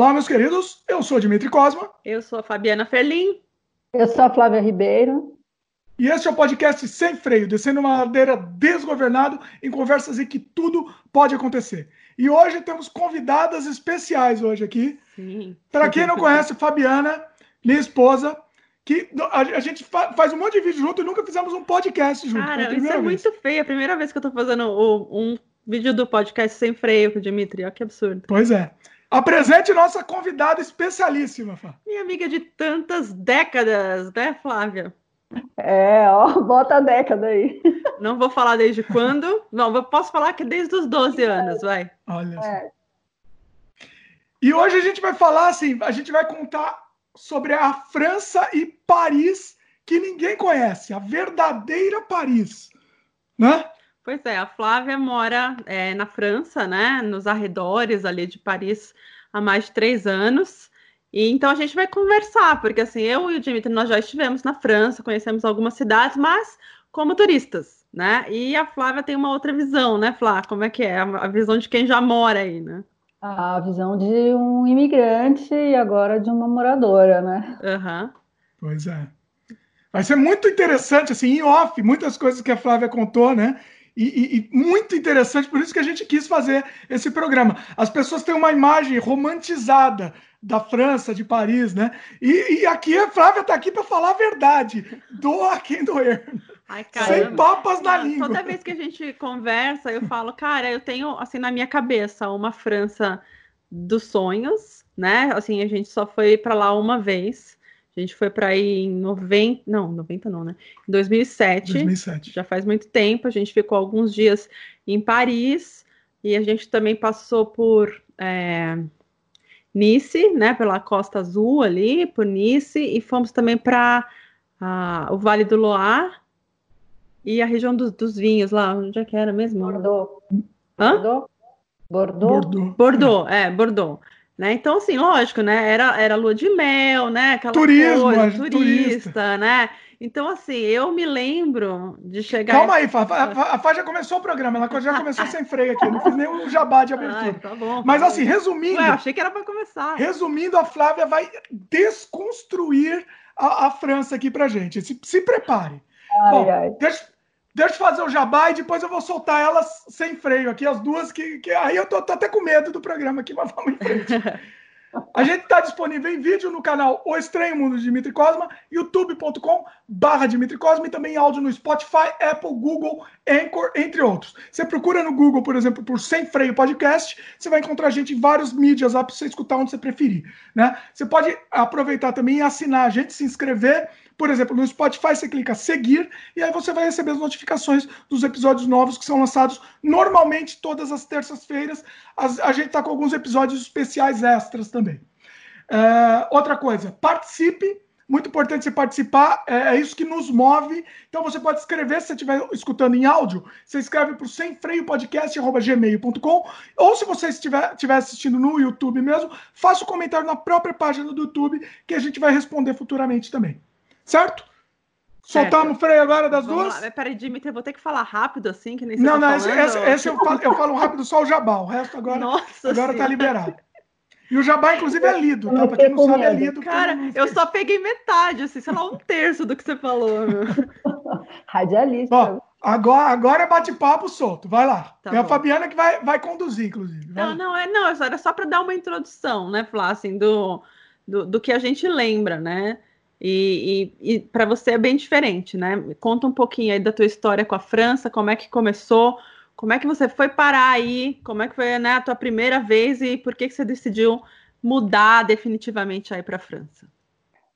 Olá, meus queridos. Eu sou Dimitri Cosma. Eu sou a Fabiana Ferlim. Eu sou a Flávia Ribeiro. E este é o podcast Sem Freio, descendo uma ladeira desgovernado em conversas em que tudo pode acontecer. E hoje temos convidadas especiais hoje aqui. Para quem não conhece, Fabiana, minha esposa, que a, gente faz um monte de vídeo junto e nunca fizemos um podcast junto. Cara, isso é vez. muito feio. É a primeira vez que eu tô fazendo um vídeo do podcast Sem Freio com o Dimitri. Olha que absurdo. Pois é. Apresente nossa convidada especialíssima, Fá. Minha amiga de tantas décadas, né, Flávia? É, ó, bota a década aí. Não vou falar desde quando. Não, eu posso falar que desde os 12 anos, vai. Olha é. E hoje a gente vai falar assim, a gente vai contar sobre a França e Paris que ninguém conhece, a verdadeira Paris, né? Pois é, a Flávia mora é, na França, né, nos arredores ali de Paris há mais de três anos. E então a gente vai conversar, porque assim, eu e o Dimitri nós já estivemos na França, conhecemos algumas cidades, mas como turistas, né? E a Flávia tem uma outra visão, né, Flá? Como é que é? A visão de quem já mora aí, né? A visão de um imigrante e agora de uma moradora, né? Uhum. Pois é. Vai ser muito interessante, assim, em off, muitas coisas que a Flávia contou, né? E, e, muito interessante, por isso que a gente quis fazer esse programa. As pessoas têm uma imagem romantizada da França, de Paris, né? E, e aqui a Flávia está aqui para falar a verdade. Doa quem doer. Ai, Sem papas na língua. Toda vez que a gente conversa, eu falo, cara, eu tenho assim na minha cabeça uma França dos sonhos, né? Assim, a gente só foi para lá uma vez. A gente foi para aí em 90, não, 90 não, né? Em 2007, 2007. Já faz muito tempo. A gente ficou alguns dias em Paris e a gente também passou por é, Nice, né? Pela Costa Azul ali, por Nice e fomos também para o Vale do Loire e a região dos, dos vinhos lá, onde é que era mesmo? Bordeaux. Hã? Bordeaux. Bordeaux. Bordeaux, Bordeaux é, Bordeaux. Né? Então, assim, lógico, né? Era, era lua de mel, né? Aquela Turismo, coisa, turista, turista, né? Então, assim, eu me lembro de chegar. Calma aí, Fá. A, a Fá já começou o programa, ela já começou sem freio aqui. Eu não fiz nem um jabá de abertura. Ai, tá bom, Mas, tá assim, resumindo. Ué, achei que era para começar. Resumindo, a Flávia vai desconstruir a, a França aqui pra gente. Se, se prepare. Ai, bom, ai. Deixa, Deixa eu fazer o jabá e depois eu vou soltar elas sem freio aqui, as duas que. que aí eu tô, tô, até com medo do programa aqui, mas vamos em frente. A gente está disponível em vídeo no canal O Estranho Mundo de Dimitri Cosma, youtube.com barra Dimitri Cosma e também áudio no Spotify, Apple, Google, Anchor, entre outros. Você procura no Google, por exemplo, por Sem Freio Podcast, você vai encontrar a gente em vários mídias lá para você escutar onde você preferir. Né? Você pode aproveitar também e assinar a gente, se inscrever por exemplo, no Spotify você clica seguir e aí você vai receber as notificações dos episódios novos que são lançados normalmente todas as terças-feiras. A gente está com alguns episódios especiais extras também. É, outra coisa, participe. Muito importante você participar, é, é isso que nos move. Então você pode escrever, se você estiver escutando em áudio, você escreve para o semfreiopodcast.gmail.com ou se você estiver, estiver assistindo no YouTube mesmo, faça o um comentário na própria página do YouTube que a gente vai responder futuramente também. Certo? Soltamos o freio agora das Vamos duas? Lá. Peraí, Dimitri, eu vou ter que falar rápido assim, que nem você Não, tá não, esse, esse, esse, eu, falo, eu falo rápido só o jabá, o resto agora, Nossa agora tá liberado. E o jabá, inclusive, é lido, tá? Pra quem não sabe, é lido. Cara, eu só peguei metade, assim, sei lá, um terço do que você falou. Radialista. Ó, agora, agora é bate-papo solto, vai lá. Tá é bom. a Fabiana que vai, vai conduzir, inclusive. Vai não, não, é, não, era só para dar uma introdução, né, Flá, assim, do, do, do que a gente lembra, né? E, e, e para você é bem diferente, né? Conta um pouquinho aí da tua história com a França, como é que começou, como é que você foi parar aí, como é que foi né, a tua primeira vez e por que, que você decidiu mudar definitivamente aí para a França?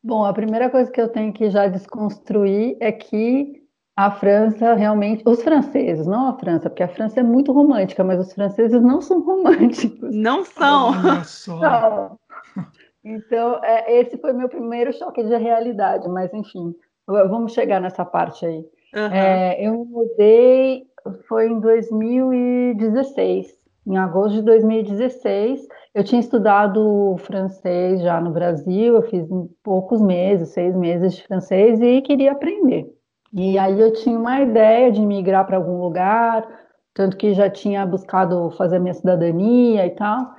Bom, a primeira coisa que eu tenho que já desconstruir é que a França realmente, os franceses, não a França, porque a França é muito romântica, mas os franceses não são românticos. Não são. Olha só. Então, é, esse foi meu primeiro choque de realidade, mas enfim, vamos chegar nessa parte aí. Uhum. É, eu mudei, foi em 2016, em agosto de 2016. Eu tinha estudado francês já no Brasil, eu fiz poucos meses, seis meses de francês e queria aprender. E aí eu tinha uma ideia de migrar para algum lugar, tanto que já tinha buscado fazer minha cidadania e tal.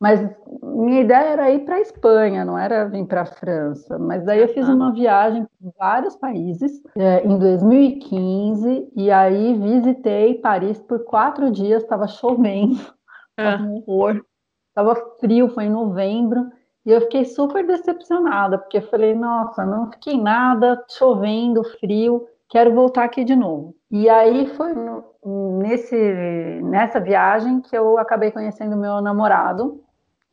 Mas minha ideia era ir para a Espanha, não era vir para a França. Mas daí eu fiz uma viagem por vários países é, em 2015 e aí visitei Paris por quatro dias. Estava chovendo, estava um horror, estava frio, foi em novembro. E eu fiquei super decepcionada, porque eu falei, nossa, não fiquei nada, chovendo, frio, quero voltar aqui de novo. E aí foi nesse, nessa viagem que eu acabei conhecendo meu namorado,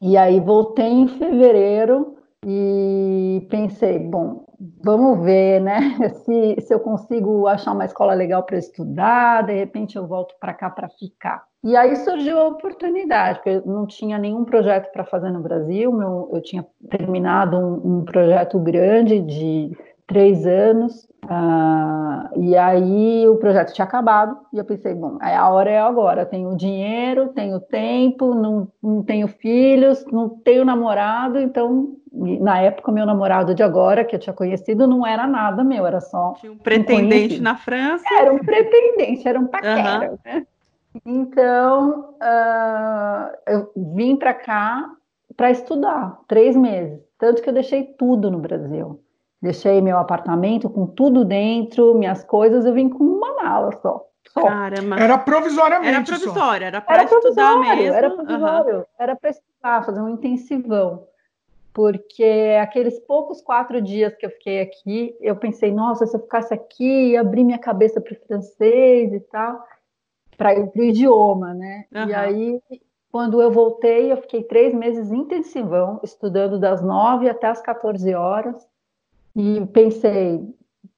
e aí voltei em fevereiro e pensei, bom, vamos ver, né? Se, se eu consigo achar uma escola legal para estudar, de repente eu volto para cá para ficar. E aí surgiu a oportunidade, porque eu não tinha nenhum projeto para fazer no Brasil, meu, eu tinha terminado um, um projeto grande de três anos, uh, e aí o projeto tinha acabado, e eu pensei, bom, a hora é agora, tenho dinheiro, tenho tempo, não, não tenho filhos, não tenho namorado, então, na época, meu namorado de agora, que eu tinha conhecido, não era nada meu, era só... Tinha um pretendente um na França. Era um pretendente, era um paquera, uhum. né? Então, uh, eu vim para cá para estudar, três meses. Tanto que eu deixei tudo no Brasil. Deixei meu apartamento com tudo dentro, minhas coisas, eu vim com uma mala só. só. Caramba. Era provisoriamente. Era provisório, era para estudar mesmo. Era provisório, uhum. era para estudar, fazer um intensivão. Porque aqueles poucos quatro dias que eu fiquei aqui, eu pensei, nossa, se eu ficasse aqui, abrir minha cabeça para o francês e tal, para o idioma, né? Uhum. E aí, quando eu voltei, eu fiquei três meses intensivão, estudando das nove até as 14 horas e pensei,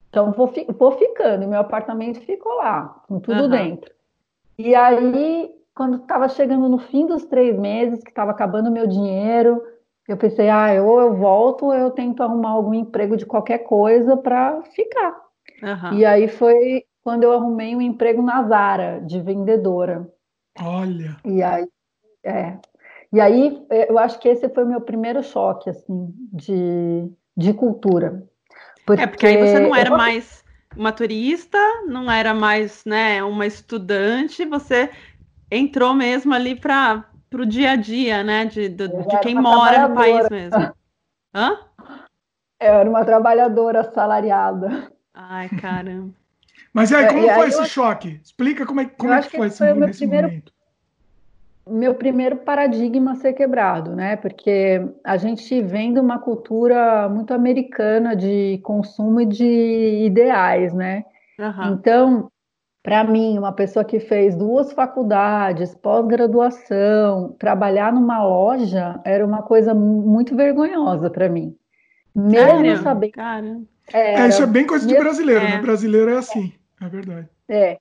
então vou, vou ficando, e meu apartamento ficou lá, com tudo uhum. dentro. E aí, quando estava chegando no fim dos três meses, que estava acabando o meu dinheiro, eu pensei, ah, ou eu volto, ou eu tento arrumar algum emprego de qualquer coisa para ficar. Uhum. E aí foi quando eu arrumei um emprego na Zara, de vendedora. Olha! E aí, é. E aí, eu acho que esse foi o meu primeiro choque, assim, de, de cultura. Porque... É, porque aí você não era mais uma turista, não era mais né, uma estudante, você entrou mesmo ali para o dia a dia, né? De, de, de quem mora no país mesmo. Hã? Eu era uma trabalhadora assalariada. Ai, caramba. Mas aí, como é, foi aí esse eu... choque? Explica como é, como é que foi esse foi momento, primeiro... momento meu primeiro paradigma ser quebrado, né? Porque a gente vem de uma cultura muito americana de consumo e de ideais, né? Uhum. Então, para mim, uma pessoa que fez duas faculdades, pós-graduação, trabalhar numa loja era uma coisa muito vergonhosa para mim. Mesmo sabendo. Cara. É, isso é bem coisa de brasileiro, né? é. né? Brasileiro é assim, é verdade. É.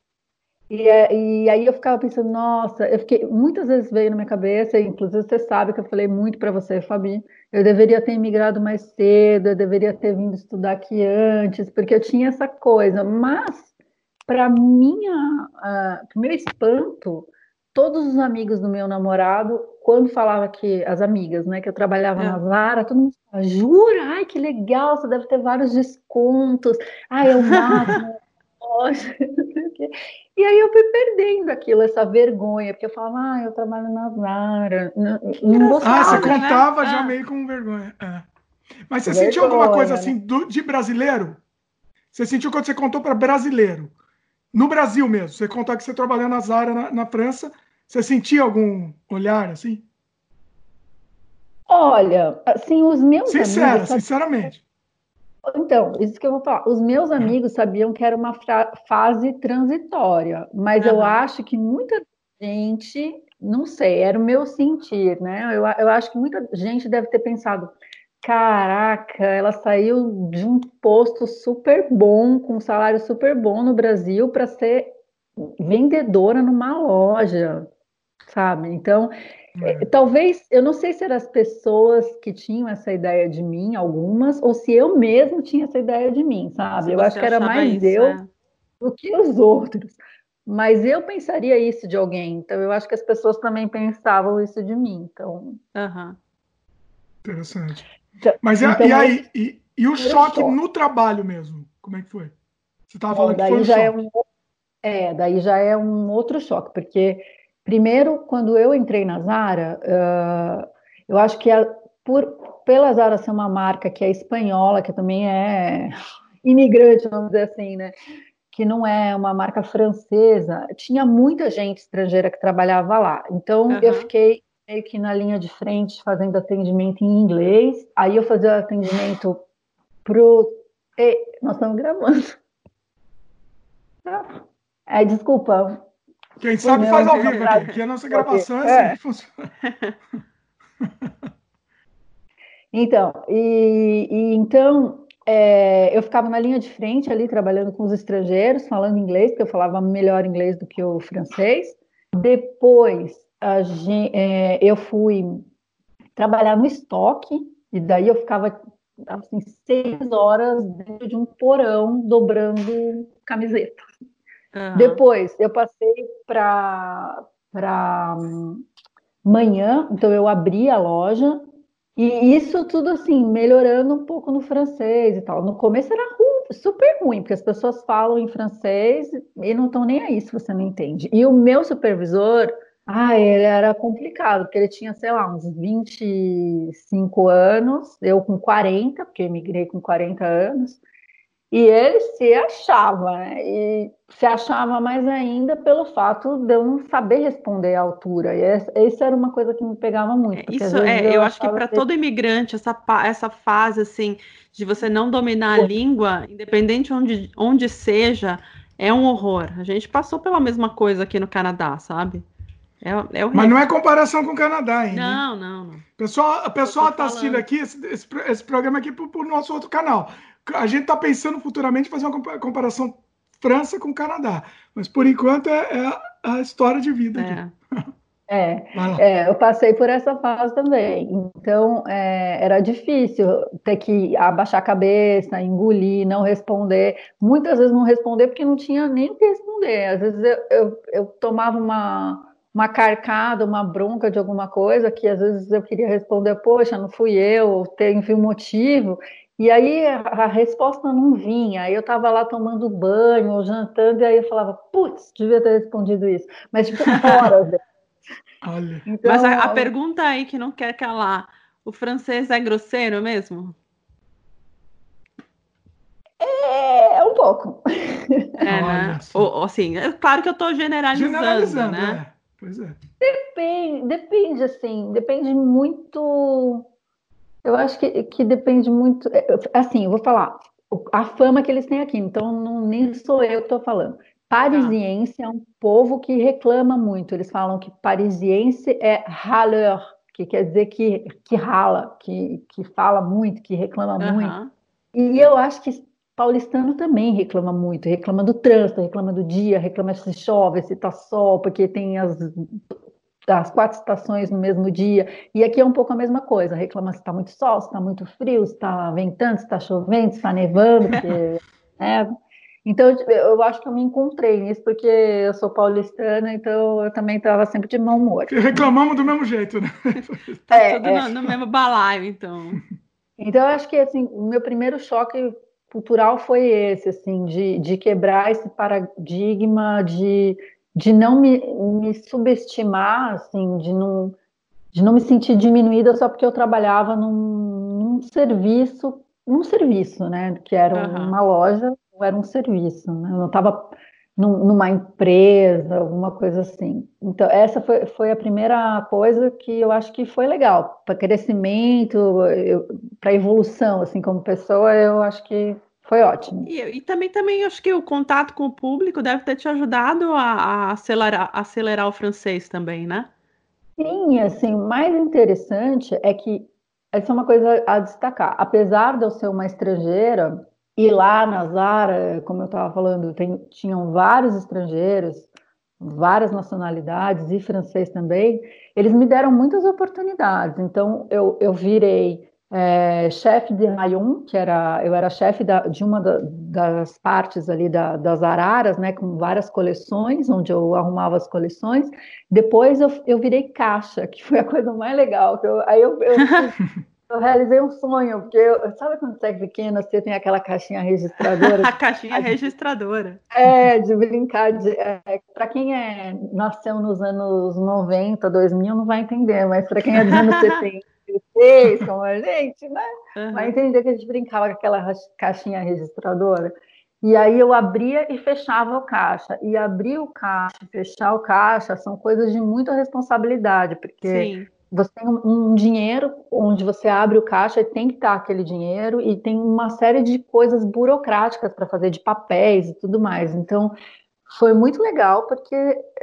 E, é, e, aí eu ficava pensando, nossa, eu fiquei, muitas vezes veio na minha cabeça, inclusive você sabe que eu falei muito para você, Fabi, eu deveria ter imigrado mais cedo, eu deveria ter vindo estudar aqui antes, porque eu tinha essa coisa, mas para minha, uh, meu espanto, todos os amigos do meu namorado, quando falava que, as amigas, né, que eu trabalhava é. na Zara, todo mundo falava, jura? Ai, que legal, você deve ter vários descontos, ai, é o máximo, E aí eu fui perdendo aquilo, essa vergonha, porque eu falava, ah, eu trabalho na Zara. Não, não gostava, ah, você né? contava né? já meio com vergonha. É. Mas você vergonha, sentiu alguma coisa né? assim do, de brasileiro? Você sentiu quando você contou para brasileiro? No Brasil mesmo, você contou que você trabalhou na Zara na, na França, você sentia algum olhar assim? Olha, assim, os meus Sincera, amigos... sinceramente. Então, isso que eu vou falar. Os meus amigos sabiam que era uma fase transitória, mas uhum. eu acho que muita gente, não sei, era o meu sentir, né? Eu, eu acho que muita gente deve ter pensado: caraca, ela saiu de um posto super bom, com um salário super bom no Brasil, para ser vendedora numa loja, sabe? Então, é. Talvez, eu não sei se eram as pessoas que tinham essa ideia de mim, algumas, ou se eu mesmo tinha essa ideia de mim, sabe? eu acho que era mais isso, eu é. do que os outros. Mas eu pensaria isso de alguém, então eu acho que as pessoas também pensavam isso de mim. Então. Uhum. Interessante. Então, Mas então, e, aí, e, e o choque no trabalho mesmo? Como é que foi? Você estava falando que foi um já choque. É, um, é, daí já é um outro choque, porque Primeiro, quando eu entrei na Zara, uh, Eu acho que a, por, pela Zara ser uma marca que é espanhola, que também é imigrante, vamos dizer assim, né? Que não é uma marca francesa, tinha muita gente estrangeira que trabalhava lá. Então uhum. eu fiquei meio que na linha de frente fazendo atendimento em inglês. Aí eu fazia atendimento pro. Ei, nós estamos gravando. É, desculpa. Quem sabe faz ao vivo aqui, que a nossa gravação é assim que funciona. Então, e, e então é, eu ficava na linha de frente ali trabalhando com os estrangeiros, falando inglês, porque eu falava melhor inglês do que o francês. Depois gente, é, eu fui trabalhar no estoque, e daí eu ficava assim, seis horas dentro de um porão dobrando camiseta. Depois eu passei para hum, manhã, então eu abri a loja e isso tudo assim, melhorando um pouco no francês e tal. No começo era super ruim, porque as pessoas falam em francês e não estão nem aí se você não entende. E o meu supervisor, ah, ele era complicado, porque ele tinha, sei lá, uns 25 anos, eu com 40, porque migrei com 40 anos. E ele se achava, né? E se achava mais ainda pelo fato de eu não saber responder à altura. E isso era uma coisa que me pegava muito. Isso é, eu, eu acho que para que... todo imigrante, essa, essa fase assim de você não dominar a língua, independente onde, onde seja, é um horror. A gente passou pela mesma coisa aqui no Canadá, sabe? É, é Mas não é comparação com o Canadá ainda. Não, não, não. Pessoal, a pessoa está assistindo aqui esse, esse, esse, programa aqui para o nosso outro canal a gente está pensando futuramente fazer uma comparação França com Canadá, mas por enquanto é, é a história de vida. É. É, é, eu passei por essa fase também. Então, é, era difícil ter que abaixar a cabeça, engolir, não responder. Muitas vezes não responder porque não tinha nem o que responder. Às vezes eu, eu, eu tomava uma, uma carcada, uma bronca de alguma coisa que às vezes eu queria responder, poxa, não fui eu, teve um motivo, e aí a, resposta não vinha. Aí eu estava lá tomando banho ou jantando, e aí eu falava, putz, devia ter respondido isso. Mas tipo, horas Olha. Então, Mas a, a, pergunta aí que não quer calar: o francês é grosseiro mesmo? É, é um pouco. É, né? Ou, assim, é claro que eu estou generalizando, generalizando, né? É. Pois é. Depende, depende, assim, depende muito eu acho que, que depende muito. É, assim, eu vou falar a fama que eles têm aqui, então não, nem sou eu que estou falando. Parisiense é um povo que reclama muito. Eles falam que parisiense é râleur, que quer dizer que, que rala, que, que fala muito, que reclama uhum. muito. E eu acho que paulistano também reclama muito, reclama do trânsito, reclama do dia, reclama se chove, se tá sol, porque tem as as quatro estações no mesmo dia. E aqui é um pouco a mesma coisa, reclama se está muito sol, se está muito frio, se está ventando, se está chovendo, se está nevando, porque, né? Então, eu acho que eu me encontrei nisso, porque eu sou paulistana, então eu também estava sempre de mau humor. Reclamamos do mesmo jeito, né? tá é, tudo é. No, no, mesmo balaio, então. Então, eu acho que, assim, o meu primeiro choque cultural foi esse, assim, de, de quebrar esse paradigma de de não me, me subestimar, assim, de não, de não me sentir diminuída só porque eu trabalhava num, num serviço, num serviço, né? Que era uhum. uma loja, era um serviço, né? Eu não estava num, numa empresa, alguma coisa assim. Então, essa foi, foi a primeira coisa que eu acho que foi legal. Para crescimento, para evolução, assim, como pessoa, eu acho que foi ótimo. E, e, também, também acho que o contato com o público deve ter te ajudado a, a acelerar, acelerar o francês também, né? Sim, assim, o mais interessante é que essa é uma coisa a destacar. Apesar de eu ser uma estrangeira, e lá na Zara, como eu estava falando, tem, tinham vários estrangeiros, várias nacionalidades e francês também, eles me deram muitas oportunidades. Então, eu, eu virei é, chefe de rayon, que era eu era chefe de uma da, das partes ali da, das araras, né, com várias coleções, onde eu arrumava as coleções. Depois eu, eu virei caixa, que foi a coisa mais legal. Eu, aí eu, eu, eu, realizei um sonho, porque eu, sabe quando você é pequena, você tem aquela caixinha registradora? a caixinha registradora. É, de brincar. De, é, para quem é, nasceu nos anos 90, 2000, não vai entender, mas para quem é dos anos 70 vocês, como a gente, né? Uhum. Vai entender que a gente brincava com aquela caixinha registradora. E aí eu abria e fechava o caixa. E abrir o caixa, fechar o caixa, são coisas de muita responsabilidade, porque Sim. você tem um, um, dinheiro onde você abre o caixa e tem que estar aquele dinheiro, e tem uma série de coisas burocráticas para fazer, de papéis e tudo mais. Então, foi muito legal, porque,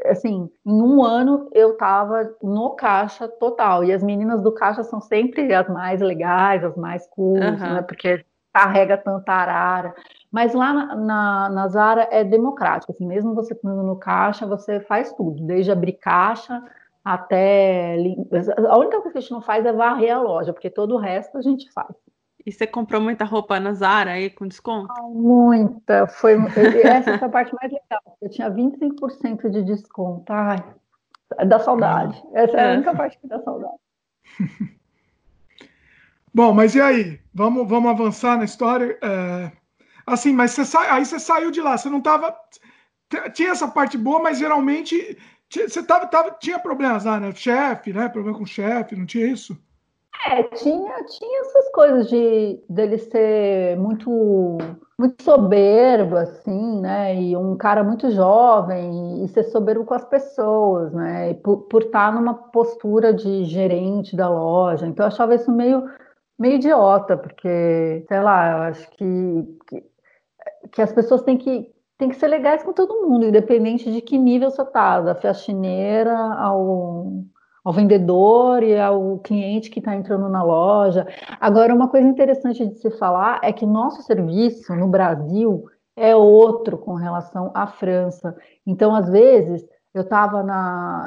assim, em um ano eu estava no caixa total. E as meninas do caixa são sempre as mais legais, as mais cool, uhum. né? Porque carrega tanta arara. Mas lá na, na, na Zara é democrático, assim, mesmo você estando no caixa, você faz tudo, desde abrir caixa até. A única coisa que a gente não faz é varrer a loja, porque todo o resto a gente faz. E você comprou muita roupa na Zara aí com desconto? Ah, muita. Foi, essa é a parte mais legal. Eu tinha 25% de desconto. Ai, dá saudade. Essa é, é a única parte que dá saudade. Bom, mas e aí? Vamos, vamos avançar na história. É... Assim, mas você sa... aí você saiu de lá, você não estava. Tinha essa parte boa, mas geralmente você tava, tava, tinha problemas lá, né? Chefe, né? Problema com o chefe, não tinha isso? É, tinha, tinha essas coisas de dele ser muito muito soberbo, assim, né? E um cara muito jovem e ser soberbo com as pessoas, né? E por, por estar numa postura de gerente da loja. Então eu achava isso meio, meio idiota, porque, sei lá, eu acho que, que que as pessoas têm que, têm que ser legais com todo mundo, independente de que nível você está, da faxineira ao, ao vendedor e ao cliente que está entrando na loja. Agora, uma coisa interessante de se falar é que nosso serviço no Brasil é outro com relação à França. Então, às vezes, eu estava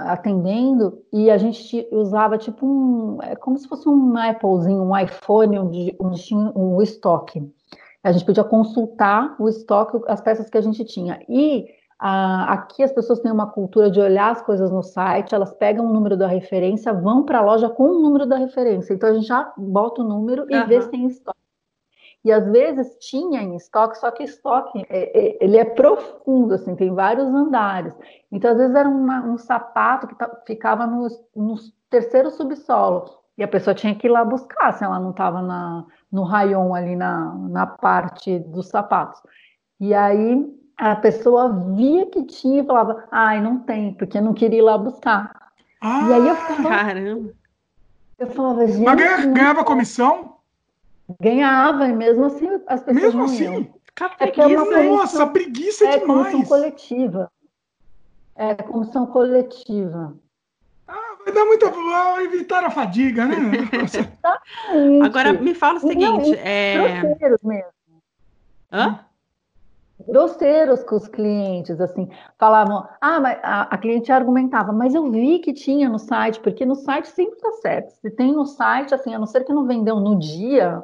atendendo e a gente usava tipo um. É como se fosse um Applezinho, um iPhone, onde, tinha um estoque. A gente podia consultar o estoque, as peças que a gente tinha. E aqui as pessoas têm uma cultura de olhar as coisas no site, elas pegam o número da referência, vão para a loja com o número da referência. Então a gente já bota o número e uhum. vê se tem estoque. E às vezes tinha em estoque, só que estoque é, é, ele é profundo, assim, tem vários andares. Então às vezes era uma, um sapato que ficava no, no terceiro subsolo e a pessoa tinha que ir lá buscar se ela não estava no rayon ali na, na parte dos sapatos. E aí a pessoa via que tinha e falava, ai, não tem, porque não queria ir lá buscar. Ah, e aí eu falava, caramba. Eu falava, gente. Mas ganha, ganhava comissão? Ganhava, e mesmo assim as pessoas. Mesmo não assim? Iam. É porque é uma Nossa, preguiça é, é demais. comissão coletiva. É comissão coletiva. Vai dar muita. Evitar a fadiga, né? Agora me fala o seguinte. Não, é... Mesmo. Hã? Grosseiros com os clientes, assim, falavam, ah, mas a, a, cliente argumentava, mas eu vi que tinha no site, porque no site sempre tá certo. Se tem no site, assim, a não ser que não vendeu no dia,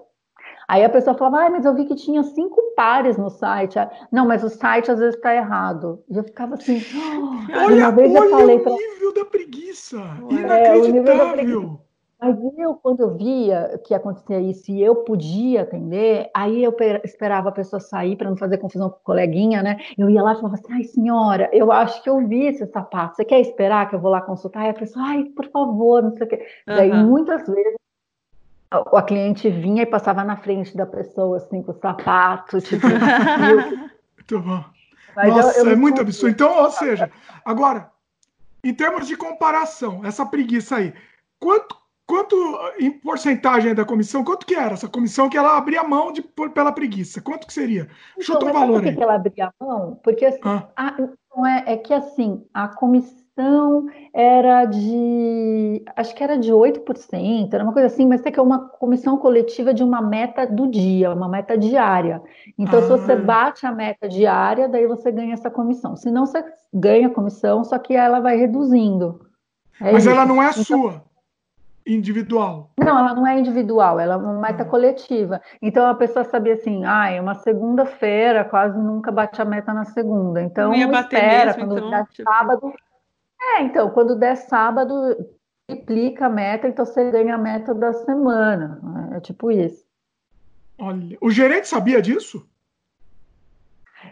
Aí a pessoa falava, ah, mas eu vi que tinha cinco pares no site. Não, mas o site às vezes está errado. E eu ficava assim. Oh, olha olha o pra... nível da preguiça! É, Inacreditável! Mas eu, quando eu via que acontecia isso e eu podia atender, aí eu esperava a pessoa sair para não fazer confusão com o coleguinha, né? Eu ia lá e falava assim: ai, senhora, eu acho que eu vi esse sapato. Você quer esperar que eu vou lá consultar? E a pessoa, ai, por favor, não sei o quê. Uhum. Daí muitas vezes a cliente vinha e passava na frente da pessoa, assim, com o sapato, tipo. muito bom. Mas Nossa, eu, eu é muito absurdo. Então, ou seja, agora, em termos de comparação, essa preguiça aí, quanto, quanto em porcentagem da comissão, quanto que era essa comissão que ela abria mão de, pela preguiça? Quanto que seria? Chuta então, um valor por aí. que ela abria mão? Porque assim, ah. a, não é, é que assim, a comissão era de, acho que era de 8%, era uma coisa assim, mas é que é uma comissão coletiva de uma meta do dia, uma meta diária. Então, ah. se você ah. bate a meta diária, daí você ganha essa comissão. Se não, você ganha a comissão, só que ela vai reduzindo. É mas isso. ela não é então, sua individual. Não, ela não é individual, ela é uma meta ah. coletiva. Então a pessoa sabia assim, ah, é uma segunda-feira, quase nunca bate a meta na segunda. Então não ia bater espera, mesmo, quando então, tipo... sábado, é, então, quando der sábado, triplica a meta, então você ganha a meta da semana. Né? É tipo isso. Olha, o gerente sabia disso?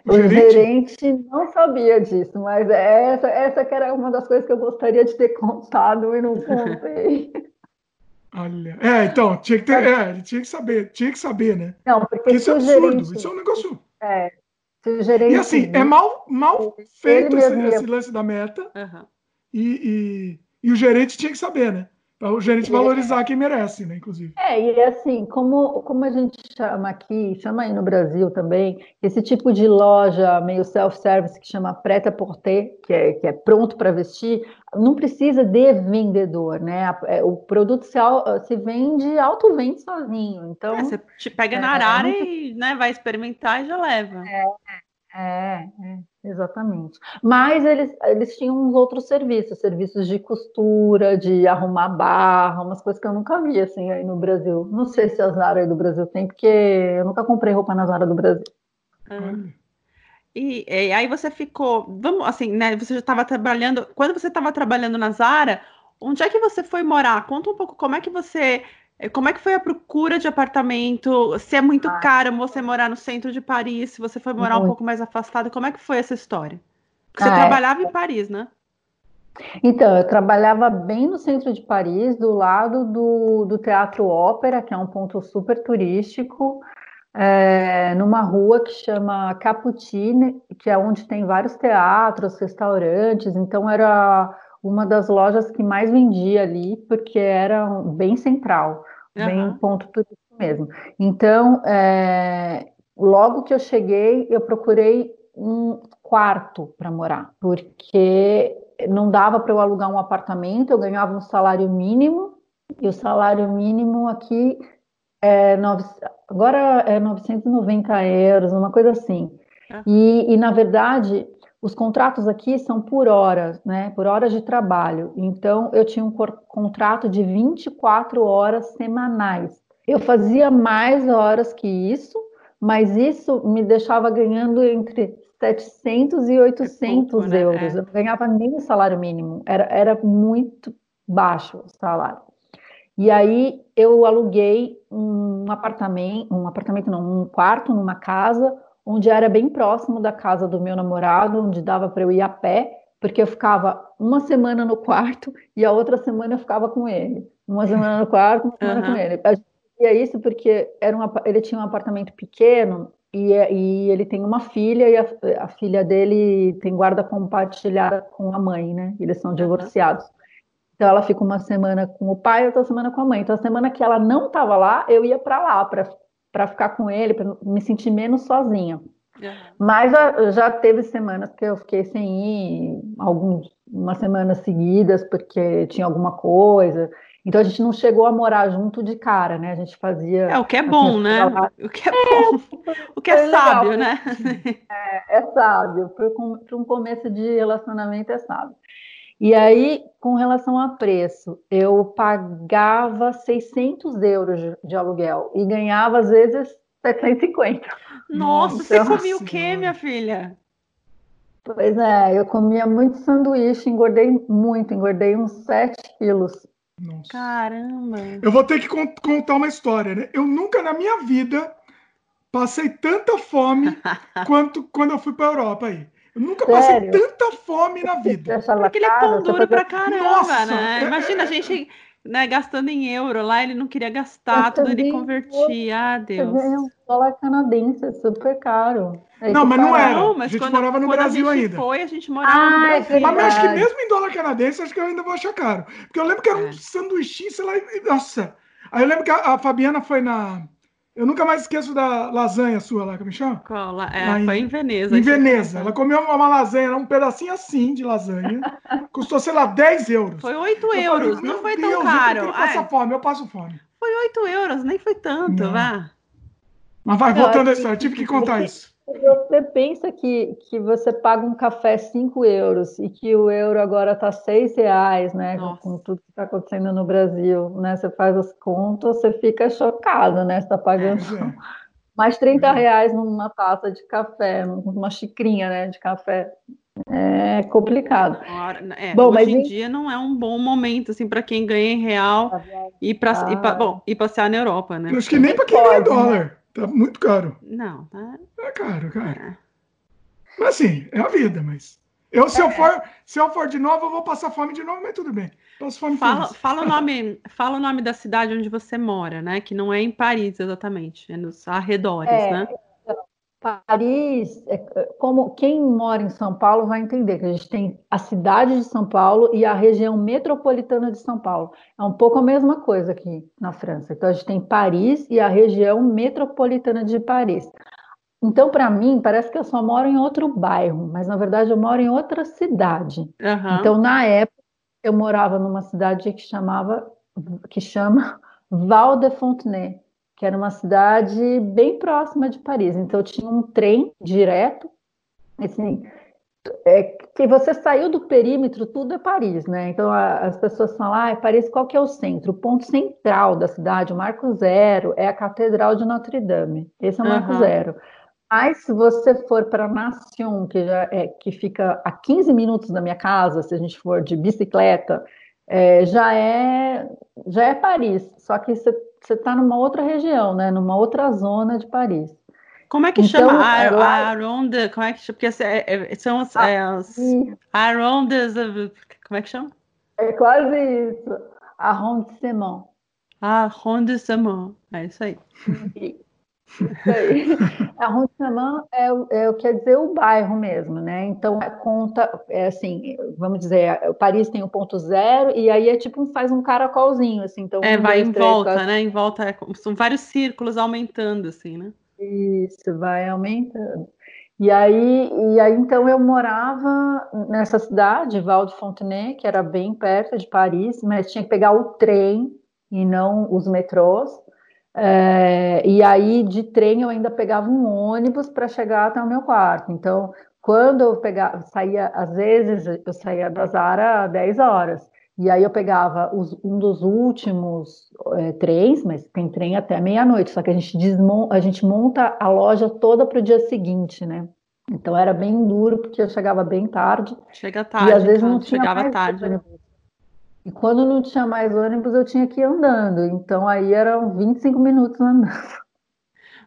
O, o gerente? gerente? não sabia disso, mas essa, essa que era uma das coisas que eu gostaria de ter contado e não contei. Olha, é, então, tinha que ter, é, tinha que saber, tinha que saber, né? Não, porque, isso é absurdo, gerente, isso é um negócio. É, gerente, e assim, é mal, mal feito esse, esse, lance da meta, uhum. e, e, e o gerente tinha que saber, né? Para o gerente é. valorizar quem merece, né, inclusive. É, e assim, como, como a gente chama aqui, chama aí no Brasil também, esse tipo de loja meio self-service que chama preta por ter, que é, que é pronto para vestir, não precisa de vendedor, né? É, o produto se, se vende, auto-vende sozinho. Então, é, você te pega na é, arara é, e né, vai experimentar e já leva. É, é, é, exatamente. Mas eles, eles tinham uns outros serviços, serviços de costura, de arrumar barra, umas coisas que eu nunca vi assim aí no Brasil. Não sei se a Zara aí do Brasil tem, porque eu nunca comprei roupa na Zara do Brasil. Ah. E, e, aí você ficou, vamos assim, né? Você já estava trabalhando. Quando você estava trabalhando na Zara, onde é que você foi morar? Conta um pouco como é que você como é que foi a procura de apartamento? Se é muito ah, caro você morar no centro de Paris, se você foi morar muito. um pouco mais afastado, como é que foi essa história? Porque você ah, é. trabalhava é. em Paris, né? Então, eu trabalhava bem no centro de Paris, do lado do, do Teatro Ópera, que é um ponto super turístico, é, numa rua que chama Caputine, que é onde tem vários teatros, restaurantes, então era uma das lojas que mais vendia ali, porque era bem central uhum. bem ponto turístico mesmo. Então, é, logo que eu cheguei, eu procurei um quarto para morar, porque não dava para eu alugar um apartamento, eu ganhava um salário mínimo, e o salário mínimo aqui é nove, agora é 990 euros, uma coisa assim. Uhum. E, e, na verdade, os contratos aqui são por horas, né? Por horas de trabalho. Então, eu tinha um contrato de 24 horas semanais. Eu fazia mais horas que isso, mas isso me deixava ganhando entre 700 e 800 é pouco, né? euros. É. Eu não ganhava nem o salário mínimo. Era, era muito baixo o salário. E aí eu aluguei um apartamento, um apartamento não, um quarto numa casa onde era bem próximo da casa do meu namorado, onde dava para eu ir a pé, porque eu ficava uma semana no quarto e a outra semana eu ficava com ele. Uma semana no quarto, uma semana uhum. com ele. A gente fazia isso porque era uma, ele tinha um apartamento pequeno e, e ele tem uma filha e a, a, filha dele tem guarda compartilhada com a mãe, né? Eles são divorciados. Uhum. Então ela fica uma semana com o pai, outra semana com a mãe. Então a semana que ela não estava lá, eu ia para lá para para ficar com ele, para me sentir menos sozinha. Uhum. Mas já, já, teve semanas que eu fiquei sem ir, algumas semanas seguidas, porque tinha alguma coisa. Então a gente não chegou a morar junto de cara, né? A gente fazia. É o que é bom, assim, né? O que é, é bom. O que é, sábio, legal. né? É, é sábio. Para um começo de relacionamento é sábio. E aí, com relação a preço, eu pagava 600 euros de, aluguel e ganhava, às vezes, 750. Nossa, então, você comia o quê, minha filha? Pois é, eu comia muito sanduíche, engordei muito, engordei uns 7 quilos. Nossa. Caramba! Eu vou ter que contar uma história, né? Eu nunca na minha vida passei tanta fome quanto quando eu fui para a Europa aí. Eu nunca Sério? passei tanta fome na vida. Porque ele é pão duro pra caramba, Nossa, né? É... Imagina a gente né, gastando em euro lá, ele não queria gastar, tudo ele convertia. Ah, Deus. Um dólar canadense, é super caro. Aí não, mas não era. Não, mas a gente quando, morava no Brasil a gente ainda. foi, a gente morava ah, no é Brasil. mas acho que mesmo em dólar canadense, acho que eu ainda vou achar caro. Porque eu lembro que era um é. sanduichinho, sei lá, nossa. Aí eu lembro que a, a Fabiana foi na eu nunca mais esqueço da lasanha sua lá, que me chama? Qual? É, foi em Veneza. Em Veneza. Ela comeu uma lasanha, um pedacinho assim de lasanha. custou, sei lá, 10 euros. Foi 8 eu euros, falei, não foi Deus, tão caro. Eu passo fome, eu passo fome. Foi 8 euros, nem foi tanto, vá. Mas vai, voltando à história, tive que contar isso. Você pensa que, que você paga um café 5 euros e que o euro agora está 6 reais, né? Nossa. Com tudo que está acontecendo no Brasil, né? Você faz as contas, você fica chocado, né? Você está pagando é. mais 30 é. reais numa taça de café, numa xicrinha né, de café. É complicado. É, bom, hoje em dia não é um bom momento assim para quem ganha em real tá e para ah. bom, e passear na Europa, né? Eu acho que nem para quem ganha né? Tá muito caro. Não, tá. É caro, cara. É. Mas assim, é a vida, mas. Eu, se, é. eu for, se eu for de novo, eu vou passar fome de novo, mas tudo bem. Passo fome fala, fala, o nome, fala o nome da cidade onde você mora, né? Que não é em Paris exatamente, é nos arredores, é, né? Paris, é, como quem mora em São Paulo vai entender que a gente tem a cidade de São Paulo e a região metropolitana de São Paulo. É um pouco a mesma coisa aqui na França. Então a gente tem Paris e a região metropolitana de Paris. Então, para mim, parece que eu só moro em outro bairro, mas na verdade eu moro em outra cidade. Uhum. Então, na época, eu morava numa cidade que chamava, que chama Val de Fontenay, que era uma cidade bem próxima de Paris. Então, tinha um trem direto, assim, é, que você saiu do perímetro, tudo é Paris, né? Então a, as pessoas falam, ah, é Paris, qual que é o centro? O ponto central da cidade, o marco zero, é a Catedral de Notre Dame. Esse é o marco uhum. zero. Mas se você for para Nation, que, já é, que fica a 15 minutos da minha casa, se a gente for de bicicleta, é, já, é, já é Paris. Só que você está numa outra região, né? numa outra zona de Paris. Como é que então, chama? A, lá... Aronda, como é que chama? Porque é, é, são as, ah, é, as Arondas, como é que chama? É quase isso. Arrondissement. Arrondissement, é isso aí. Aí. Arrondissement é, é, quer dizer o bairro mesmo, né? Então é conta, é assim, vamos dizer, Paris tem o um ponto zero e aí é tipo faz um caracolzinho, assim. Então, é, um, vai dois, em três, volta, quatro... né? Em volta, é são vários círculos aumentando, assim, né? Isso, vai aumentando. E aí, e aí, então, eu morava nessa cidade, Val de Fontenay, que era bem perto de Paris, mas tinha que pegar o trem e não os metrôs. É, e aí, de trem, eu ainda pegava um ônibus para chegar até o meu quarto. Então, quando eu pegava, saía, às vezes, eu saía da Zara às 10 horas. E aí eu pegava os, um dos últimos é, trens, mas tem trem até meia-noite, só que a gente, desmonta, a gente monta a loja toda para o dia seguinte, né? Então era bem duro, porque eu chegava bem tarde. Chega tarde, e às vezes não tinha chegava tarde. Ônibus. E quando não tinha mais ônibus, eu tinha que ir andando. Então aí eram 25 minutos andando.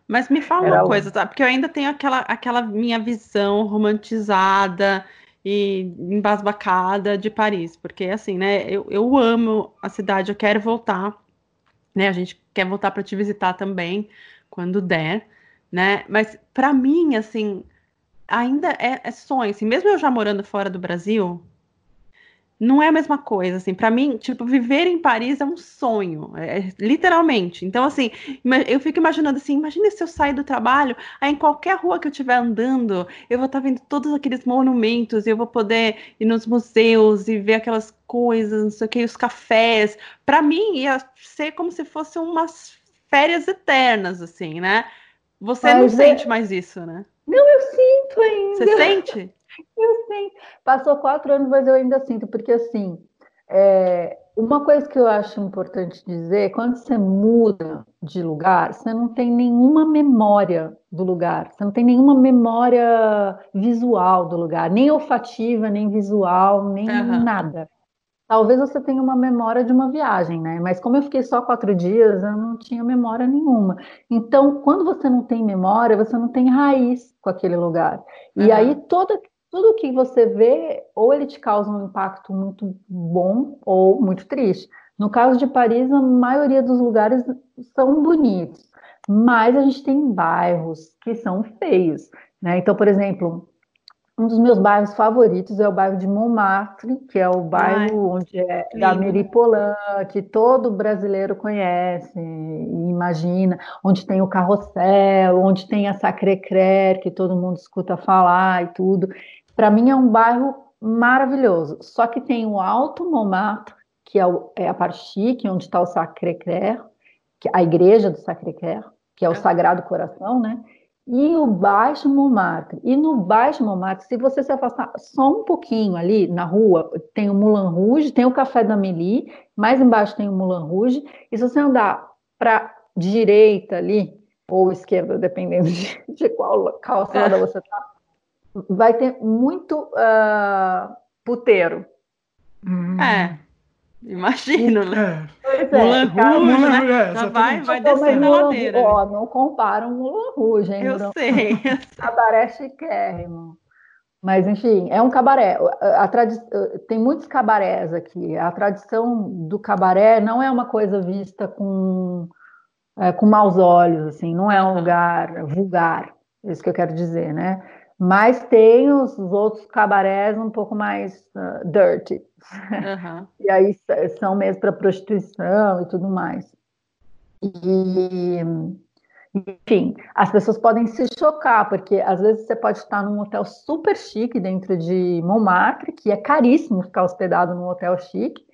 Mas me fala Era uma coisa, tá? Porque eu ainda tenho aquela, aquela minha visão romantizada e embasbacada de Paris, porque assim, né, eu, eu amo a cidade, eu quero voltar, né, a gente quer voltar para te visitar também, quando der, né, mas para mim, assim, ainda é, é sonho, assim, mesmo eu já morando fora do Brasil, não é a mesma coisa, assim, para mim, tipo, viver em Paris é um sonho, é, literalmente. Então, assim, eu fico imaginando assim, imagina se eu sair do trabalho, aí em qualquer rua que eu estiver andando, eu vou estar tá vendo todos aqueles monumentos, e eu vou poder ir nos museus e ver aquelas coisas, não sei o que, os cafés. Para mim, ia ser como se fossem umas férias eternas, assim, né? Você Mas não é... sente mais isso, né? Não, eu sinto ainda. Você sente? Eu sinto. Passou quatro anos, mas eu ainda sinto, porque assim, é, uma coisa que eu acho importante dizer, quando você muda de lugar, você não tem nenhuma memória do lugar, você não tem nenhuma memória visual do lugar, nem olfativa, nem visual, nem uhum. nada. Talvez você tenha uma memória de uma viagem, né? Mas como eu fiquei só quatro dias, eu não tinha memória nenhuma. Então, quando você não tem memória, você não tem raiz com aquele lugar. Uhum. E aí, toda, tudo que você vê, ou ele te causa um impacto muito bom ou muito triste. No caso de Paris, a maioria dos lugares são bonitos, mas a gente tem bairros que são feios. Né? Então, por exemplo, um dos meus bairros favoritos é o bairro de Montmartre, que é o bairro Ai, onde é lindo. da Meripolan, que todo brasileiro conhece e imagina, onde tem o Carrossel, onde tem a Sacré-Cœur, que todo mundo escuta falar e tudo. Para mim é um bairro maravilhoso. Só que tem o Alto Montmartre, que é, o, é a parte chique, onde está o Sacré-Cœur, a igreja do Sacré-Cœur, que é o é. Sagrado Coração, né? E o Baixo Montmartre. E no Baixo Montmartre, se você se afastar só um pouquinho ali na rua, tem o Moulin Rouge, tem o Café da Amélie, mais embaixo tem o Moulin Rouge. E se você andar para direita ali, ou esquerda, dependendo de, de qual calçada é. você está, vai ter muito uh, puteiro. Hum. É, imagino, né? É. Moulin Rouge, né? É, Já vai, vai descer na ladeira. Ó, não compara um Moulin Rouge, hein? Eu sei. Cabaré chiquérrimo. Mas, enfim, é um cabaré. A tradi... Tem muitos cabarés aqui. A tradição do cabaré não é uma coisa vista com, é, com maus olhos, assim, não é um lugar vulgar, é isso que eu quero dizer, né? Mas tem os, os outros cabarés um pouco mais uh, dirty. Uhum. e aí são mesmo para prostituição e tudo mais. E enfim, as pessoas podem se chocar, porque às vezes você pode estar num hotel super chique dentro de Montmartre, que é caríssimo ficar hospedado num hotel chique,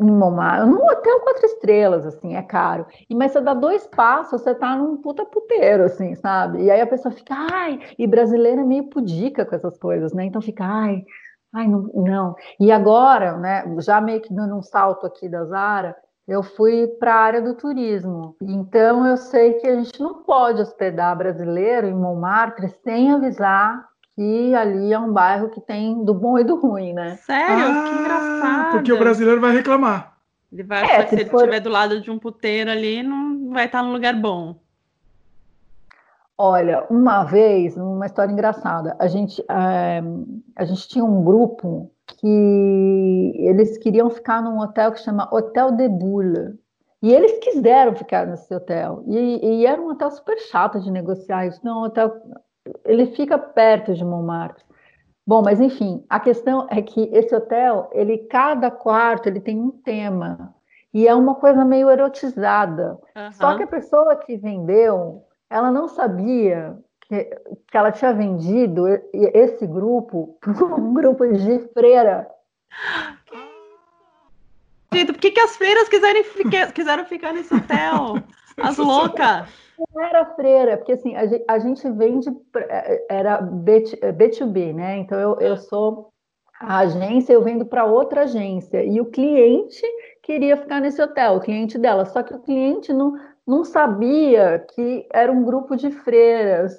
em Montmartre, num hotel quatro estrelas, assim, é caro. E mas você dá dois passos, você tá num puta puteiro, assim, sabe? E aí a pessoa fica, ai, e brasileira é meio pudica com essas coisas, né? Então fica, ai, ai, não, não. E agora, né, já meio que dando um salto aqui da Zara, eu fui para a área do turismo. Então eu sei que a gente não pode hospedar brasileiro em Montmartre sem avisar que ali é um bairro que tem do bom e do ruim, né? Sério? Ah, que engraçado. Porque o brasileiro vai reclamar. Ele vai, é, se, se ele estiver do lado de um puteiro ali, não vai estar no lugar bom. Olha, uma vez, uma história engraçada, a gente, é, a gente tinha um grupo que eles queriam ficar num hotel que chama Hotel de Boule. E eles quiseram ficar nesse hotel. E, e era um hotel super chato de negociar isso. Não, hotel, ele fica perto de Montmartre. Bom, mas enfim, a questão é que esse hotel, ele cada quarto ele tem um tema e é uma coisa meio erotizada. Uhum. Só que a pessoa que vendeu, ela não sabia que, que ela tinha vendido esse grupo para um grupo de freira. Gente, por que, que as freiras quiserem, quiseram ficar nesse hotel? As loucas! Não era freira, porque assim, a gente, vende, era B, B2B, né? Então eu, eu sou a agência, eu vendo para outra agência. E o cliente queria ficar nesse hotel, o cliente dela. Só que o cliente não, não sabia que era um grupo de freiras.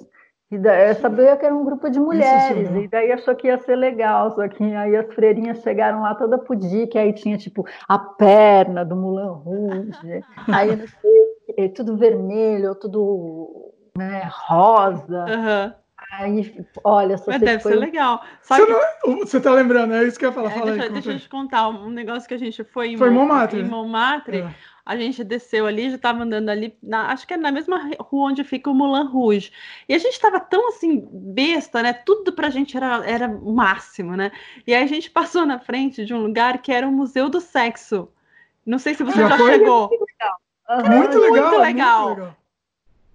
E daí, sabia que era um grupo de mulheres, e daí achou que ia ser legal, só que aí as freirinhas chegaram lá toda pudica, aí tinha tipo a perna do Mulan Rouge, aí não sei, tudo vermelho, tudo né, rosa. Uhum. Aí, olha, só Mas deve foi... ser legal. Só você, que... não... você tá lembrando, é isso que eu ia falar. É, Fala deixa, aí, deixa eu te contar um negócio que a gente foi em, foi Montmartre. em Montmartre. É a gente desceu ali, já estava andando ali, na, acho que é na mesma rua onde fica o Moulin Rouge. E a gente estava tão assim, besta, né? Tudo pra gente era, era o máximo, né? E aí a gente passou na frente de um lugar que era o Museu do Sexo. Não sei se você já, já chegou. Legal. Uhum. Muito, legal, muito legal.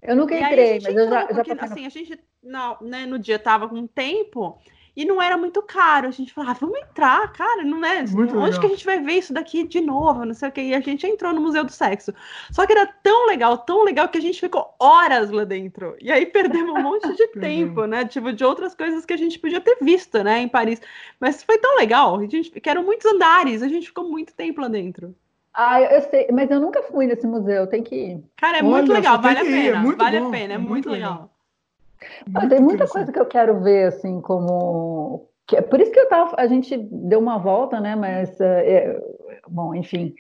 Eu nunca entrei, mas eu já, já porque, assim, a gente não, né, no dia tava com tempo e não era muito caro. A gente falava, ah, vamos entrar, cara, não é? Muito Onde legal. que a gente vai ver isso daqui de novo? Não sei o que. E a gente entrou no Museu do Sexo. Só que era tão legal, tão legal que a gente ficou horas lá dentro. E aí perdemos um monte de tempo, né? Tipo, de outras coisas que a gente podia ter visto, né, em Paris. Mas foi tão legal. A gente, que eram muitos andares, a gente ficou muito tempo lá dentro. Ah, eu sei, mas eu nunca fui nesse museu, tem que ir. Cara, é Olha, muito legal, vale a pena. Ir, é vale bom, a pena, é, é muito, muito legal. legal. Ah, tem muita coisa que eu quero ver, assim, como. É por isso que eu tava. A gente deu uma volta, né? Mas, é, é bom, enfim,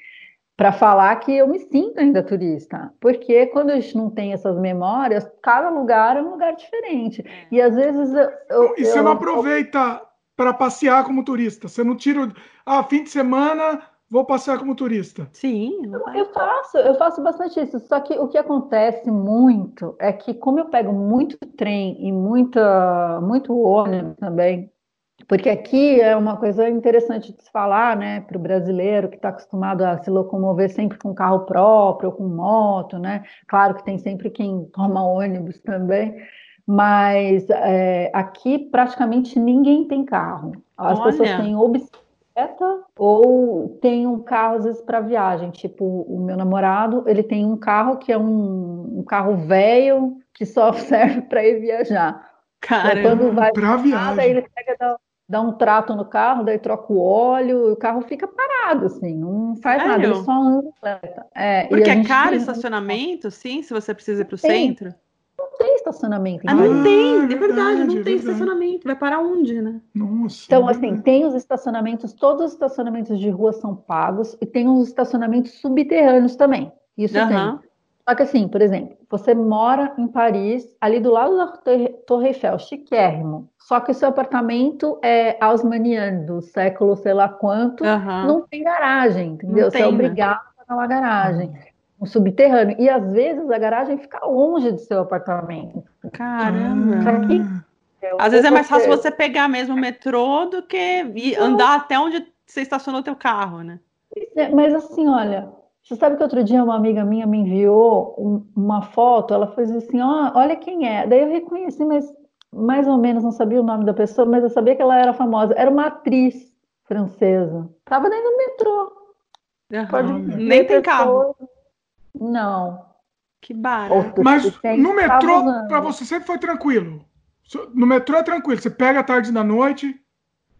para falar que eu me sinto ainda turista. Porque quando a gente não tem essas memórias, cada lugar é um lugar diferente. É. E às vezes. Eu, eu, e você eu, não aproveita para passear como turista? Você não tira. Ah, fim de semana vou passear como turista. Sim, eu faço, eu faço bastante isso. Só que o que acontece muito é que, como eu pego muito trem e muita, muito ônibus também, porque aqui é uma coisa interessante de se falar, né, para o brasileiro que está acostumado a se locomover sempre com carro próprio ou com moto, né? Claro que tem sempre quem toma ônibus também, mas é, aqui praticamente ninguém tem carro. As Olha. pessoas têm obstáculos ou tem um carro às vezes para viagem, tipo o meu namorado, ele tem um carro que é um, um carro velho que só serve para ir viajar. Cara, quando vai para viagem, daí ele pega dá, dá, um trato no carro, daí troca o óleo, e o carro fica parado assim, não faz Sério? nada, ele só anda. É, Porque é caro tem... estacionamento, sim, se você precisa ir para o centro tem estacionamento. Ah, não tem, é verdade, verdade não é tem verdade. estacionamento. Vai para onde, né? Nossa. Então, assim, tem os estacionamentos, todos os estacionamentos de rua são pagos e tem os estacionamentos subterrâneos também. Isso uhum. tem. Só que assim, por exemplo, você mora em Paris, ali do lado da Torre Eiffel, chiquérrimo. Só que o seu apartamento é Haussmanniano, do século sei lá quanto, uhum. não tem garagem, entendeu? Não você é tem, é obrigado né? a pagar uma garagem. Um subterrâneo. E às vezes a garagem fica longe do seu apartamento. Caramba! Às vezes é mais fácil você pegar mesmo o metrô do que andar até onde você estacionou o teu carro, né? É, mas assim, olha, você sabe que outro dia uma amiga minha me enviou um, uma foto, ela fez assim, oh, olha quem é. Daí eu reconheci, mas mais ou menos não sabia o nome da pessoa, mas eu sabia que ela era famosa. Era uma atriz francesa. Tava dentro do metrô. Uhum. Pode Nem tem carro. Não. Que barato. Mas no metrô, para você sempre foi tranquilo. No metrô é tranquilo. Você pega a tarde da noite.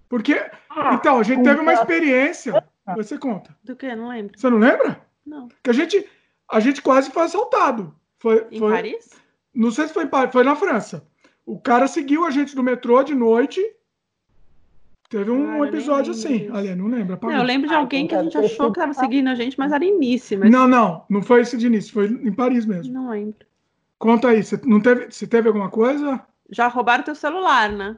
Porque. Ah, então, a gente teve uma experiência. Você conta. Do que? Não lembro. Você não lembra? Não. Que a gente, a gente quase foi assaltado. Foi, em foi, Paris? Não sei se foi em Paris, foi na França. O cara seguiu a gente no metrô de noite. Teve um ah, episódio assim. Ali, não lembra? Não, eu lembro de alguém que a gente achou que estava seguindo a gente, mas era início. Mas... Não, não, não foi esse de início, foi em Paris mesmo. Não lembro. Conta aí, você não teve, você teve alguma coisa? Já roubaram teu celular, né?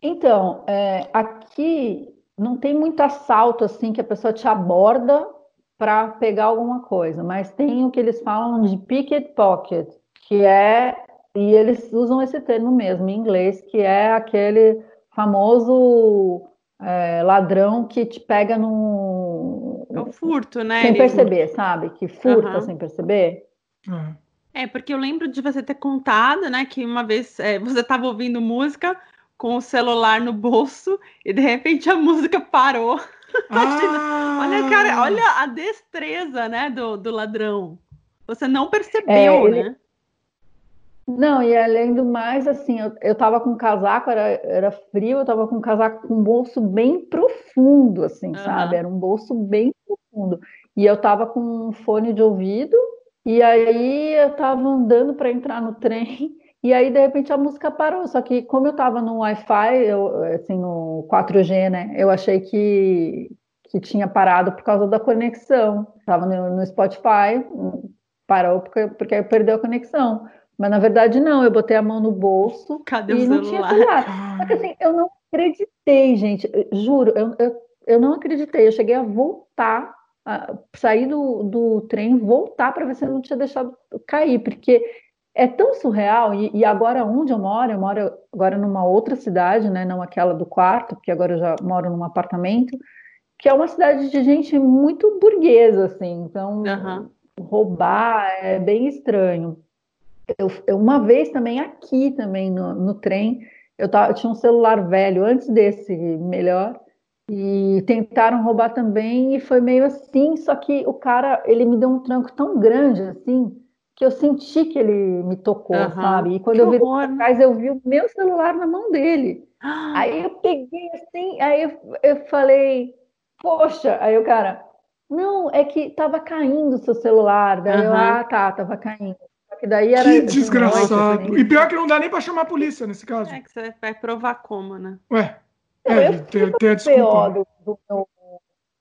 Então, é, aqui não tem muito assalto assim que a pessoa te aborda para pegar alguma coisa, mas tem o que eles falam de pickpocket, que é e eles usam esse termo mesmo em inglês, que é aquele famoso é, ladrão que te pega no é o furto, né? Sem Ele... perceber, sabe? Que furta uhum. sem perceber. Uhum. É, porque eu lembro de você ter contado, né, que uma vez é, você estava ouvindo música, com o celular no bolso e de repente a música parou. Ah. olha, cara, olha a destreza, né, do, do ladrão. Você não percebeu, é, ele... né? Não, e além do mais, assim, eu, eu tava com um casaco, era, era frio, eu tava com um casaco com um bolso bem profundo, assim, uhum. sabe? Era um bolso bem profundo. E eu tava com um fone de ouvido, e aí eu tava andando para entrar no trem, e aí, de repente, a música parou. Só que, como eu estava no Wi-Fi, eu, assim, no 4G, né? Eu achei que, que tinha parado por causa da conexão. Estava no, no, Spotify, parou porque, porque perdeu a conexão. Mas, na verdade, não. Eu botei a mão no bolso Cadê e não tinha celular. Só que, assim, eu não acreditei, gente. Juro, eu, eu, eu não acreditei. Eu cheguei a voltar sair do, do trem, voltar para ver se eu não tinha deixado cair, porque é tão surreal, e, e, agora onde eu moro, eu moro agora numa outra cidade, né, não aquela do quarto, porque agora eu já moro num apartamento, que é uma cidade de gente muito burguesa, assim, então uhum. roubar é bem estranho. Eu, eu, uma vez também aqui, também no, no trem, eu, tava, eu tinha um celular velho, antes desse melhor, e tentaram roubar também, e foi meio assim, só que o cara, ele me deu um tranco tão grande, assim, que eu senti que ele me tocou, uhum. sabe? E quando que eu vi atrás, eu vi o meu celular na mão dele. Ah. Aí eu peguei assim, aí eu, eu falei, poxa, aí o cara, não, é que tava caindo o seu celular. Daí uhum. eu, ah, tá, tava caindo. Que, daí era que desgraçado. Noite, e pior que não dá nem para chamar a polícia nesse caso. É que você vai provar como, né? Ué. É, eu tem, tem a desculpa. Do, do meu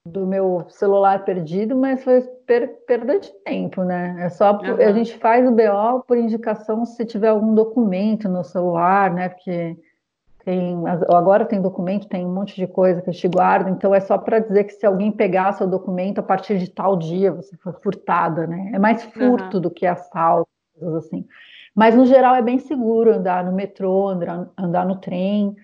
do meu celular perdido, mas foi per perda de tempo, né? É só uhum. a gente faz o BO por indicação se tiver algum documento no celular, né? Porque tem agora tem documento, tem um monte de coisa que te guarda, então é só para dizer que se alguém pegar seu documento a partir de tal dia você foi furtada, né? É mais furto uhum. do que assalto, assim. Mas no geral é bem seguro andar no metrô, andar, andar no trem.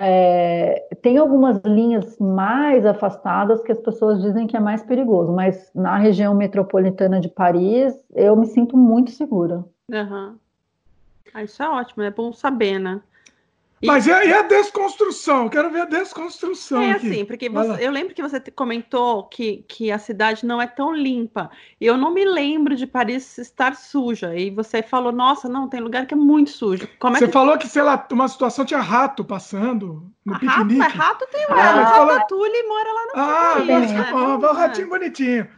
É, tem algumas linhas mais afastadas que as pessoas dizem que é mais perigoso, mas na região metropolitana de Paris eu me sinto muito segura. Uhum. Ah, isso é ótimo, é bom saber, né? E... Mas e a, desconstrução? Quero ver a desconstrução. É aqui. assim, porque você, eu lembro que você comentou que, que a cidade não é tão limpa. E eu não me lembro de Paris estar suja. E você falou, nossa, não, tem lugar que é muito sujo. Como é você que... falou que, sei lá, uma situação tinha rato passando no piquenique. Rato, rato tem lá. Ah, o Ratatouille mora lá no Ah, Paris, né? o ratinho bonitinho.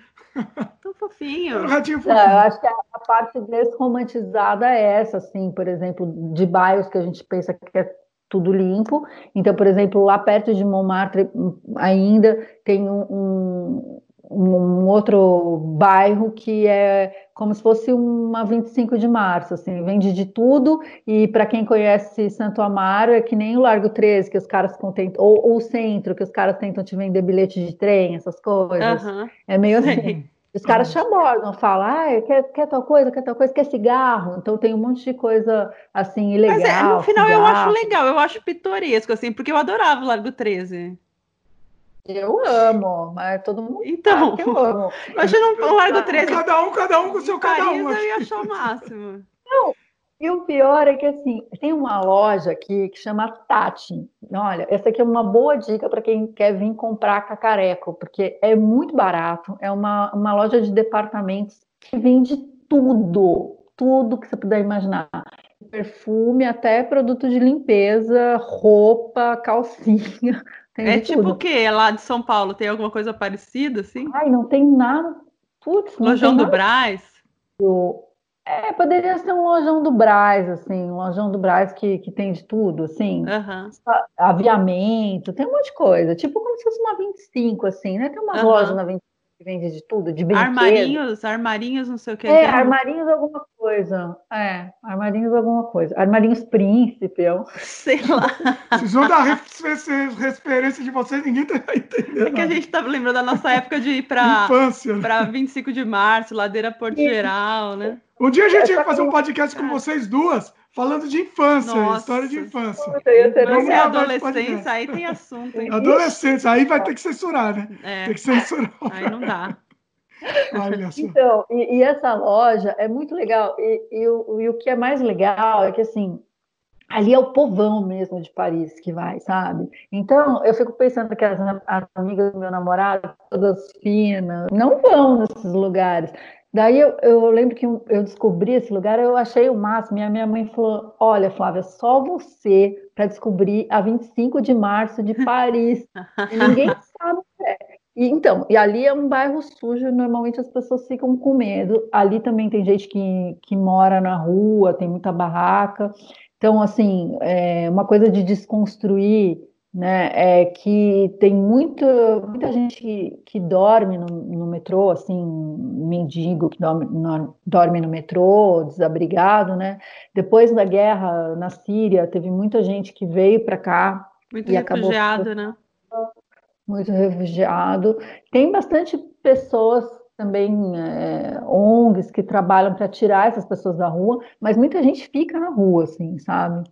Tão fofinho. O ratinho fofinho. É, eu acho que a, a parte desromantizada é essa, assim, por exemplo, de bairros que a gente pensa que é tudo limpo. Então, por exemplo, lá perto de Montmartre ainda tem um, um, um outro bairro que é como se fosse uma 25 de março, assim, vende de tudo. E para quem conhece Santo Amaro, é que nem o Largo 13, que os caras contentam, ou, ou, o centro, que os caras tentam te vender bilhete de trem, essas coisas. Uhum. É meio assim. Os caras te abordam, falam, ah, quer, quer tal coisa, quer tal coisa, quer cigarro. Então tem um monte de coisa assim, ilegal. Mas é, no final cigarro. eu acho legal, eu acho pitoresco, assim, porque eu adorava o Largo 13. Eu amo, mas todo mundo então, eu amo. Eu não largo 13. Cada um, cada um com o seu cada um. Eu ia achar o máximo. Não, e o pior é que assim, tem uma loja aqui que chama Tati. Olha, essa aqui é uma boa dica para quem quer vir comprar cacareco, porque é muito barato. É uma, uma loja de departamentos que vende tudo, tudo que você puder imaginar. Perfume, até produto de limpeza, roupa, calcinha. É tipo o quê? É lá de São Paulo tem alguma coisa parecida, assim? Ai, não tem nada. Putz, Lojão do Braz? É, poderia ser um lojão do Braz, assim, um lojão do Braz que, que tem de tudo, assim. Uhum. Aviamento, tem um monte de coisa. Tipo como se fosse uma 25, assim, né? Tem umas uhum. lojas na 25 que vende de tudo, de brinquedo. Armarinhos, armarinhos, não sei o que. É, armarinhos alguma coisa. É, armarinhos alguma coisa. Armarinhos príncipe, eu... sei lá. Vocês vão dar referência de vocês, ninguém tá entendendo. É que a gente tá lembrando da nossa época de ir pra, Infância, né? pra 25 de março, Ladeira Porto Geral, né? Um dia a gente ia fazer um podcast com vocês duas, falando de infância, Nossa. história de infância. Vamos é adolescência, aí tem assunto. Hein? Adolescência, aí vai ter que censurar, né? É. Tem que censurar. Aí não dá. Então, e, e, essa loja é muito legal. E, e, o, e o que é mais legal é que, assim, ali é o povão mesmo de Paris que vai, sabe? Então, eu fico pensando que as, as amigas do meu namorado, todas finas, não vão nesses lugares. Daí eu, eu, lembro que eu descobri esse lugar, eu achei o máximo. E a minha mãe falou: Olha, Flávia, só você para descobrir a 25 de março de Paris. e ninguém sabe o que é. E, então, e ali é um bairro sujo, normalmente as pessoas ficam com medo. Ali também tem gente que, que mora na rua, tem muita barraca. Então, assim, é uma coisa de desconstruir né? É que tem muito, muita gente que, que dorme no, no, metrô, assim, mendigo que dorme no, dorme no metrô, desabrigado, né? Depois da guerra na Síria, teve muita gente que veio para cá muito e refugiado, acabou né? Muito refugiado. Tem bastante pessoas também é, ONGs que trabalham para tirar essas pessoas da rua, mas muita gente fica na rua, assim, sabe?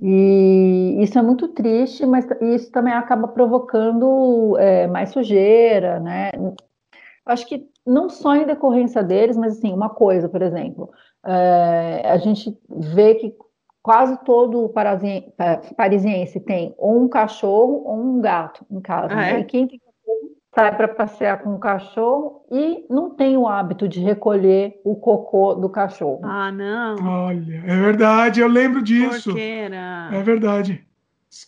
E isso é muito triste, mas isso também acaba provocando é, mais sujeira, né? Acho que não só em decorrência deles, mas assim, uma coisa, por exemplo, é, a gente vê que quase todo parisiense tem ou um cachorro ou um gato em casa. Ah, né? é? E quem tem sai para passear com o cachorro e não tem o hábito de recolher o cocô do cachorro. Ah, não. Olha, é verdade, eu lembro disso. Porqueira. É verdade.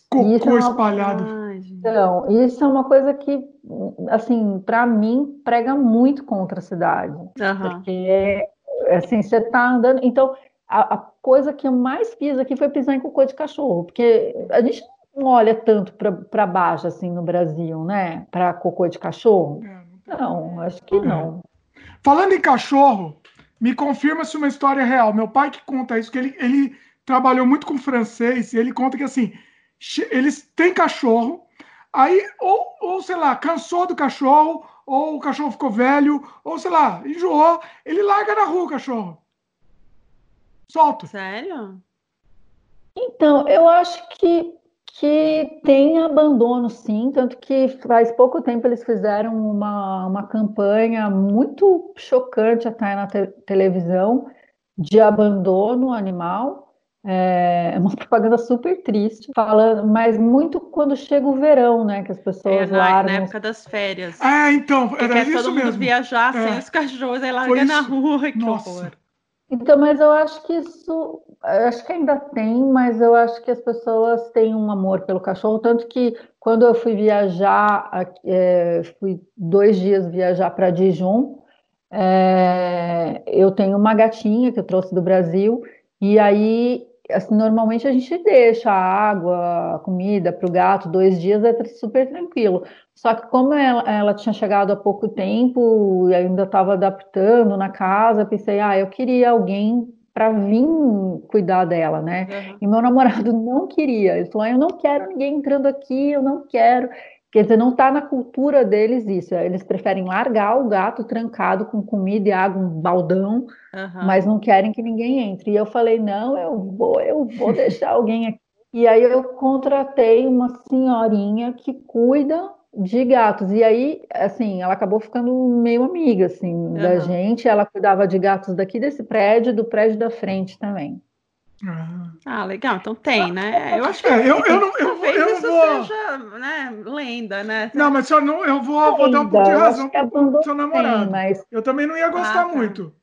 Cocô é espalhado. Então, isso é uma coisa que, assim, para mim, prega muito contra a cidade. Uhum. Porque, assim, você tá andando. Então, a, a, coisa que eu mais fiz aqui foi pisar em cocô de cachorro, porque a gente não olha tanto para baixo assim no Brasil, né? Para cocô de cachorro. É, não, acho que é. não. Falando em cachorro, me confirma se uma história é real. Meu pai que conta isso, que ele, ele trabalhou muito com francês, e ele conta que assim, eles têm cachorro, aí, ou, ou sei lá, cansou do cachorro, ou o cachorro ficou velho, ou sei lá, enjoou, ele larga na rua o cachorro. Solta. Sério? Então, eu acho que que tem abandono, sim, tanto que faz pouco tempo eles fizeram uma, uma campanha muito chocante até na te televisão de abandono animal. É uma propaganda super triste, falando, mas muito quando chega o verão, né? Que as pessoas é, na, largam. Na época das férias. Ah, então, era isso todo mundo mesmo. viajar é. sem os cachorros, aí larga na rua, que Nossa. horror. Então, mas eu acho que isso, acho que ainda tem, mas eu acho que as pessoas têm um amor pelo cachorro, tanto que quando eu fui viajar, é, fui dois dias viajar para Dijon, é, eu tenho uma gatinha que eu trouxe do Brasil, e aí assim, normalmente a gente deixa água, comida para o gato, dois dias é super tranquilo. Só que como ela, ela tinha chegado há pouco tempo e ainda estava adaptando na casa, pensei, ah, eu queria alguém para vir cuidar dela, né? Uhum. E meu namorado não queria. Ele falou: ah, eu não quero ninguém entrando aqui, eu não quero. Quer dizer, não está na cultura deles isso. Eles preferem largar o gato trancado com comida e água, um baldão, uhum. mas não querem que ninguém entre. E eu falei: não, eu vou, eu vou deixar alguém aqui. E aí eu contratei uma senhorinha que cuida de gatos. E aí, assim, ela acabou ficando meio amiga, assim, uhum. da gente. Ela cuidava de gatos daqui desse prédio, do prédio da frente também. Ah, legal. Então tem, né? Eu acho que é, eu, eu, não, eu, talvez eu isso vou... seja né, lenda, né? Não, mas só não, eu vou, vou dar um pouco de razão para o seu namorado. Tem, mas... Eu também não ia gostar ah, tá. muito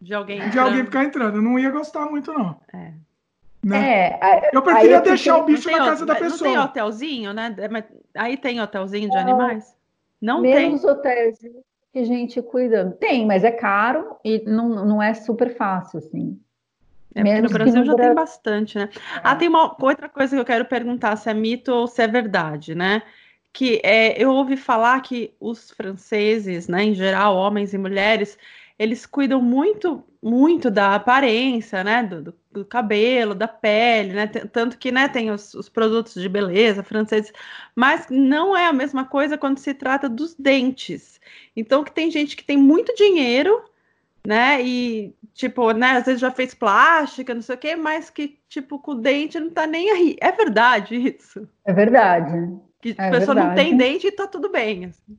de alguém de alguém ficar entrando. Eu não ia gostar muito, não. É. Né? É, eu preferia deixar o bicho na casa da pessoa. Não tem hotelzinho, né? Aí tem hotelzinho de animais? Não Menos tem. hotéis que a gente cuida. Tem, mas é caro e não, não é super fácil, assim. É Menos no Brasil no já Brasil. tem bastante, né? É. Ah, tem uma outra coisa que eu quero perguntar, se é mito ou se é verdade, né? Que é, eu ouvi falar que os franceses, né, em geral, homens e mulheres, eles cuidam muito, muito da aparência, né? Do, do, do cabelo, da pele, né? Tanto que, né, tem os, os, produtos de beleza franceses, mas não é a mesma coisa quando se trata dos dentes. Então, que tem gente que tem muito dinheiro, né? E, tipo, né, às vezes já fez plástica, não sei o quê, mas que, tipo, com o dente não tá nem aí. É verdade isso? É verdade. Que a é pessoa verdade. não tem dente e tá tudo bem. Assim.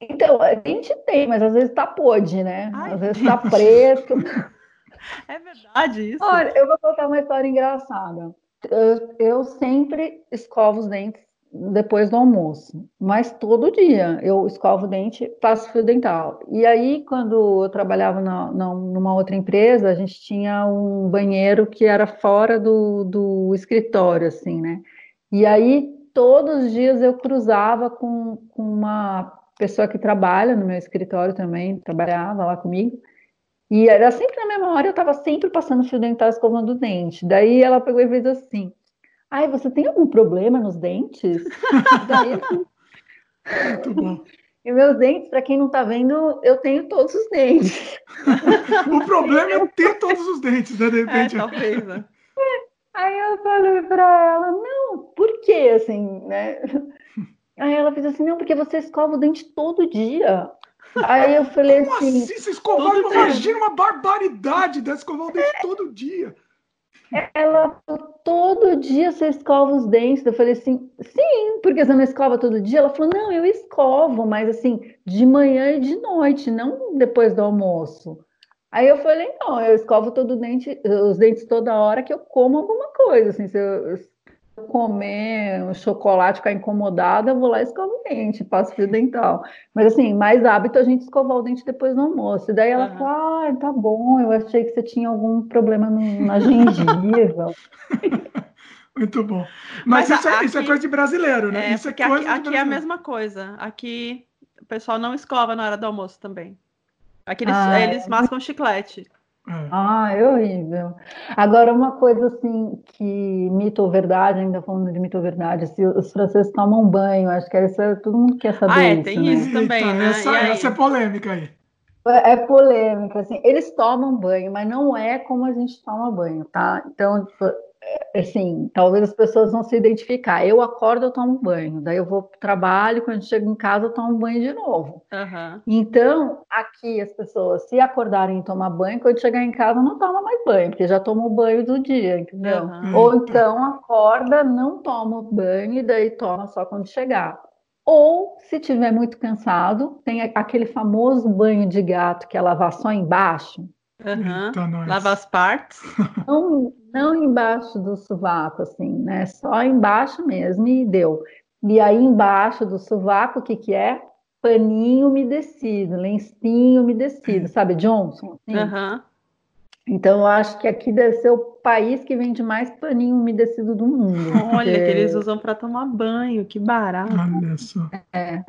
Então, a gente tem, mas às vezes tá podre, né? Ai, às vezes tá preto. É verdade isso? Olha, eu vou contar uma história engraçada. Eu, eu, sempre escovo os dentes depois do almoço, mas todo dia eu escovo o dente, passo fio dental. E aí, quando eu trabalhava na, na, numa outra empresa, a gente tinha um banheiro que era fora do, do escritório, assim, né? E aí, todos os dias eu cruzava com, com uma pessoa que trabalha no meu escritório também, trabalhava lá comigo. E era sempre na mesma hora, eu estava sempre passando fio dental escovando o dente. Daí ela pegou e fez assim: Ai, você tem algum problema nos dentes? Daí, Muito bom. E meus dentes, para quem não está vendo, eu tenho todos os dentes. o problema é ter todos os dentes, né? De é, repente. É, talvez, né? Aí eu falei para ela, não, por quê, assim, né? Aí ela fez assim, não, porque você escova o dente todo dia. Aí eu falei Como assim. assim você escovar? Imagina uma barbaridade dessa escovar o dente é. todo dia. Ela todo dia você escova os dentes. Eu falei assim, sim, porque você não escova todo dia? Ela falou, não, eu escovo, mas assim, de manhã e de noite, não depois do almoço. Aí eu falei, não, eu escovo todo dente, os dentes toda hora que eu como alguma coisa. Assim, se eu, comer um chocolate, ficar incomodada, eu vou lá e escovo o dente, passo fio dental. Mas assim, mais hábito a gente escovar o dente depois do almoço. E daí ela uhum. falou, ah, tá bom, eu achei que você tinha algum problema no, na gengiva. Muito bom. Mas, Mas isso, é, aqui, isso, é, coisa de brasileiro, né? É, isso é coisa aqui, aqui é a mesma coisa. Aqui o pessoal não escova na hora do almoço também. Aqui eles, ah, eles é. mascam chiclete. É. Ah, é horrível. Agora, uma coisa assim que mito ou verdade, ainda falando de mito ou verdade, se os franceses tomam banho, acho que isso é, todo mundo quer saber. Ah, é, isso, tem né? isso também, Eita, né? Essa, essa, é polêmica aí. É, é polêmica, assim, eles tomam banho, mas não é como a gente toma banho, tá? Então, tipo, assim, talvez as pessoas vão se identificar. Eu acordo, eu tomo banho, daí eu vou para o trabalho, quando chego em casa, eu tomo banho de novo. Uhum. Então, aqui as pessoas, se acordarem e tomar banho, quando chegar em casa, não toma mais banho, porque já tomou banho do dia, entendeu? Uhum. Ou então acorda, não toma banho e daí toma só quando chegar. Ou, se tiver muito cansado, tem aquele famoso banho de gato que é lavar só embaixo. Uhum. Lava as partes. Não, não embaixo do sovaco, assim, né? Só embaixo mesmo e deu. E aí embaixo do sovaco, o que que é? Paninho umedecido, lencinho umedecido, sabe, Johnson? Assim? Uhum. Então, eu acho que aqui deve ser o país que vende mais paninho umedecido do mundo. Olha, porque... que eles usam para tomar banho, que barato. Olha só. É.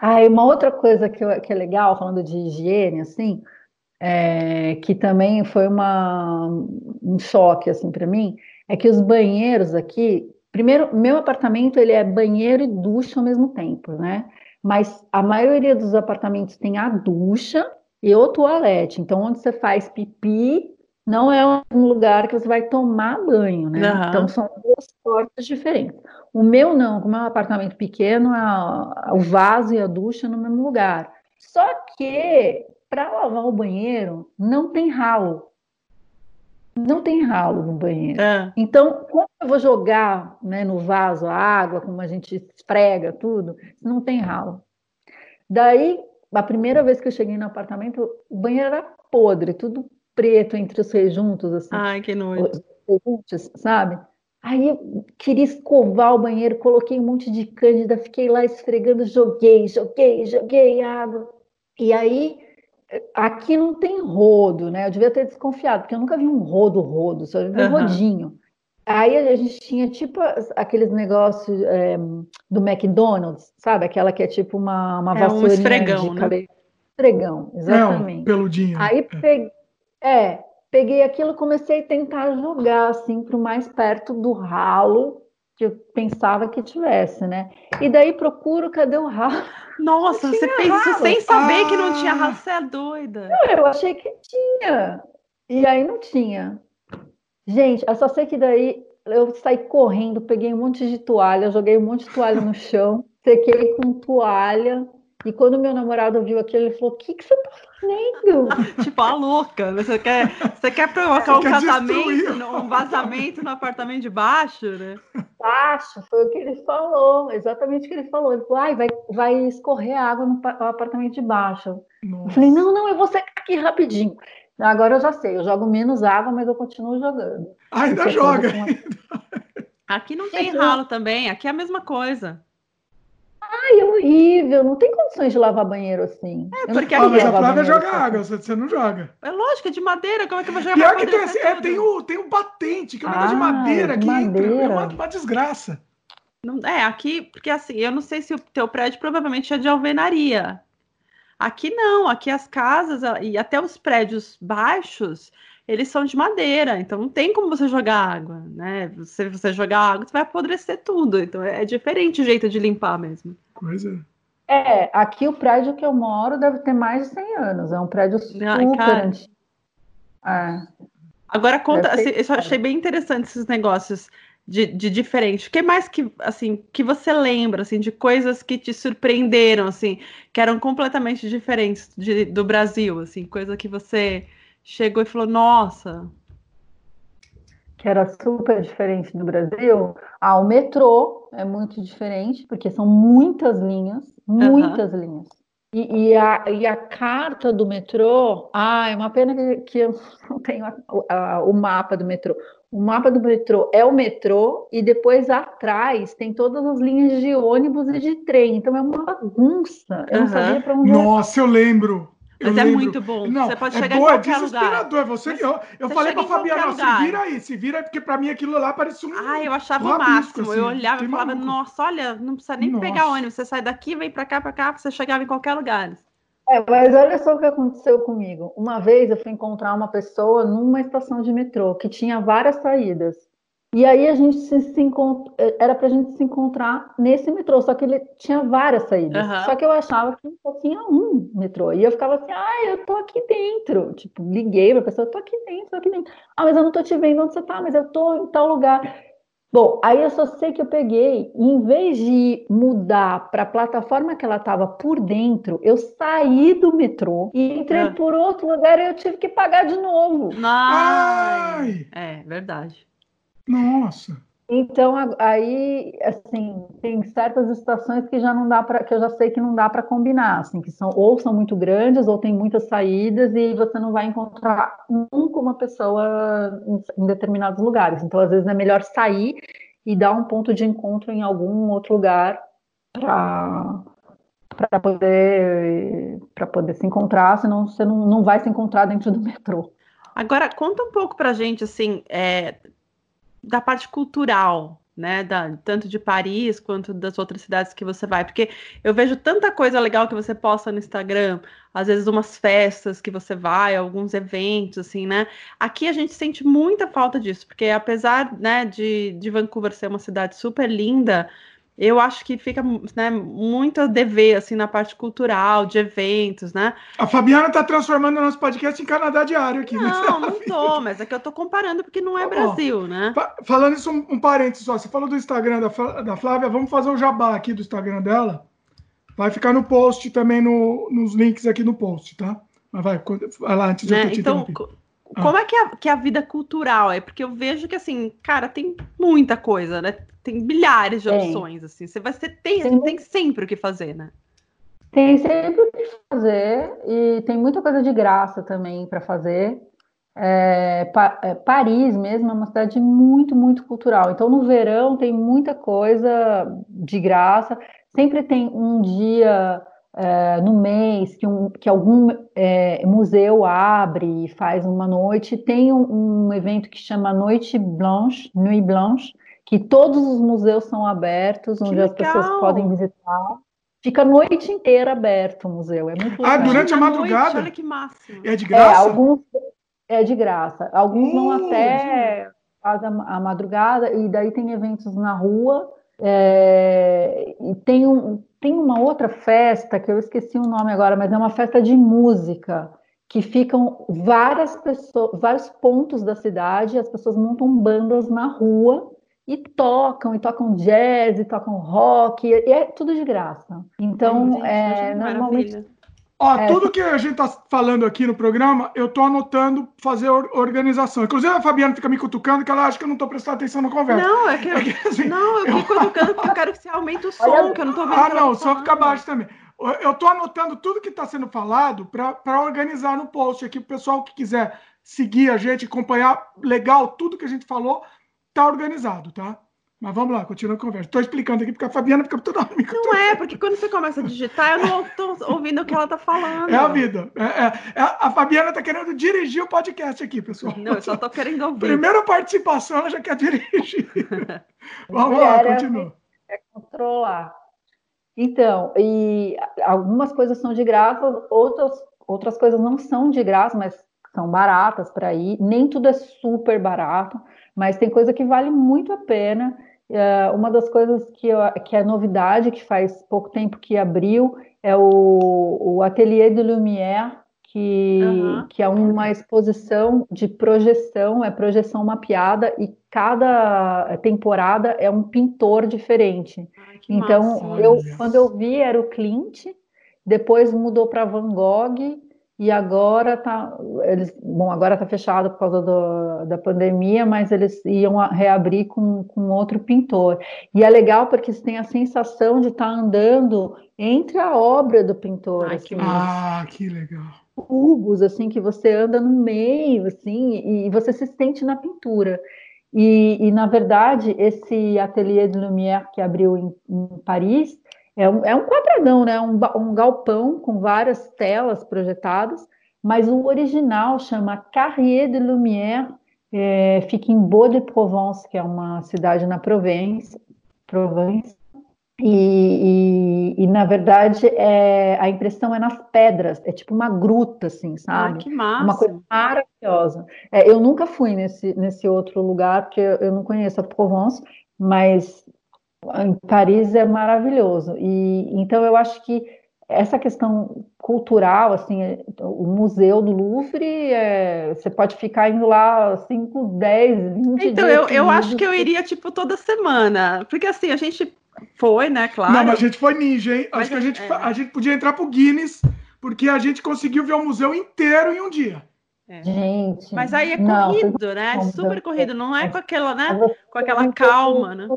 Ah, e uma outra coisa que, eu, que é legal, falando de higiene, assim, é, que também foi uma, um choque assim para mim, é que os banheiros aqui, primeiro, meu apartamento ele é banheiro e ducha ao mesmo tempo, né? Mas a maioria dos apartamentos tem a ducha e o toalete. Então, onde você faz pipi, não é um lugar que você vai tomar banho, né? Uhum. Então, são duas portas diferentes. O meu não, como é um apartamento pequeno, a, o vaso e a ducha no mesmo lugar. Só que para lavar o banheiro não tem ralo. Não tem ralo no banheiro. É. Então, quando eu vou jogar né, no vaso a água, como a gente esfrega tudo, não tem ralo. Daí, a primeira vez que eu cheguei no apartamento, o banheiro era podre, tudo preto entre os rejuntos, assim. Ai, que nojo. Rejuntos, sabe? Aí eu queria escovar o banheiro, coloquei um monte de cândida, fiquei lá esfregando, joguei, joguei, joguei água. E aí, aqui não tem rodo, né? Eu devia ter desconfiado, porque eu nunca vi um rodo, rodo, só vi um uhum. rodinho. Aí a gente tinha tipo aqueles negócios é, do McDonald's, sabe? Aquela que é tipo uma, uma é um esfregão, de cabelo. Né? Esfregão, exatamente. É, um peludinho. Aí é. peguei, é, peguei aquilo comecei a tentar jogar assim para o mais perto do ralo que eu pensava que tivesse, né? E daí procuro, cadê o ralo? Nossa, você fez ralo. isso sem saber ah. que não tinha ralo, você é doida. Não, eu achei que tinha. E aí não tinha. Gente, eu só sei que daí eu saí correndo, peguei um monte de toalha, joguei um monte de toalha no chão, sequei com toalha, e quando meu namorado viu aquilo, ele falou: O que, que você tá fazendo? tipo, a louca. Você quer, você quer provocar você um quer casamento, destruir. um vazamento no apartamento de baixo, né? Baixo, foi o que ele falou, exatamente o que ele falou. Ele falou: Ai, vai, vai escorrer água no, no apartamento de baixo. Nossa. Eu falei: Não, não, eu vou secar aqui rapidinho. Agora eu já sei, eu jogo menos água, mas eu continuo jogando. ainda joga! Aqui não tem ralo também, aqui é a mesma coisa. Ai, é horrível, não tem condições de lavar banheiro assim. É, porque aqui ah, mas a Flávia joga assim. água, você, você não joga. É lógico, é de madeira, como é que eu vou jogar Pior que tem, assim, é, tem, o, tem o batente, que é um negócio de ah, madeira aqui, madeira. é uma, uma desgraça. Não, é, aqui, porque assim, eu não sei se o teu prédio provavelmente é de alvenaria. Aqui não, aqui as casas e até os prédios baixos, eles são de madeira, então não tem como você jogar água, né? Se você jogar água, você vai apodrecer tudo. Então é, é diferente o jeito de limpar mesmo. Coisa. É, aqui o prédio que eu moro deve ter mais de 100 anos. É um prédio super Ai, antigo. É. Agora conta, assim, eu achei bem interessante esses negócios de, de diferente. O que mais que, assim, que você lembra, assim, de coisas que te surpreenderam, assim, que eram completamente diferentes de, do Brasil, assim, coisa que você chegou e falou, nossa. Que era super diferente do Brasil. Ah, o metrô é muito diferente, porque são muitas linhas, muitas uhum. linhas. E, e, a, e a carta do metrô, ah, é uma pena que, que eu não tenho a, a, o mapa do metrô. O mapa do metrô é o metrô e depois atrás tem todas as linhas de ônibus e de trem. Então é uma bagunça. Eu uhum. não sabia para onde. Nossa, eu lembro. Mas eu é lembro. muito bom. Não, você pode é chegar boa, em qualquer lugar. É você, eu eu você falei pra Fabiana, se vira aí, se vira, porque pra mim aquilo lá parecia um. Ah, eu achava o máximo. Assim, eu olhava e falava, maluco. nossa, olha, não precisa nem nossa. pegar ônibus. Você sai daqui, vem pra cá, pra cá, você chegava em qualquer lugar. É, mas olha só o que aconteceu comigo. Uma vez eu fui encontrar uma pessoa numa estação de metrô que tinha várias saídas. E aí a gente se, se encont... era pra gente se encontrar nesse metrô, só que ele tinha várias saídas. Uhum. Só que eu achava que só tinha um metrô. E eu ficava assim, ah, eu tô aqui dentro. Tipo, liguei pra pessoa, eu tô aqui dentro, tô aqui dentro. Ah, mas eu não tô te vendo onde você tá, mas eu tô em tal lugar. Bom, aí eu só sei que eu peguei, em vez de mudar para a plataforma que ela estava por dentro, eu saí do metrô e entrei ah. por outro lugar e eu tive que pagar de novo. Ai. É, verdade. Nossa. Então aí, assim, tem certas estações que já não dá para, que eu já sei que não dá para combinar, assim, que são ou são muito grandes ou tem muitas saídas e você não vai encontrar nunca uma pessoa em, em determinados lugares. Então, às vezes é melhor sair e dar um ponto de encontro em algum outro lugar para para poder para poder se encontrar, senão você não, não vai se encontrar dentro do metrô. Agora conta um pouco para gente assim, é, da parte cultural né? Da, tanto de Paris quanto das outras cidades que você vai. Porque eu vejo tanta coisa legal que você posta no Instagram, às vezes umas festas que você vai, alguns eventos, assim, né? Aqui a gente sente muita falta disso, porque apesar né, de, de Vancouver ser uma cidade super linda eu acho que fica né, muito a dever assim na parte cultural, de eventos, né? A Fabiana está transformando o nosso podcast em Canadá diário aqui. Né? Não, não tô, mas é que eu tô comparando porque não é tá Brasil, né? Falando isso, um, um parênteses só. Você falou do Instagram da, da Flávia, vamos fazer o jabá aqui do Instagram dela. Vai ficar no post também, no, nos links aqui no post, tá? Mas vai, vai lá antes de né? eu te Então, como ah. é que a, que a vida cultural é? Porque eu vejo que, assim, cara, tem muita coisa, né? Tem milhares de opções, assim. Você vai ser, tem, tem, tem sempre o que fazer, né? Tem sempre o que fazer e tem muita coisa de graça também para fazer. É, pa, é, Paris mesmo é uma cidade muito, muito cultural. Então, no verão tem muita coisa de graça. Sempre tem um dia uh, no mês que, um, que algum é, museu abre e faz uma noite. Tem um, um, evento que chama Noite Blanche, Nuit Blanche, que todos os museus são abertos, onde as pessoas podem visitar. Fica a noite inteira aberto o museu. É muito ah, legal. Ah, durante a madrugada? Noite, olha que máximo. É de graça? É, alguns, é de graça. Alguns vão uh, até a, a madrugada, e daí tem eventos na rua. É, e tem um, tem uma outra festa que eu esqueci o nome agora, mas é uma festa de música que ficam várias pessoas, vários pontos da cidade, as pessoas montam bandas na rua e tocam, e tocam jazz, e tocam rock, e é tudo de graça. Então, é, normalmente Ó, é, tudo que a gente tá falando aqui no programa, eu tô anotando fazer organização. Inclusive, a Fabiana fica me cutucando que ela acha que eu não tô prestando atenção na conversa. Não, é que, eu, é que assim, não, eu fico cutucando porque eu quero que você aumente o som, Olha, que eu não tô vendo. Ah, não, o som fica baixo também. Eu tô anotando tudo que está sendo falado para organizar no post aqui, o pessoal que quiser seguir a gente, acompanhar legal tudo que a gente falou, tá organizado, tá? Mas vamos lá, continua a conversa. Estou explicando aqui porque a Fabiana fica toda hora Não é, porque quando você começa a digitar, eu não estou ouvindo o que ela está falando. É a vida. É, é, é, a Fabiana está querendo dirigir o podcast aqui, pessoal. Não, eu só estou querendo ouvir. Primeira participação, ela já quer dirigir. vamos lá, continua. É controlar. Então, e algumas coisas são de graça, outras, outras coisas não são de graça, mas são baratas para ir. Nem tudo é super barato, mas tem coisa que vale muito a pena. Uh, uma das coisas que, eu, que é novidade, que faz pouco tempo que abriu, é o, o Atelier de Lumière, que, uhum. que é uma exposição de projeção, é projeção mapeada, e cada temporada é um pintor diferente. Ai, então, massa, eu, quando eu vi, era o Clint, depois mudou para Van Gogh, e agora tá, eles, bom, agora está fechado por causa do, da pandemia, mas eles iam reabrir com, com outro pintor. E é legal porque você tem a sensação de estar tá andando entre a obra do pintor. Ai, assim, que ah, que legal. Cubos, assim, que você anda no meio, assim, e você se sente na pintura. E, e na verdade, esse ateliê de Lumière que abriu em, em Paris, é um, é um quadradão, né? Um, um galpão com várias telas projetadas, mas o original chama Carrier de Lumière, é, fica em Beau-de-Provence, que é uma cidade na Provence, Provence e, e, e, na verdade é, a impressão é nas pedras, é tipo uma gruta, assim, sabe? Ah, que massa! Uma coisa maravilhosa. É, eu nunca fui nesse, nesse outro lugar, porque eu, eu não conheço a Provence, mas em Paris é maravilhoso. E então eu acho que essa questão cultural, assim, é, o museu do Louvre, é, você pode ficar indo lá 5, 10, 20 Então, eu, eu acho que eu iria, tipo, toda semana. Porque, assim, a gente foi, né, claro. Não, mas a gente foi ninja, hein? Mas acho que a gente, é. a gente podia entrar pro Guinness, porque a gente conseguiu ver o museu inteiro em um dia. É. Gente. Mas aí é corrido, não, né? Super corrido, não é com aquela, né? Com aquela calma, né?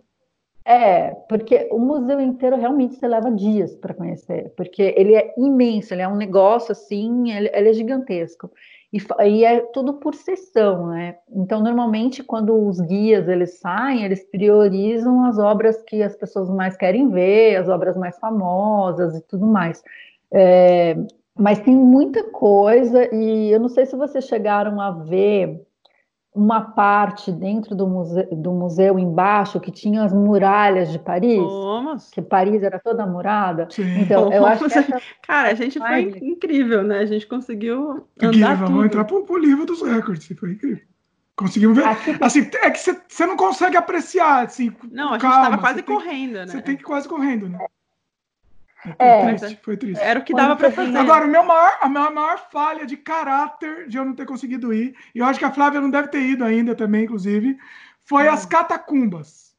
É, porque o museu inteiro realmente você leva dias para conhecer, porque ele é imenso, ele é um negócio assim, ele, ele é gigantesco. E, e, é tudo por sessão, né? Então, normalmente, quando os guias eles saem, eles priorizam as obras que as pessoas mais querem ver, as obras mais famosas e tudo mais. É, mas tem muita coisa, e eu não sei se vocês chegaram a ver uma parte dentro do museu, do museu embaixo que tinha as muralhas de Paris? Fomos. Que Paris era toda murada? Sim. Então, eu acho que essa... Cara, a gente foi incrível, né? A gente conseguiu andar Vamos tudo. entrar para o livro dos recordes, foi incrível. Conseguimos ver. Aqui... Assim, é que você não consegue apreciar, assim. Não, a gente estava quase correndo, né? Você tem que ir quase correndo, né? É, foi, triste, foi triste. Era o que dava para fazer. Agora, o meu maior, a minha maior falha de caráter de eu não ter conseguido ir, e eu acho que a Flávia não deve ter ido ainda também, inclusive, foi hum. as catacumbas.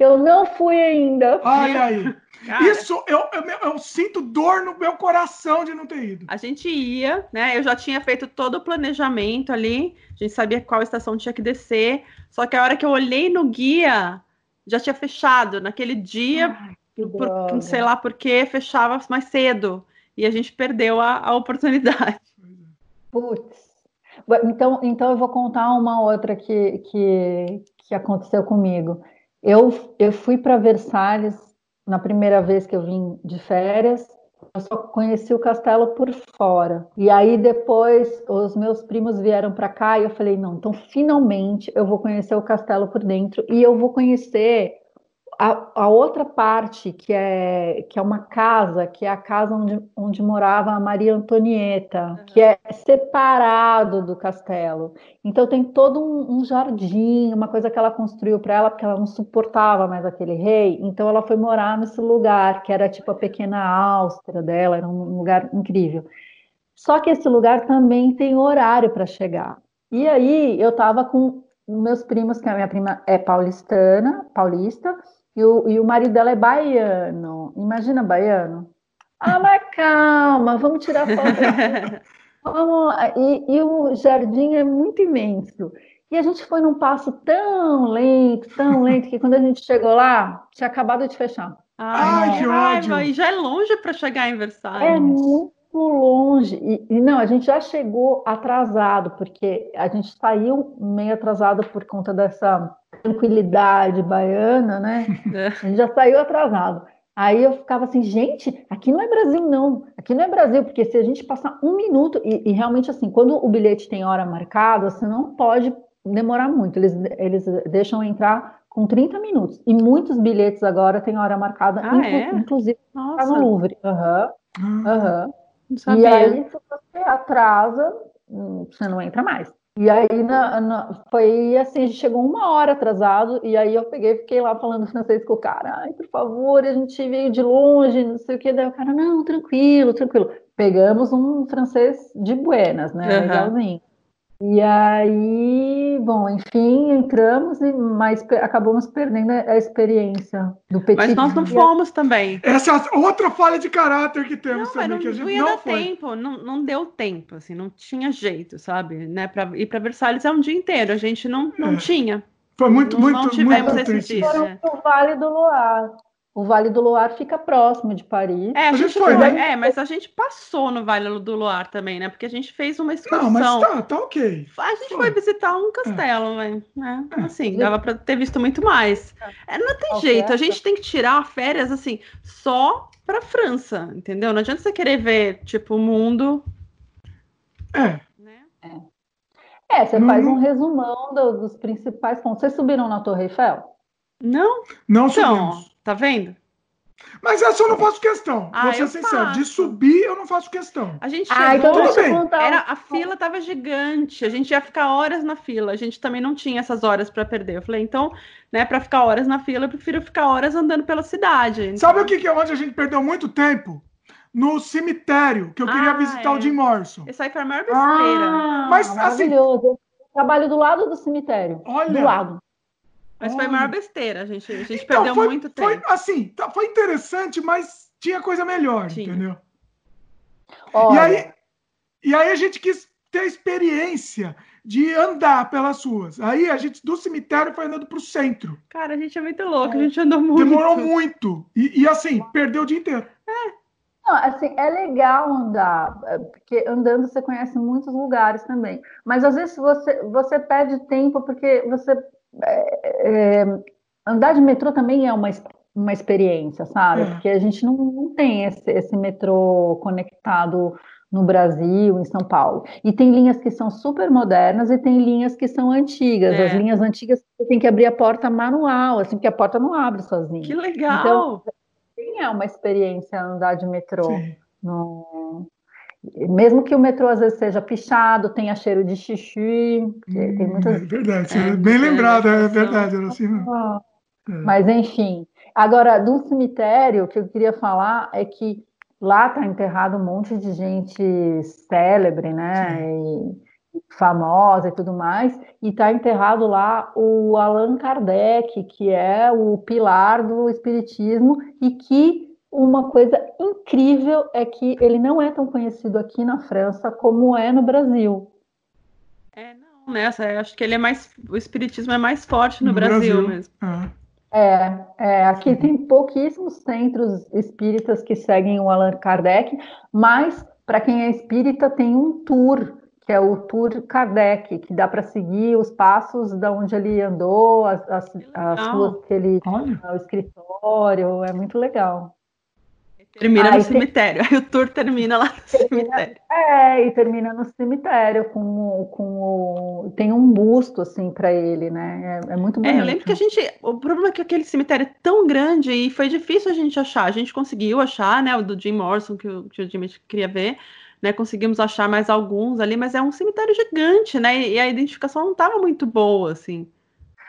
Eu não fui ainda. Olha aí. Cara, Isso, eu, eu, eu, sinto dor no meu coração de não ter ido. A gente ia, né? Eu já tinha feito todo o planejamento ali, a gente sabia qual estação tinha que descer, só que a hora que eu olhei no guia, já tinha fechado. Naquele dia, Ai, por, sei lá por que, fechava mais cedo. E a gente perdeu a, a oportunidade. Putz. Então, então eu vou contar uma outra que, que, que aconteceu comigo. Eu, eu fui para Versalhes na primeira vez que eu vim de férias, eu só conheci o castelo por fora. E aí depois os meus primos vieram para cá e eu falei: não, então finalmente eu vou conhecer o castelo por dentro e eu vou conhecer a, a, outra parte, que é, que é uma casa, que é a casa onde, onde morava a Maria Antonieta, uhum. que é separado do castelo. Então tem todo um, um jardim, uma coisa que ela construiu para ela, porque ela não suportava mais aquele rei. Então ela foi morar nesse lugar, que era tipo a pequena Áustria dela, era um lugar incrível. Só que esse lugar também tem horário para chegar. E aí eu estava com meus primos, que a minha prima é paulistana, paulista, e o, e o marido dela é baiano. Imagina baiano. Ah, mas calma, vamos tirar foto. vamos, e, e o jardim é muito imenso. E a gente foi num passo tão lento, tão lento, que quando a gente chegou lá, tinha acabado de fechar. Ai, Ai que ódio! E já é longe para chegar em Versalhes. É muito longe. E, e, não, a gente já chegou atrasado, porque a gente saiu meio atrasado por conta dessa tranquilidade baiana, né? É. A gente já saiu atrasado. Aí eu ficava assim, gente, aqui não é Brasil, não. Aqui não é Brasil, porque se a gente passar um minuto, e, e realmente assim, quando o bilhete tem hora marcada, você não pode demorar muito. Eles, eles deixam entrar com 30 minutos. E muitos bilhetes agora têm hora marcada, ah, inclu é? inclusive no Louvre. Uhum. Uhum. E aí, se você atrasa, hum, você não entra mais. E aí na, na, foi assim, a gente chegou uma hora atrasado, e aí eu peguei fiquei lá falando francês com o cara, ai, por favor, a gente veio de longe, não sei o que, daí o cara, não, tranquilo, tranquilo. Pegamos um francês de buenas, né? Uhum. Legalzinho. E aí, bom, enfim, entramos, e mas acabamos perdendo a experiência do petit. Mas nós não fomos também. Essa é outra falha de caráter que temos não, também, não, que a gente não ia não dar foi. tempo, não, não deu tempo, assim, não tinha jeito, sabe? Né? Pra ir para Versalhes é um dia inteiro, a gente não, não é. tinha. Foi muito, não, muito, não tivemos muito esse dia. Foram pro Vale do Loire. O Vale do Loire fica próximo de Paris. É, a, gente foi, né? é, mas a gente passou no Vale do Loire também, né? Porque a gente fez uma excursão. Não, mas tá, tá ok. A gente foi, foi visitar um castelo, é. né? É. Assim, dava para ter visto muito mais. É, não tem okay. jeito, a gente tem que tirar férias, assim, só pra França, entendeu? Não adianta você querer ver, tipo, o mundo. É. Né? É. é, você não, faz um resumão do, dos principais pontos. Vocês subiram na Torre Eiffel? Não? Não então, subimos. Tá vendo? Mas essa eu não faço questão. Ah, Vou ser sincero. Faço. De subir, eu não faço questão. A gente ah, chegou, então deixa era, a fila tava gigante. A gente ia ficar horas na fila. A gente também não tinha essas horas para perder. Eu falei, então, né, para ficar horas na fila, eu prefiro ficar horas andando pela cidade. Então... Sabe o que, que é onde a gente perdeu muito tempo? No cemitério, que eu queria ah, visitar é. o Jim Morrison. Isso aí foi a maior besteira. Ah, Mas, assim. Trabalho do lado do cemitério. Olha. Do lado. Mas foi a maior besteira, a gente, a gente então, perdeu foi, muito tempo. Foi, assim, tá, foi interessante, mas tinha coisa melhor, tinha. entendeu? E aí, e aí a gente quis ter a experiência de andar pelas ruas. Aí a gente do cemitério foi andando para o centro. Cara, a gente é muito louco, a gente andou muito. Demorou muito. E, e assim, perdeu o dia inteiro. É. Não, assim, é legal andar, é, porque andando você conhece muitos lugares também. Mas às vezes você, você perde tempo porque você é, é, andar de metrô também é uma, uma experiência, sabe? É. Porque a gente não, não tem esse, esse metrô conectado no Brasil, em São Paulo. E tem linhas que são super modernas e tem linhas que são antigas. É. As linhas antigas você tem que abrir a porta manual, assim, porque a porta não abre sozinha. Que legal! Então, é uma experiência andar de metrô. No... Mesmo que o metrô às vezes seja pichado, tenha cheiro de xixi. Hum, tem muitas... É verdade, é, bem lembrado, é, verdade. Assim, é. Mas enfim. Agora, do cemitério, o que eu queria falar é que lá está enterrado um monte de gente célebre, né? E, famosa e tudo mais, e está enterrado lá o Allan Kardec, que é o pilar do espiritismo e que uma coisa incrível é que ele não é tão conhecido aqui na França como é no Brasil. É, não, nessa, né? acho que ele é mais, o espiritismo é mais forte no, no Brasil, Brasil, mesmo. É. É, é, aqui tem pouquíssimos centros espíritas que seguem o Allan Kardec, mas para quem é espírita tem um tour, que é o Tour Kardec, que dá para seguir os passos da onde ele andou, as, as, as ruas que ele. Olha. o escritório, é muito legal. Termina Aí no tem... cemitério. Aí o tour termina lá no termina... cemitério. É, e termina no cemitério com, com o... tem um busto assim para ele, né? É, é muito bonito. É, eu lembro que a gente, o problema é que aquele cemitério é tão grande e foi difícil a gente achar. A gente conseguiu achar, né, o do Jim Morrison que o, que o Jimmy queria ver, né? Conseguimos achar mais alguns ali, mas é um cemitério gigante, né? E a identificação não estava muito boa, assim.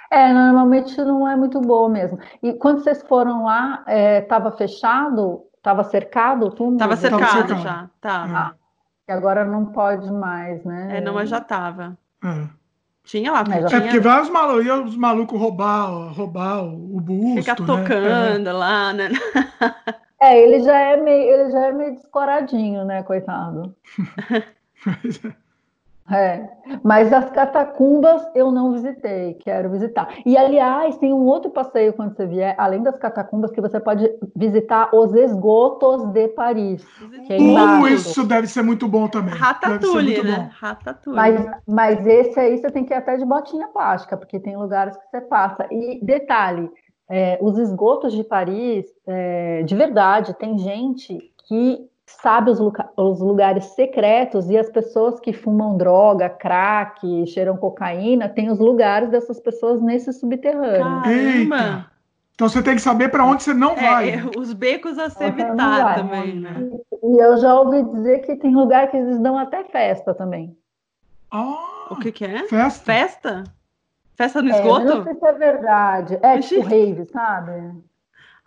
É, normalmente não é muito boa mesmo. E quando vocês foram lá, estava é, fechado Estava cercado o túmulo? Estava cercado, já, tá. Ah, e agora não pode mais, né? É, não, mas já estava. É. Tinha lá. É, tinha... porque vai os malucos, os malucos roubar, roubar o busto, Ficar né? tocando né? lá, né? É, ele já é meio, ele já é meio descoradinho, né, coitado. É, mas as catacumbas eu não visitei, quero visitar. E aliás, tem um outro passeio quando você vier, além das catacumbas, que você pode visitar os esgotos de Paris. Que é uh, isso deve ser muito bom também. Ratatouille, né? Ratatouille. Mas, mas esse aí você tem que ir até de botinha plástica, porque tem lugares que você passa. E detalhe, é, os esgotos de Paris, é, de verdade, tem gente que sabe os, os, lugares secretos e as pessoas que fumam droga, crack, cheiram cocaína, tem os lugares dessas pessoas nesse subterrâneo. Caramba! Então você tem que saber para onde você não é, vai. É, os becos a se evitar também, né? E eu já ouvi dizer que tem lugar que eles dão até festa também. Ah, o que, que é? Festa? Festa? Festa no esgoto? É, não sei se é verdade. É tipo rave, sabe?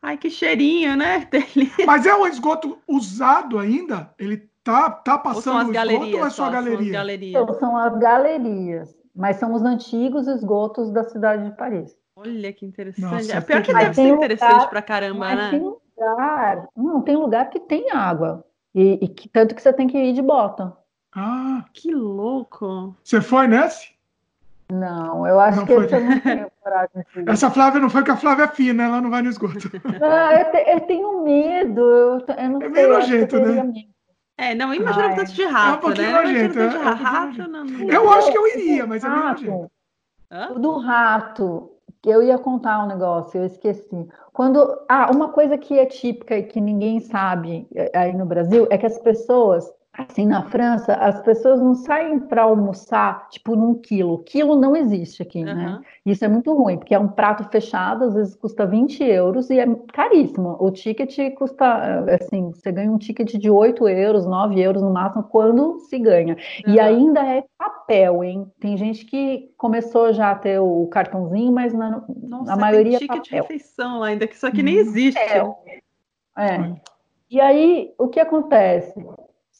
Ai, que cheirinho, né? Mas é um esgoto usado ainda? Ele tá, tá passando ou são as galerias, ou é só, só galeria? São as galerias. Então, são as galerias, mas são os antigos esgotos da cidade de Paris. Olha que interessante. Nossa, é pior que deve ser interessante lugar, pra caramba, né? Tem lugar, não, tem lugar que tem água. E, e que, tanto que você tem que ir de bota. Ah, que louco. Você foi nesse? Não, eu acho não que foi... eu não tenho coragem de Essa Flávia não foi porque a Flávia é fina, ela não vai no esgoto. Ah, eu, te, eu tenho medo, eu, eu não é sei. Meio nojento, né? Medo. É, não, imagina tanto de rato, é um pouquinho né? Nojento, é, rato, não, não... Eu acho que eu iria, mas é meio nojento. O do rato, eu ia contar um negócio, eu esqueci. Quando, ah, uma coisa que é típica e que ninguém sabe eh, aí no Brasil é que as pessoas assim, na França, as pessoas não saem para almoçar, tipo, num quilo. Quilo não existe aqui, uhum. né? Isso é muito ruim, porque é um prato fechado, às vezes custa 20 euros e é caríssimo. O ticket custa, assim, você ganha um ticket de 8 euros, 9 euros no máximo, quando se ganha. Uhum. E ainda é papel, hein? Tem gente que começou já a ter o cartãozinho, mas na, Nossa, a maioria tem ticket é papel. de refeição ainda, que isso aqui nem existe. É. é. E aí, o que acontece?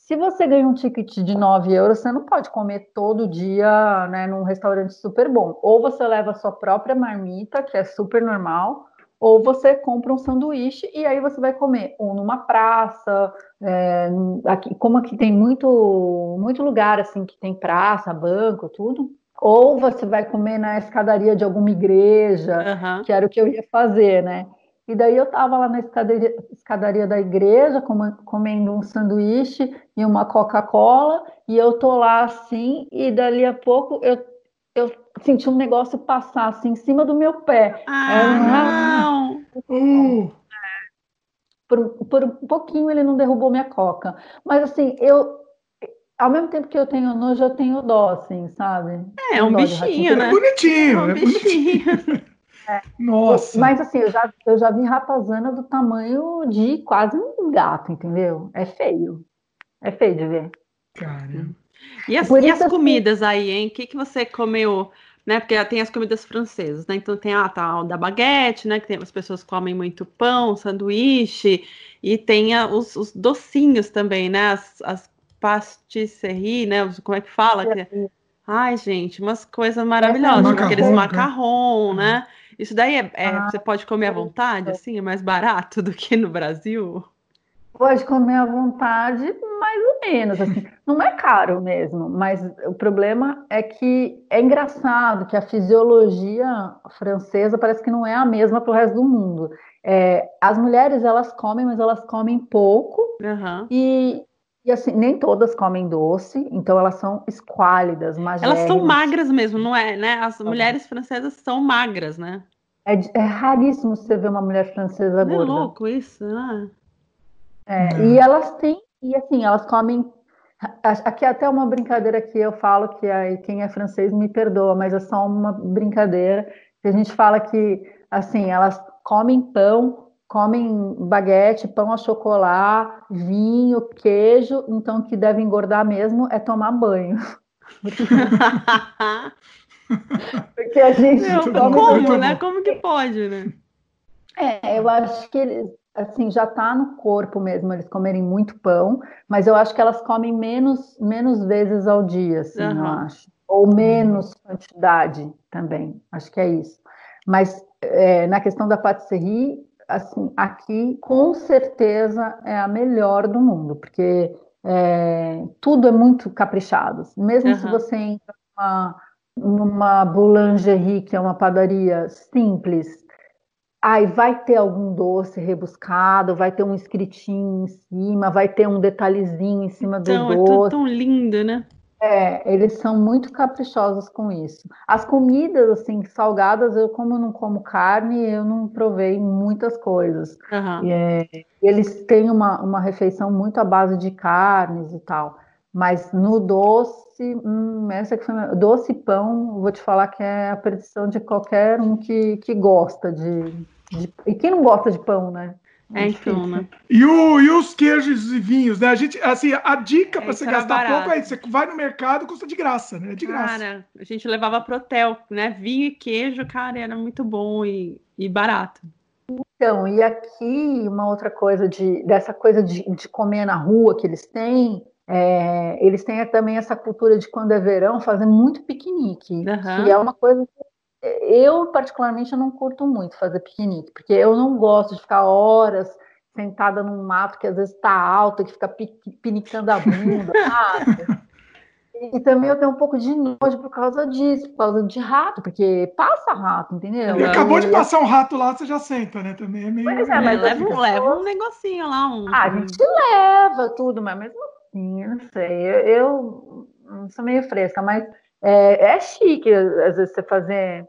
Se você ganha um ticket de 9 euros, você não pode comer todo dia né, num restaurante super bom. Ou você leva a sua própria marmita, que é super normal, ou você compra um sanduíche e aí você vai comer ou numa praça, é, aqui, como aqui tem muito, muito lugar assim que tem praça, banco, tudo. Ou você vai comer na escadaria de alguma igreja, uhum. que era o que eu ia fazer, né? E daí eu estava lá na escadaria, escadaria, da igreja, comendo um sanduíche e uma Coca-Cola, e eu tô lá assim, e dali a pouco eu, eu senti um negócio passar assim em cima do meu pé. Ah, não! Por, por um pouquinho ele não derrubou minha coca. Mas assim, eu ao mesmo tempo que eu tenho nojo, eu tenho dó, assim, sabe? É, é um bichinho, né? É bonitinho, é, um é bonitinho. É. Nossa. Mas assim, eu já, eu já vi ratazana do tamanho de quase um gato, entendeu? É feio. É feio de ver. Caramba. E as, e as assim comidas aí, hein? O que, que você comeu? Né? Porque tem as comidas francesas, né? Então tem a tal da baguete, né? Que tem, as pessoas comem muito pão, sanduíche, e tem a, os, os, docinhos também, né? As, as pastisserie, né? Como é que fala? Que... Ai, gente, umas coisas maravilhosas, é, macarrão, aqueles macarrão, né? Isso daí é, é ah, você pode comer à vontade, assim, é mais barato do que no Brasil? Pode comer à vontade, mais ou menos. Assim. Não é caro mesmo, mas o problema é que é engraçado que a fisiologia francesa parece que não é a mesma para o resto do mundo. É, as mulheres elas comem, mas elas comem pouco uhum. e, e assim nem todas comem doce, então elas são esquálidas, magérrimas. Elas são magras mesmo, não é? Né? As mulheres francesas são magras, né? É, é raríssimo você ver uma mulher francesa não gorda. É louco isso, né? É, uhum. E elas têm, e assim, elas comem. Aqui é até uma brincadeira que eu falo que aí quem é francês me perdoa, mas é só uma brincadeira que a gente fala que assim elas comem pão, comem baguete, pão a chocolate, vinho, queijo, então o que deve engordar mesmo é tomar banho. Porque a gente. Meu, como, né? Como que pode, né? É, eu acho que eles, assim, já está no corpo mesmo eles comerem muito pão, mas eu acho que elas comem menos, menos vezes ao dia, assim, uhum. eu acho. Ou menos quantidade também, acho que é isso. Mas é, na questão da patisserie, assim, aqui com certeza é a melhor do mundo, porque é, tudo é muito caprichado. Mesmo uhum. se você entra numa, numa boulangerie, que é uma padaria simples, Ai, vai ter algum doce rebuscado, vai ter um escritinho em cima, vai ter um detalhezinho em cima do então, doce. É tudo tão lindo, né? É, eles são muito caprichosos com isso. As comidas, assim, salgadas, eu como não como carne, eu não provei muitas coisas. Uhum. E, é, eles têm uma, uma refeição muito à base de carnes e tal. Mas no doce, hum, essa que foi, doce e pão, vou te falar que é a perdição de qualquer um que, que gosta de, de, e quem não gosta de pão, né? É, então, né? E, o, e os queijos e vinhos, né? A gente, assim, a dica para você gastar barato. pouco é você vai no mercado, custa de graça, né? É de graça. Cara, a gente levava pro hotel, né? Vinho e queijo, cara, era muito bom e, e barato. Então, e aqui uma outra coisa de dessa coisa de, de comer na rua que eles têm, é, eles têm também essa cultura de quando é verão fazer muito piquenique, uhum. que é uma coisa que eu, particularmente, eu não curto muito fazer piquenique, porque eu não gosto de ficar horas sentada num mato que às vezes está alto, que fica pinicando a bunda, sabe? E também eu tenho um pouco de nojo por causa disso, por causa de rato, porque passa rato, entendeu? E acabou de passar um rato lá, você já senta, né? Também é meio. Pois é, mas leva, um, leva um negocinho lá. Um... Ah, a gente leva tudo, mas mesmo assim, eu não sei. Eu, eu sou meio fresca, mas é, é chique, às vezes, você fazer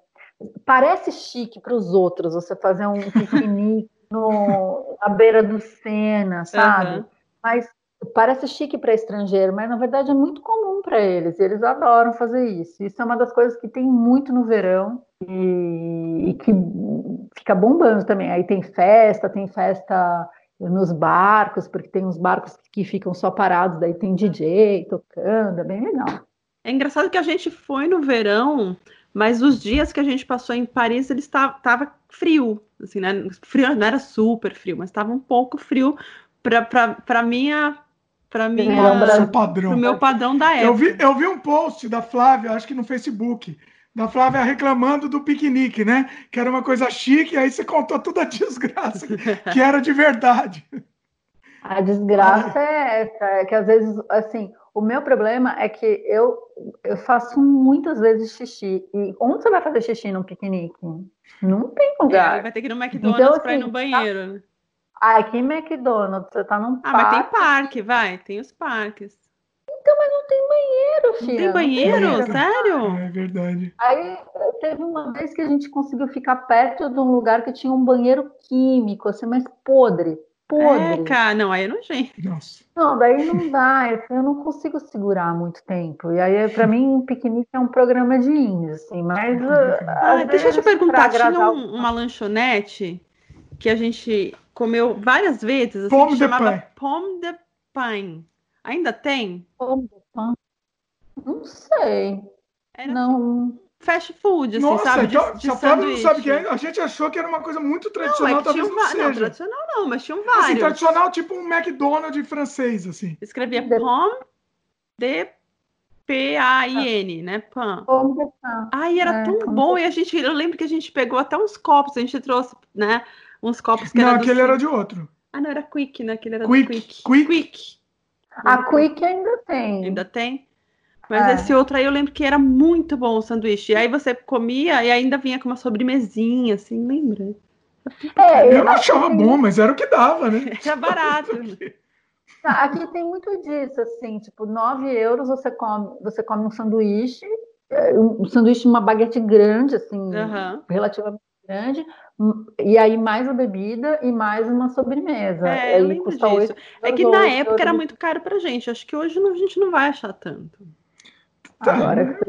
parece chique para os outros você fazer um piquenique no, à beira do Sena, sabe? Uhum. Mas parece chique para estrangeiro, mas na verdade é muito comum para eles. E eles adoram fazer isso. Isso é uma das coisas que tem muito no verão e, e que fica bombando também. Aí tem festa, tem festa nos barcos, porque tem uns barcos que ficam só parados, daí tem DJ tocando, é bem legal. É engraçado que a gente foi no verão mas os dias que a gente passou em Paris, ele estava tava frio, assim, né? Frio não era super frio, mas estava um pouco frio para minha para minha padrão. pro meu padrão da época. Eu vi, eu vi um post da Flávia, acho que no Facebook, da Flávia reclamando do piquenique, né? Que era uma coisa chique, aí você contou toda a desgraça que era de verdade. A desgraça é essa, é que às vezes, assim, o meu problema é que eu, eu faço muitas vezes xixi. E onde você vai fazer xixi num piquenique? Não tem lugar. É, vai ter que ir no McDonald's então, para ir no assim, banheiro. Tá... Ah, aqui em McDonald's, você tá num ah, parque. Ah, mas tem parque, vai, tem os parques. Então, mas não tem banheiro, filha. Não tem banheiro? Não tem Sério? É verdade. Aí teve uma vez que a gente conseguiu ficar perto de um lugar que tinha um banheiro químico, assim, mais podre. Podres. É, cara, não, aí é nojento. Nossa. Não, daí não dá, eu não consigo segurar muito tempo. E aí, pra mim, um piquenique é um programa de índio, assim, mas. Ah, deixa eu te perguntar, tinha um, uma lanchonete que a gente comeu várias vezes, assim, Pomme que de chamava pain. Pomme de Pain. Ainda tem? Não sei. Era Não. Fast food, assim, Nossa, sabe? De, então, de se não sabe que é, a gente achou que era uma coisa muito Não, tradicional, é que tinha talvez um não va- não, seja. tradicional não, mas tinham Assim, vários. tradicional, tipo um McDonald's francês, assim. Escrevia Pomme de P-A-I-N, né? Pan. Ai, era É, tão bom. E a gente, eu lembro que a gente pegou até uns copos, a gente trouxe, né? Uns copos que Não, era aquele era de outro. Ah, não, era Quick, né? Aquele era Quick, do Quick. Quick. A Quick ainda tem. Ainda tem? Mas É. esse outro aí eu lembro que era muito bom o sanduíche. E aí você comia e ainda vinha com uma sobremesinha, assim, lembra? É, Eu não achava bom, mas era o que dava, né? Era barato. aqui tem muito disso, assim, tipo, 9 euros você come, você come um sanduíche, é, um sanduíche, uma baguete grande, assim, Aham. relativamente grande, hum, e aí mais a bebida e mais uma sobremesa. É, eu lembro custa disso. 8 É que na época era muito caro pra gente. Acho que hoje a gente não vai achar tanto. Tá. Agora,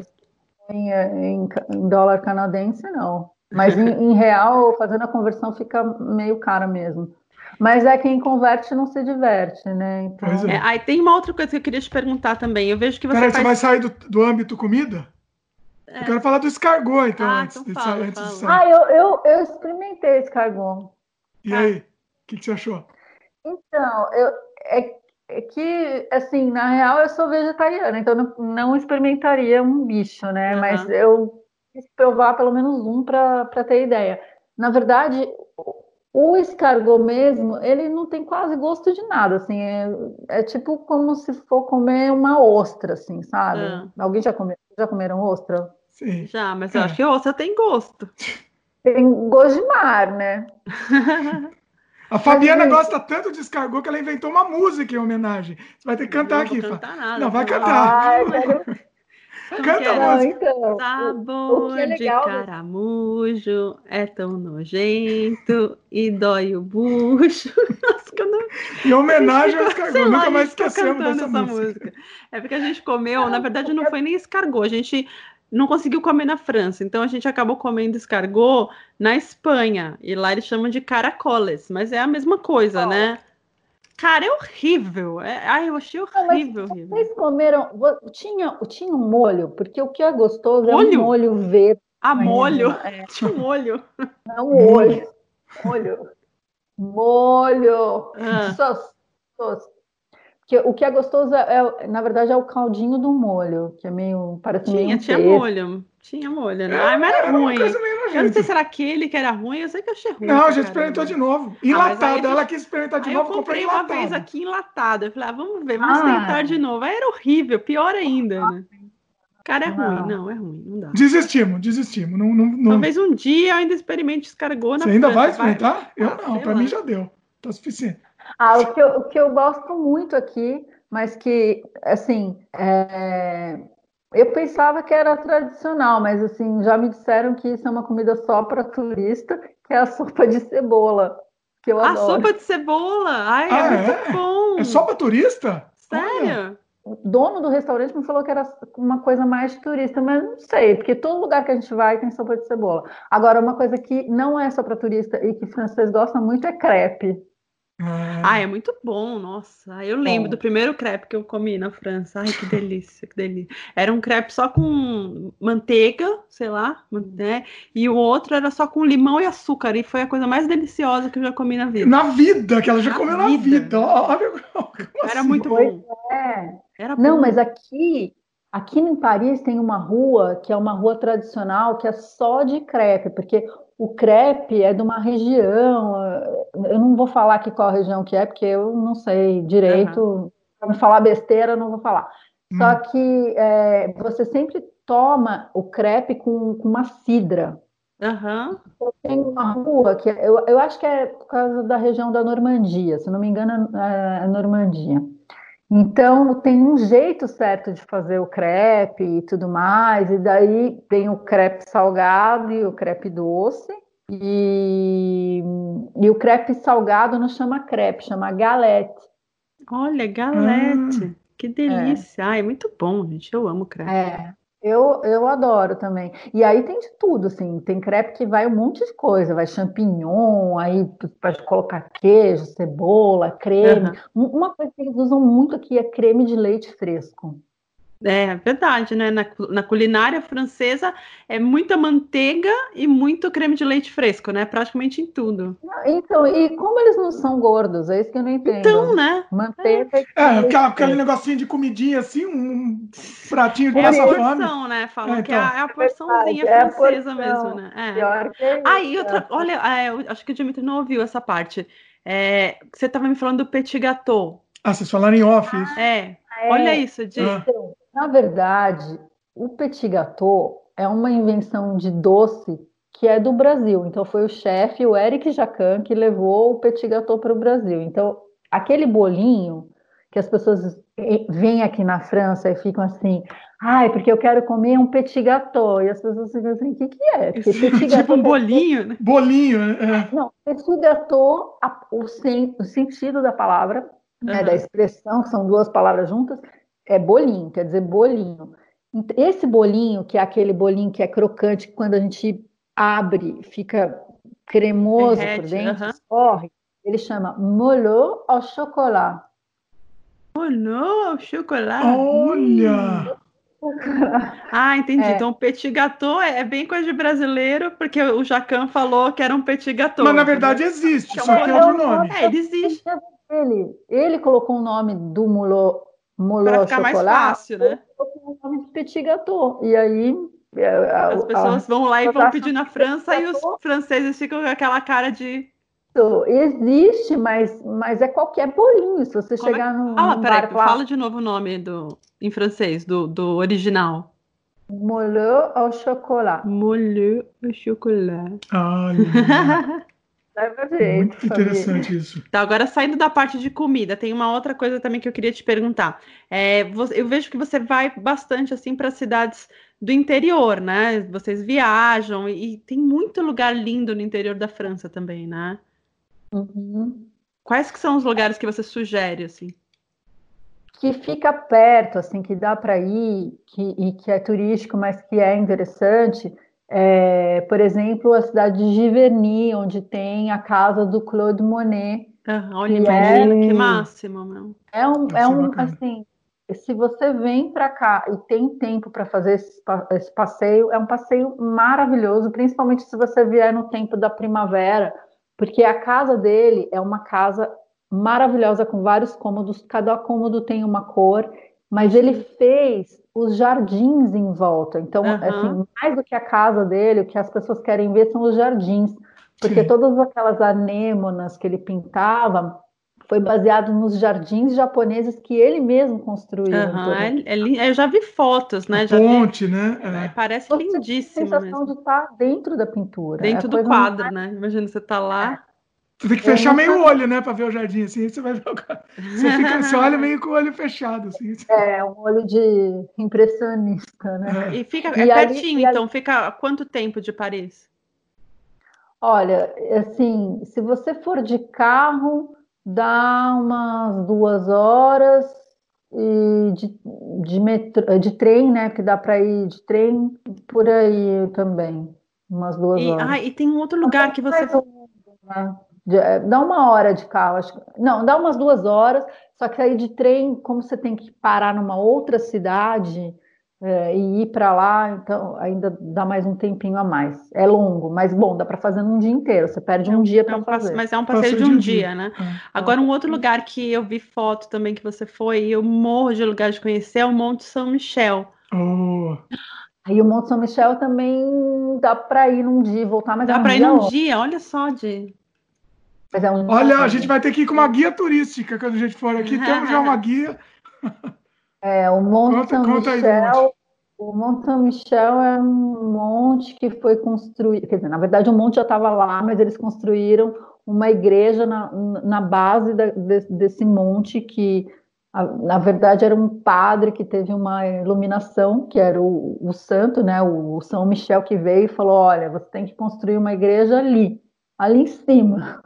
em, em- em dólar canadense, não. Mas em, em real, fazendo a conversão, fica meio caro mesmo. Mas é quem converte não se diverte, né? Então, é. É, aí tem uma outra coisa que eu queria te perguntar também. Eu vejo que você Peraí, faz... você vai sair do, do âmbito comida? É. Eu quero falar do escargot, então, Ah, antes, então de, fala, antes de sair. Ah, eu, eu, eu experimentei escargot. E aí, o que, que você achou? Então, eu, é, é que, assim, na real eu sou vegetariana, então não, não experimentaria um bicho, né? Aham. Mas eu quis provar pelo menos um para ter ideia. Na verdade, o- escargot mesmo, ele não tem quase gosto de nada, assim, é, é tipo como se for comer uma ostra, assim, sabe? Ah. Alguém já comeu, já comeram ostra? Sim. Já, mas eu É. acho que ouça tem gosto. Tem gosto de mar, né? A Fabiana gosta tanto de escargot que ela inventou uma música em homenagem. Você vai ter que cantar não aqui, vou Fá. cantar nada. Não, vai vou- cantar. Ai, Canta a é? Não, música. então, o- Sabor o que é de legal do- caramujo é tão nojento e dói o bucho. Nossa, que eu não Em homenagem ao escargot. lá, Nunca mais esquecemos dessa essa música. É porque a gente comeu, na verdade não foi nem escargot, a gente não conseguiu comer na França, então a gente acabou comendo escargot na Espanha, e lá eles chamam de caracoles, mas é a mesma coisa, né? Cara, é horrível. É... Ai, eu achei horrível. Vocês comeram. Tinha, tinha um molho, porque o que é gostoso é Molho? um molho verde. A molho. É, Tinha um molho. não molho. Molho. Molho. Ah. Sos, sos. Porque o que é gostoso é, na verdade, é o caldinho do molho, que é meio. Parece meio Tinha, um tinha peixe. molho. Tinha molho, né? Ai, mas era Era uma ruim. coisa meio Eu não sei se era aquele que era ruim, eu sei que eu achei ruim. Não, a gente experimentou de novo. aí Enlatado. a Ela gente- quis experimentar de Aí novo, eu comprei comprei uma enlatado. vez aqui enlatado. Eu falei, ah, vamos ver, vamos Ah. tentar de novo. Aí era horrível, pior ainda, né? Cara, é Não. ruim, não, é ruim, não dá. Desistimos, desistimos. Não, não, não... Talvez um dia eu ainda experimente escargot na Você ainda vai França, experimentar? Eu Ah, não, pra lá. mim já deu. Tá suficiente. Ah, o que eu, o que eu gosto muito aqui, mas que, assim, é, eu pensava que era tradicional, mas, assim, já me disseram que isso é uma comida só para turista, que é a sopa de cebola, que eu A adoro. sopa de cebola, ai, Ah, é muito é? bom. É só pra turista? Olha. Sério? O dono do restaurante me falou que era uma coisa mais de turista, mas não sei, porque todo lugar que a gente vai tem sopa de cebola. Agora, uma coisa que não é só para turista e que francês gosta muito é crepe. Ah, Ah, é muito bom, nossa. Eu lembro Bom. do primeiro crepe que eu comi na França. Ai, que delícia, que delícia. Era um crepe só com manteiga, sei lá, né? E o outro era só com limão e açúcar. E foi a coisa mais deliciosa que eu já comi na vida. Na vida, que ela já Na comeu na vida. vida. Olha como Era assim? muito bom. É. Era Não, bom. mas aqui, aqui em Paris tem uma rua que é uma rua tradicional que é só de crepe, porque o crepe é de uma região. Eu não vou falar aqui qual região que é, porque eu não sei direito. Para me falar besteira, eu não vou falar. Só Hum. que é, você sempre toma o crepe com, com uma cidra. Aham. Tem uma rua que é- eu, eu acho que é por causa da região da Normandia, se não me engano, é a Normandia. Então, tem um jeito certo de fazer o crepe e tudo mais, e daí tem o crepe salgado e o crepe doce. E, e o crepe salgado não chama crepe, chama galete. Olha, galete. Hum, que delícia. É. Ai, muito bom, gente. Eu amo crepe. É. Eu, eu adoro também. E aí tem de tudo, assim. Tem crepe que vai um monte de coisa. Vai champignon, aí pode colocar queijo, cebola, creme. Uhum. Uma coisa que eles usam muito aqui é creme de leite fresco. É verdade, né? Na, na, culinária francesa é muita manteiga e muito creme de leite fresco, né? Praticamente em tudo. Então, e como eles não são gordos? É isso que eu não entendo. Então, né? Manteiga. É, é aquele negocinho de comidinha assim, um pratinho de é a porção, né? Falam é, então. que é a, é a porçãozinha é francesa mesmo, né? É. Ah, e outra, olha, é, acho que o Dimitri não ouviu essa parte. É, você estava me falando do petit gâteau. Ah, vocês falaram em off. Isso. É. Olha isso, Di. Ah. Na verdade, o petit gâteau é uma invenção de doce que é do Brasil. Então foi o chefe, o Eric Jacan, que levou o petit gâteau para o Brasil. Então, aquele bolinho que as pessoas vêm aqui na França e ficam assim, ai, porque eu quero comer um petit gâteau. E as pessoas ficam assim, o que, que é? Porque petit tipo um bolinho, né? Bolinho, é. Não, petit gâteau, o, sen, o sentido da palavra, uhum. né, da expressão, que são duas palavras juntas, é bolinho, quer dizer bolinho. Esse bolinho, que é aquele bolinho que é crocante, que quando a gente abre, fica cremoso Derrete, por dentro, uh -huh. escorre, ele chama molho au chocolat. Molho au chocolat? Olha! Ah, entendi. É. Então, petit gâteau é, é bem coisa de brasileiro, porque o Jacan falou que era um petit gâteau. Mas na verdade existe, só que é outro nome. É, ele existe. Ele, ele colocou o nome do molho para ficar mais fácil, né? O nome de petit gâteau. E aí é, as pessoas a, vão lá e vão pedir na França e os franceses ficam com aquela cara de Existe, mas, mas é qualquer bolinho. Se você Como é chegar é? no. Ah, peraí, fala de novo o nome do, em francês, do, do original. Molho au chocolat. Molho au chocolat. Olha. Jeito. Muito interessante isso. Tá, agora saindo da parte de comida, tem uma outra coisa também que eu queria te perguntar. É, eu vejo que você vai bastante assim para cidades do interior, né? Vocês viajam e, e, tem muito lugar lindo no interior da França também, né? Uhum. Quais que são os lugares que você sugere assim? Que fica perto, assim, que dá para ir, que, e que é turístico, mas que é interessante é, por exemplo, a cidade de Giverny, onde tem a casa do Claude Monet. Ah, olha, imagina, é, que máximo, meu. É um, é um assim, se você vem para cá e tem tempo para fazer esse, esse, passeio, é um passeio maravilhoso, principalmente se você vier no tempo da primavera, porque a casa dele é uma casa maravilhosa com vários cômodos, cada cômodo tem uma cor, mas ele fez os jardins em volta. Então, uhum. assim, mais do que a casa dele, o que as pessoas querem ver são os jardins, porque Sim. todas aquelas anêmonas que ele pintava foi baseado nos jardins japoneses que ele mesmo construiu. Uhum, é, é, eu já vi fotos, né? Já ponte, vi, né? É. Parece você lindíssimo. Tem a sensação mesmo. de estar dentro da pintura. Dentro é do quadro, mais... né? Imagina você tá lá. Você tem que fechar meio o olho, né, para ver o jardim, assim, você vai ver o Você, fica, você olha meio com o olho fechado, assim. É, um olho de impressionista, né? É. E fica é e pertinho, ali, então, ali... fica quanto tempo de Paris? Olha, assim, se você for de carro, dá umas duas horas, e de, de, metro, de trem, né, porque dá para ir de trem, por aí também, umas duas e, horas. Ah, e tem um outro lugar que você... Né? É, dá uma hora de carro, acho, não, dá umas duas horas, só que aí de trem, como você tem que parar numa outra cidade é, e ir para lá, então ainda dá mais um tempinho a mais. É longo, mas bom, dá para fazer num dia inteiro. Você perde um dia para é um fazer. Mas é um passeio, de um dia, dia né? É. Agora, um outro lugar que eu vi foto também que você foi e eu morro de lugar de conhecer é o Monte São Michel. Oh. Aí o Monte São Michel também dá para ir num dia, voltar, mas dá é um para ir num dia, olha só, de é um Olha, a gente vai ter que ir com uma guia turística quando a gente for aqui. Temos já uma guia. É, o Monte São Michel. O Monte Michel é um monte que foi construído. Quer dizer, na verdade, o monte já estava lá, mas eles construíram uma igreja na, na base da, de, desse monte que na verdade, era um padre que teve uma iluminação, que era o, o santo, né, o, São Michel, que veio e falou: Olha, você tem que construir uma igreja ali, ali em cima.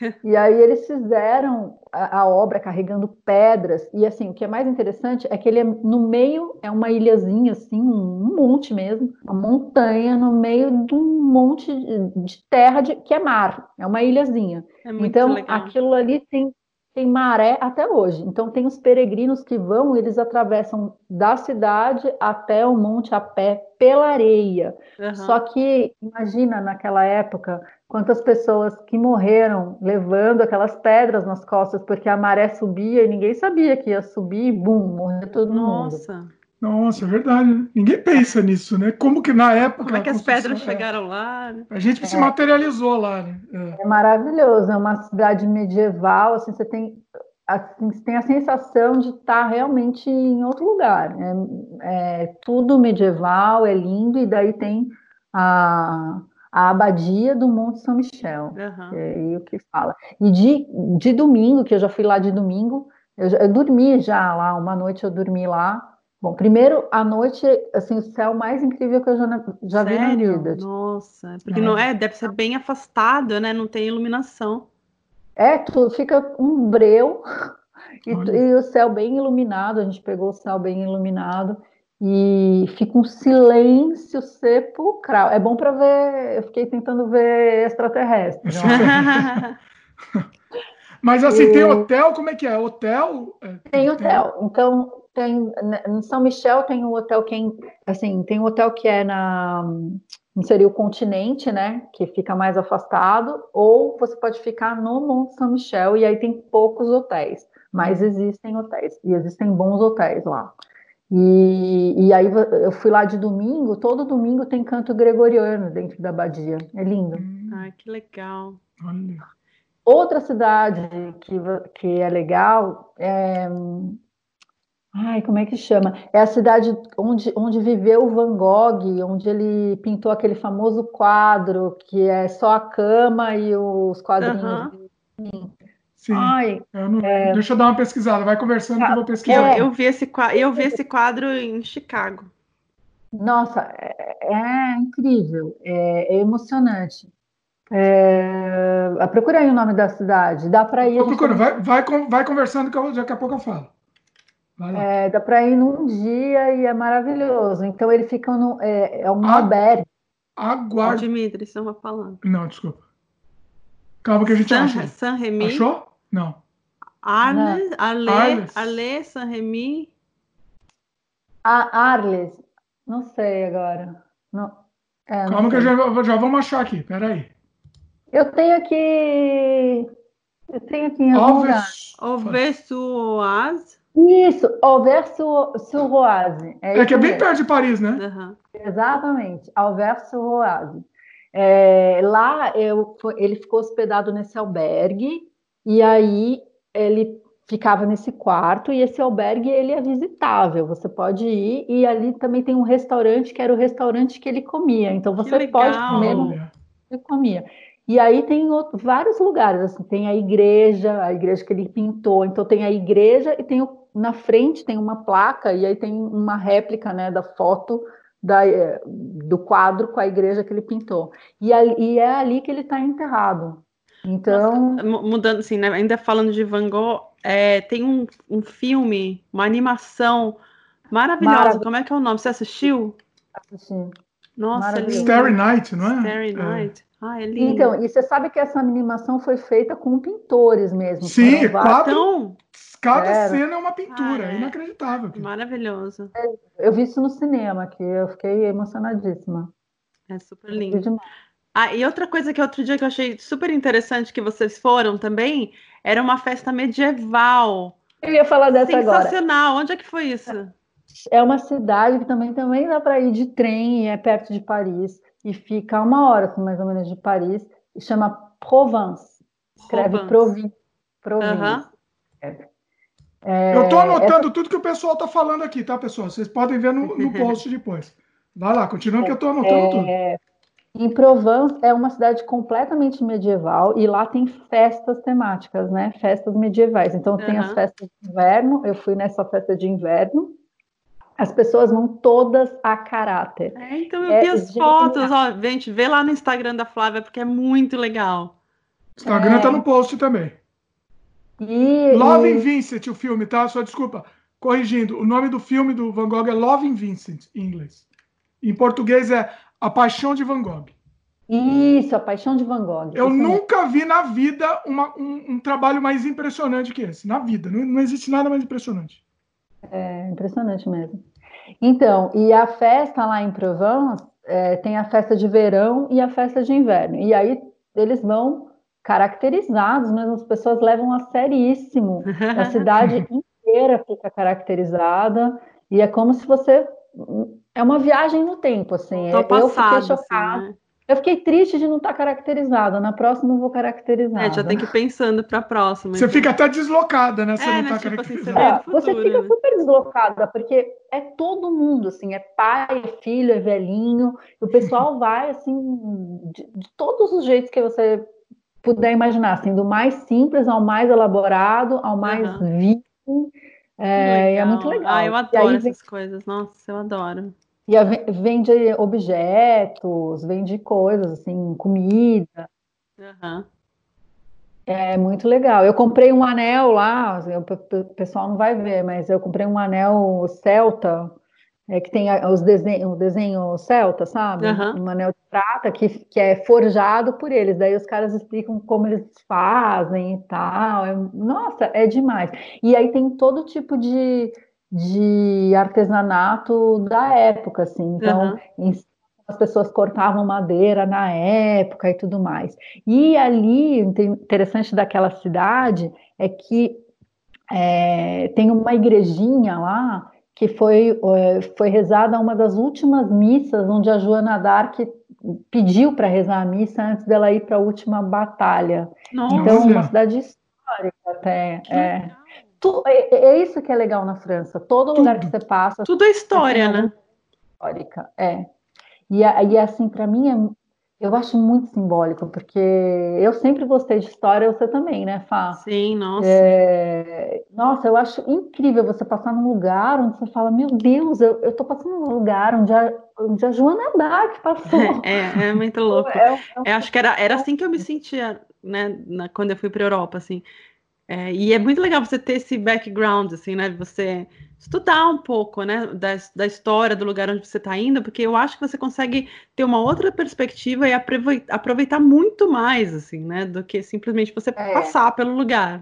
E aí eles fizeram a, a, obra carregando pedras. E assim, o que é mais interessante é que ele é no meio, é uma ilhazinha, assim, um monte mesmo, uma montanha no meio de um monte de terra de, que é mar, é uma ilhazinha. É então, legal. aquilo ali tem tem maré até hoje. Então, tem os peregrinos que vão, eles atravessam da cidade até o monte a pé pela areia. Uhum. Só que, imagina naquela época, quantas pessoas que morreram levando aquelas pedras nas costas, porque a maré subia e ninguém sabia que ia subir e, bum, morrer todo Nossa. mundo. Nossa, é verdade. Né? Ninguém pensa nisso, né? Como que na época. Como é que as pedras é... chegaram lá? Né? A gente é. se materializou lá, né? É. é. maravilhoso, é uma cidade medieval, assim, você tem, assim, você tem a sensação de estar realmente em outro lugar. É, é tudo medieval, é lindo, e daí tem a, a abadia do Monte São Michel, uhum. é o que fala. E de, de domingo, que eu já fui lá de domingo, eu, eu dormi já lá, uma noite eu dormi lá. Bom, primeiro, à noite, assim, o céu mais incrível que eu já, já vi na vida. Nossa, porque é. não é, deve ser bem afastado, né? Não tem iluminação. É, tu fica um breu e, e, o céu bem iluminado, a gente pegou o céu bem iluminado e fica um silêncio sepulcral. É bom para ver, eu fiquei tentando ver extraterrestre. Mas assim, e... tem hotel, como é que é? Hotel? É, tem hotel. Então, tem em São Michel tem um hotel que é, assim tem um hotel que é na seria o continente, né, que fica mais afastado, ou você pode ficar no Monte São Michel e aí tem poucos hotéis, mas existem hotéis e existem bons hotéis lá. E, e aí eu fui lá de domingo, todo domingo tem canto gregoriano dentro da abadia, é lindo. Ai, que legal. Outra cidade que, que é legal é Ai, como é que chama? É a cidade onde, onde viveu Van Gogh, onde ele pintou aquele famoso quadro que é só a cama e os quadrinhos. Uhum. Sim. Ai, eu não, é... Deixa eu dar uma pesquisada, vai conversando que eu vou pesquisar. É... Eu, vi esse, eu vi esse quadro em Chicago. Nossa, é, é incrível, é, é emocionante. É, procura aí o nome da cidade, dá para ir. Procura, vai, vai, vai conversando que daqui a pouco eu falo. É, dá para ir num dia e é maravilhoso. Então ele fica no, é, é um a, albergue. Aguarde. Dimitri, estava falando. Não, desculpa. Calma que a gente San, acha. San Remi. Achou? Não. Arles, Arles, Arles, San Remi. Ah, Arles. Não sei agora. Não, é, Calma que já, já vamos achar aqui. Peraí. Eu tenho aqui. Eu tenho aqui em algum Alves, lugar. Isso, Auvers-sur-Oise. É, é que é bem perto de Paris, né? Uhum. Exatamente, Auvers-sur-Oise. É, lá eu, ele ficou hospedado nesse albergue e aí ele ficava nesse quarto e esse albergue ele é visitável, você pode ir e ali também tem um restaurante que era o restaurante que ele comia, então você pode comer ele comia. E aí tem outro, vários lugares, assim, tem a igreja, a igreja que ele pintou, então tem a igreja e tem o na frente tem uma placa e aí tem uma réplica né, da foto da, eh, do quadro com a igreja que ele pintou. E, e é ali que ele está enterrado. Então. Nossa, mudando assim, né, ainda falando de Van Gogh, é, tem um, um filme, uma animação maravilhosa. Como é que é o nome? Você assistiu? Assisti. Nossa, é Starry Night, não é? Starry é. Night. Ah, é lindo. Então, e você sabe que essa animação foi feita com pintores mesmo. Sim, quatro, então, Cada Era. cena é uma pintura, ah, é. inacreditável. Maravilhoso. Eu vi isso no cinema, que eu fiquei emocionadíssima. É super lindo. Ah, e outra coisa que outro dia que eu achei super interessante que vocês foram também, era uma festa medieval. Eu ia falar dessa Sensacional. agora. Sensacional. Onde é que foi isso? É uma cidade que também, também dá para ir de trem, é perto de Paris, e fica a uma hora, assim, mais ou menos, de Paris, e chama Provence. Escreve Provence. Provence. Uhum. É, eu estou anotando essa... tudo que o pessoal está falando aqui, tá, pessoal? Vocês podem ver no, no post depois. Vai lá, continua que eu estou anotando é... tudo. Em Provence é uma cidade completamente medieval e lá tem festas temáticas, né? Festas medievais. Então tem as festas de inverno. Eu fui nessa festa de inverno. As pessoas vão todas a caráter. É, então eu é, vi as fotos, ó, gente, vê lá no Instagram da Flávia porque é muito legal. Instagram é. tá no post também. E, Love e... Vincent, o filme, tá? Só desculpa. Corrigindo, o nome do filme do Van Gogh é Love in Vincent, em inglês. Em português é A Paixão de Van Gogh. Isso, A Paixão de Van Gogh. Eu nunca vi na vida uma, um, um, trabalho mais impressionante que esse. Na vida. Não, não existe nada mais impressionante. É impressionante mesmo. Então, e a festa lá em Provence é, tem a festa de verão e a festa de inverno. E aí eles vão caracterizados, mas as pessoas levam a seríssimo. A cidade inteira fica caracterizada e é como se você é uma viagem no tempo, assim. Tô eu fiquei chocada. Assim, né? Eu fiquei triste de não estar caracterizada. Na próxima eu vou caracterizar. É, já tem que ir pensando para a próxima. Você então. fica até deslocada, né? Você é, não está né? tipo assim, caracterizada. Assim, você, é, você fica né? super deslocada, porque é todo mundo, assim, é pai, é filho, é velhinho. o pessoal vai, assim, de, de todos os jeitos que você puder imaginar, assim, do mais simples ao mais elaborado, ao mais uhum. vivo. É, é, muito legal. Ah, eu adoro essas coisas. Nossa, eu adoro. E vende objetos, vende coisas, assim, comida. Uhum. É muito legal. Eu comprei um anel lá, o pessoal não vai ver, mas eu comprei um anel celta é, que tem os desenhos, o desenho celta, sabe? Uhum. Um anel de prata que, que é forjado por eles. Daí os caras explicam como eles fazem e tal. É, nossa, é demais. E aí tem todo tipo de, de artesanato da época, assim. Então, uhum. as pessoas cortavam madeira na época e tudo mais. E ali, interessante daquela cidade é que é, tem uma igrejinha lá que foi, é, foi rezada uma das últimas missas, onde a Joana d'Arc pediu para rezar a missa antes dela ir para a última batalha. Nossa. Então, uma cidade histórica até. É. Tu, é, é, isso que é legal na França. Todo lugar que você passa. Tudo é história, né? Histórica, é. E, e assim, para mim, é, eu acho muito simbólico, porque eu sempre gostei de história, você também, né, Fá? Sim, nossa. É... Nossa, eu acho incrível você passar num lugar onde você fala, meu Deus, eu, eu tô passando num lugar onde a, onde a Joana Dark passou. É, é muito louco. É, é, eu acho que era, era assim que eu me sentia, né, na, quando eu fui para Europa, assim. É, e é muito legal você ter esse background, assim, né? Você estudar um pouco, né, da, da história do lugar onde você está indo, porque eu acho que você consegue ter uma outra perspectiva e aproveitar, muito mais, assim, né, do que simplesmente você é. passar pelo lugar.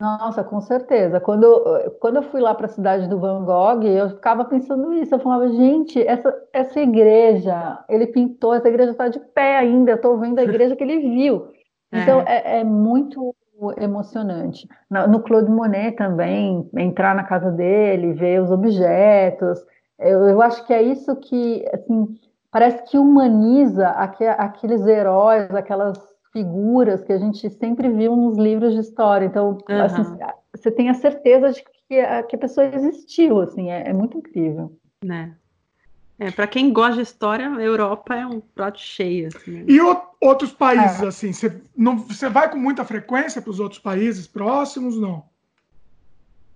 Nossa, com certeza. Quando, quando eu fui lá para a cidade do Van Gogh, eu ficava pensando isso. Eu falava, gente, essa, essa igreja, ele pintou, essa igreja está de pé ainda. Eu estou vendo a igreja que ele viu. Então, é, é, é muito emocionante. No Claude Monet também, entrar na casa dele, ver os objetos, eu, eu acho que é isso que, assim, parece que humaniza aqueles heróis, aquelas figuras que a gente sempre viu nos livros de história. Então, uhum. assim, você tem a certeza de que a, que a pessoa existiu, assim, é, é muito incrível. Né? É, para quem gosta de história, a Europa é um prato cheio. Assim. E o, outros países, é. assim, você, não, você vai com muita frequência para os outros países próximos, não?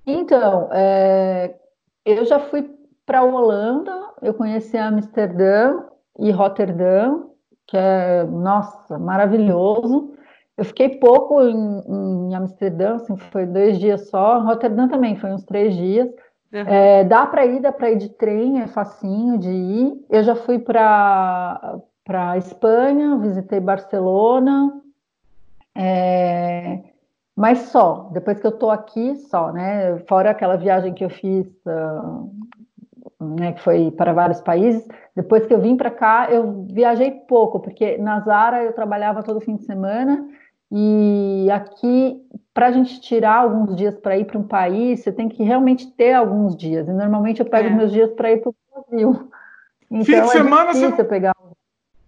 Então, é, eu já fui para a Holanda, eu conheci Amsterdã e Rotterdam, que é, nossa, maravilhoso. Eu fiquei pouco em, em Amsterdã, assim, foi dois dias só. Rotterdam também foi uns três dias. Uhum. É, dá para ir, dá para ir de trem, é facinho de ir. Eu já fui para para Espanha, visitei Barcelona, é, mas só. Depois que eu estou aqui, só, né? Fora aquela viagem que eu fiz, uh, né, que foi para vários países. Depois que eu vim para cá, eu viajei pouco, porque na Zara eu trabalhava todo fim de semana e aqui, para a gente tirar alguns dias para ir para um país, você tem que realmente ter alguns dias. E normalmente eu pego é. meus dias para ir para o Brasil. Então fim de é semana você não... pegar.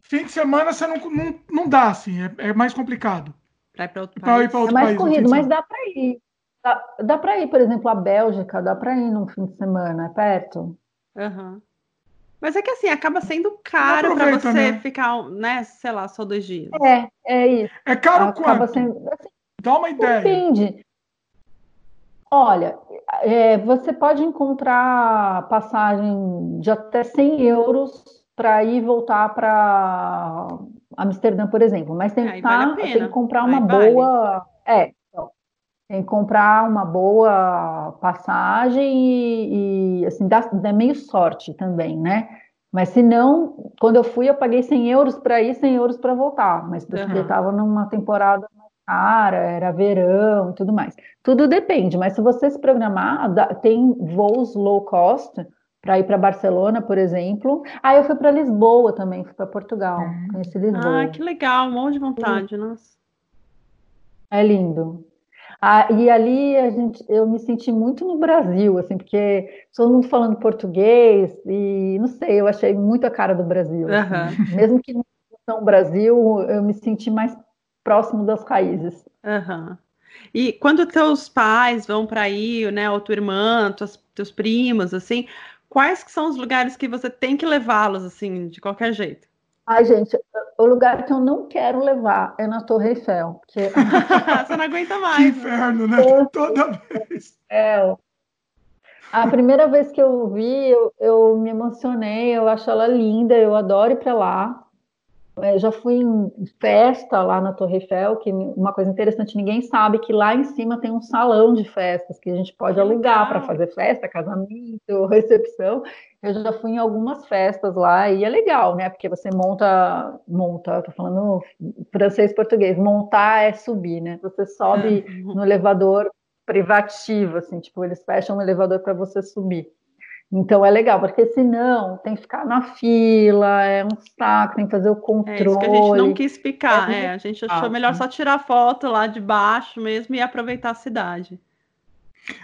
Fim de semana você não, não, não dá, assim, é, é mais complicado. Para ir para outro país. Ir outro é mais país, corrido, mas dá para ir. Dá, dá para ir, por exemplo, a Bélgica, dá para ir num fim de semana, é perto. Uhum. Mas é que assim, acaba sendo caro para você né? ficar, né, sei lá, só dois dias. É, é isso. É caro acaba quanto? Sendo, assim, Dá uma ideia. Depende. Olha, é, você pode encontrar passagem de até 100 euros para ir voltar para Amsterdã, por exemplo. Mas tem, que, tá, vale tem que comprar uma Aí boa. Vale. É, então, tem que comprar uma boa passagem e, e assim, dá, dá meio sorte também, né? Mas se não, quando eu fui, eu paguei 100 euros para ir, 100 euros para voltar. Mas porque uhum. estava numa temporada cara, era verão e tudo mais. Tudo depende, mas se você se programar, tem voos low cost para ir para Barcelona, por exemplo. Ah, eu fui para Lisboa também, fui para Portugal, é. conheci Lisboa. Ah, que legal, um monte de vontade, nossa. É lindo. Ah, e ali a gente, eu me senti muito no Brasil, assim, porque todo mundo falando português e não sei, eu achei muito a cara do Brasil. Assim. Mesmo que não Brasil, eu me senti mais próximo das raízes. Uhum. E quando teus pais vão para aí, né, ou tua irmã, tuas, teus primos, assim, quais que são os lugares que você tem que levá-los, assim, de qualquer jeito? Ai, gente, o lugar que eu não quero levar é na Torre Eiffel. Porque... você não aguenta mais. Que inferno, né? Toda vez. É. A primeira vez que eu vi, eu, eu me emocionei, eu acho ela linda, eu adoro ir para lá. Eu já fui em festa lá na Torre Eiffel, que uma coisa interessante, ninguém sabe que lá em cima tem um salão de festas que a gente pode alugar para fazer festa, casamento, recepção. Eu já fui em algumas festas lá e é legal, né? Porque você monta, monta, tô falando francês português, montar é subir, né? Você sobe no elevador privativo, assim, tipo, eles fecham um elevador para você subir. Então é legal, porque senão tem que ficar na fila, é um saco, tem que fazer o controle. É isso que a gente não quis picar, é, é a gente achou melhor só tirar foto lá de baixo mesmo e aproveitar a cidade.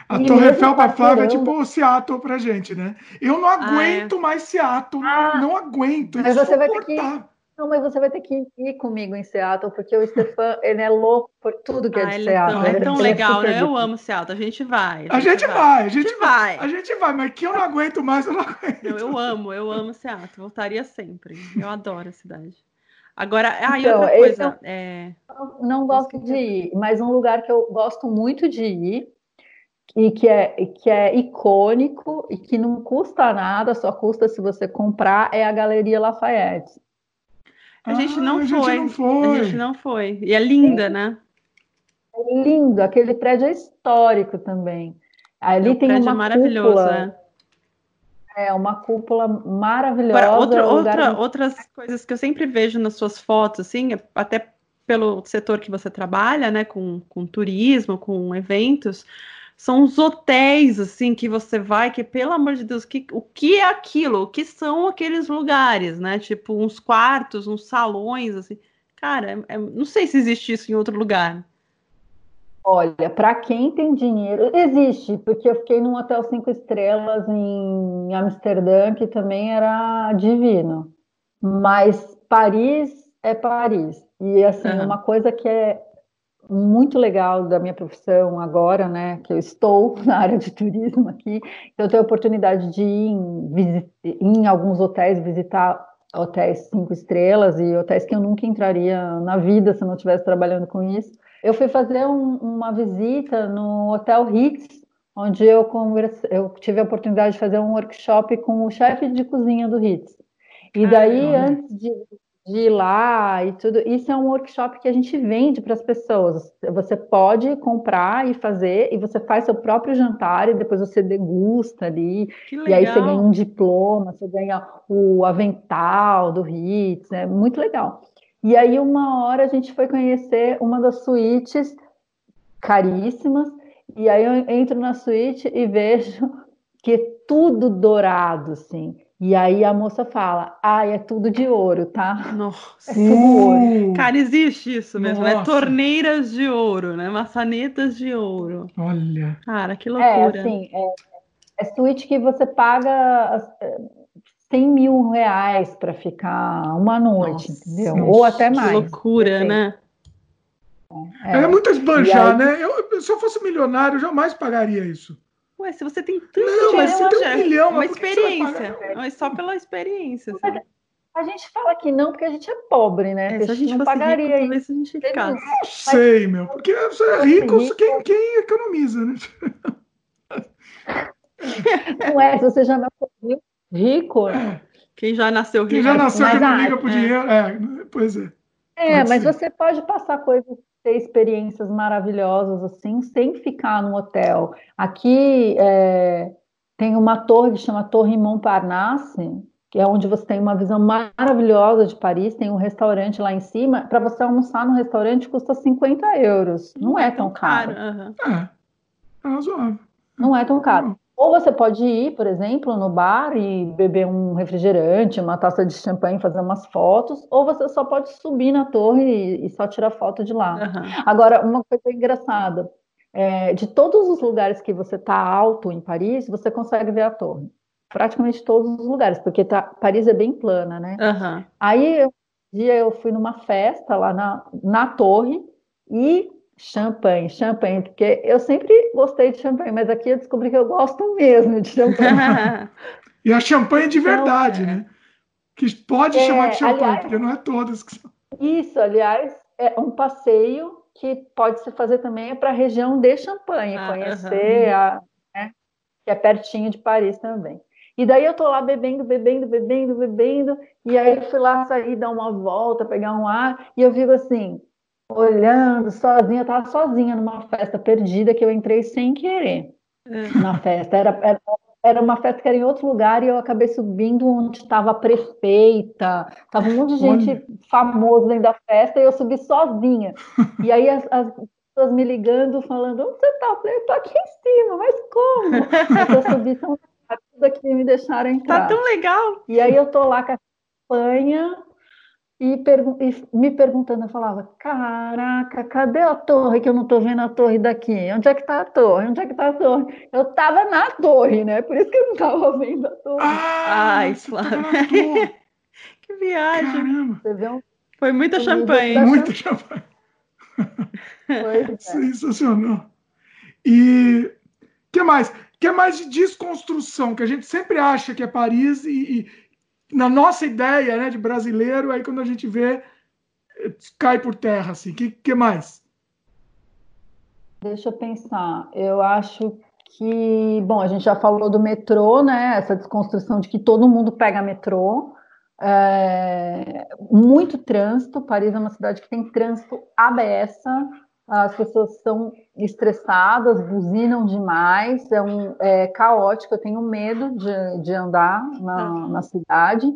A e Torre Eiffel para Flávia é tipo o Seattle pra gente, né? Eu não aguento ah, é. mais Seattle, ah, não aguento. Mas você vai ter que não, mas você vai ter que ir comigo em Seattle, porque o Stefan, ele é louco por tudo que é ah, é de Seattle. É tão, é tão legal, né? Eu amo Seattle. A gente vai. A gente, vai, a gente vai. A gente vai, mas que eu não aguento mais, eu não aguento. Não, eu amo, eu amo Seattle. Voltaria sempre. Eu adoro a cidade. Agora, ah, então, outra coisa. Eu é... não gosto de ir, mas um lugar que eu gosto muito de ir e que é, que é icônico e que não custa nada, só custa se você comprar, é a Galeria Lafayette. A gente, ah, não, a foi. gente não foi. A gente não foi. E é linda, é. né? É lindo. Aquele prédio é histórico também. Ali é um tem uma maravilhoso, cúpula. É. é uma cúpula maravilhosa. Agora, outra, outra, outras coisas que eu sempre vejo nas suas fotos, assim, até pelo setor que você trabalha, né, com, com turismo, com eventos, são os hotéis, assim, que você vai, que, pelo amor de Deus, que, o que é aquilo? O que são aqueles lugares, né? Tipo, uns quartos, uns salões, assim. Cara, é, é, não sei se existe isso em outro lugar. Olha, para quem tem dinheiro, existe, porque eu fiquei num hotel cinco estrelas em Amsterdã, que também era divino. Mas Paris é Paris. E assim, uhum. uma coisa que é muito legal da minha profissão agora, né, que eu estou na área de turismo aqui, então eu tenho a oportunidade de ir em, em alguns hotéis, visitar hotéis cinco estrelas e hotéis que eu nunca entraria na vida se eu não estivesse trabalhando com isso. Eu fui fazer um, uma visita no Hotel Ritz, onde eu, converse, eu tive a oportunidade de fazer um workshop com o chefe de cozinha do Ritz. E daí, antes de de ir lá e tudo. Isso é um workshop que a gente vende para as pessoas. Você pode comprar e fazer, e você faz seu próprio jantar e depois você degusta ali. E aí você ganha um diploma, você ganha o avental do Ritz, é muito legal. E aí, uma hora a gente foi conhecer uma das suítes caríssimas, e aí eu entro na suíte e vejo que é tudo dourado, assim. E aí a moça fala: ai, é tudo de ouro, tá? Nossa. É tudo ouro. Cara, existe isso mesmo, né? Nossa. né? Torneiras de ouro, né? Maçanetas de ouro. Olha. Cara, que loucura. É, assim, é, é suíte que você paga 100 é, mil reais para ficar uma noite, Nossa. entendeu? Ou até mais. Que loucura, né? É, é muito esbanjar, aí... né? Eu, se eu fosse milionário, eu jamais pagaria isso. Ué, se você tem tanto não, dinheiro, mas você tem um milhão, uma experiência. Mas só pela experiência. Assim. A gente fala que não porque a gente é pobre, né? É, se a gente não pagaria rico, talvez a gente ficasse. Não sei, meu, porque você é rico, rico. Quem, quem economiza, né? Não é, se você já nasceu rico. É. Quem já nasceu rico. Quem já nasceu que não liga pro é. dinheiro. É, pois é. É, mas ser. você pode passar coisas, ter experiências maravilhosas assim, sem ficar no hotel. Aqui é, tem uma torre que chama Torre Montparnasse, que é onde você tem uma visão maravilhosa de Paris, tem um restaurante lá em cima. Para você almoçar no restaurante custa 50 euros. Não é tão caro. Uhum. É, é razoável. Não é tão caro. Ou você pode ir, por exemplo, no bar e beber um refrigerante, uma taça de champanhe, fazer umas fotos, ou você só pode subir na torre e, e só tirar foto de lá. Uhum. Agora, uma coisa engraçada, é, de todos os lugares que você está alto em Paris, você consegue ver a torre. Praticamente todos os lugares, porque tá, Paris é bem plana, né? Uhum. Aí, um dia eu fui numa festa lá na, na torre e Champanhe, champanhe, porque eu sempre gostei de champanhe, mas aqui eu descobri que eu gosto mesmo de champanhe. e a champanhe de verdade, então, né? Que pode é, chamar de champanhe, aliás, porque não é todas que são. Isso, aliás, é um passeio que pode se fazer também para a região de Champagne, ah, conhecer, a, né, que é pertinho de Paris também. E daí eu tô lá bebendo, bebendo, bebendo, bebendo, e aí eu fui lá sair, dar uma volta, pegar um ar, e eu digo assim, olhando sozinha, eu tava sozinha numa festa perdida que eu entrei sem querer é. na festa. Era, era, era, uma festa que era em outro lugar e eu acabei subindo onde estava a prefeita, tava um monte de gente Olha. famosa dentro da festa e eu subi sozinha. E aí as, as pessoas me ligando, falando, onde você tá? Eu falei, eu tô aqui em cima, mas como? eu subi tão rápido aqui me deixaram entrar. Tá tão legal! E aí eu tô lá com a campanha e, pergu e, me perguntando, eu falava, caraca, cadê a torre que eu não estou vendo a torre daqui? Onde é que está a torre? Onde é que está a torre? Eu estava na torre, né? Por isso que eu não estava vendo a torre. Ah, Ai, Flávia. que viagem. Caramba. Você viu? Foi muita champanhe. Muita champanhe. Foi, Sensacional. E que mais? que mais de desconstrução? Que a gente sempre acha que é Paris e, e na nossa ideia né, de brasileiro, aí quando a gente vê, cai por terra. Assim. que, que mais? Deixa eu pensar. Eu acho que, bom, a gente já falou do metrô, né? Essa desconstrução de que todo mundo pega metrô. É, muito trânsito. Paris é uma cidade que tem trânsito abessa as pessoas estão estressadas, buzinam demais, é, um, é caótico, eu tenho medo de, de andar na, na cidade.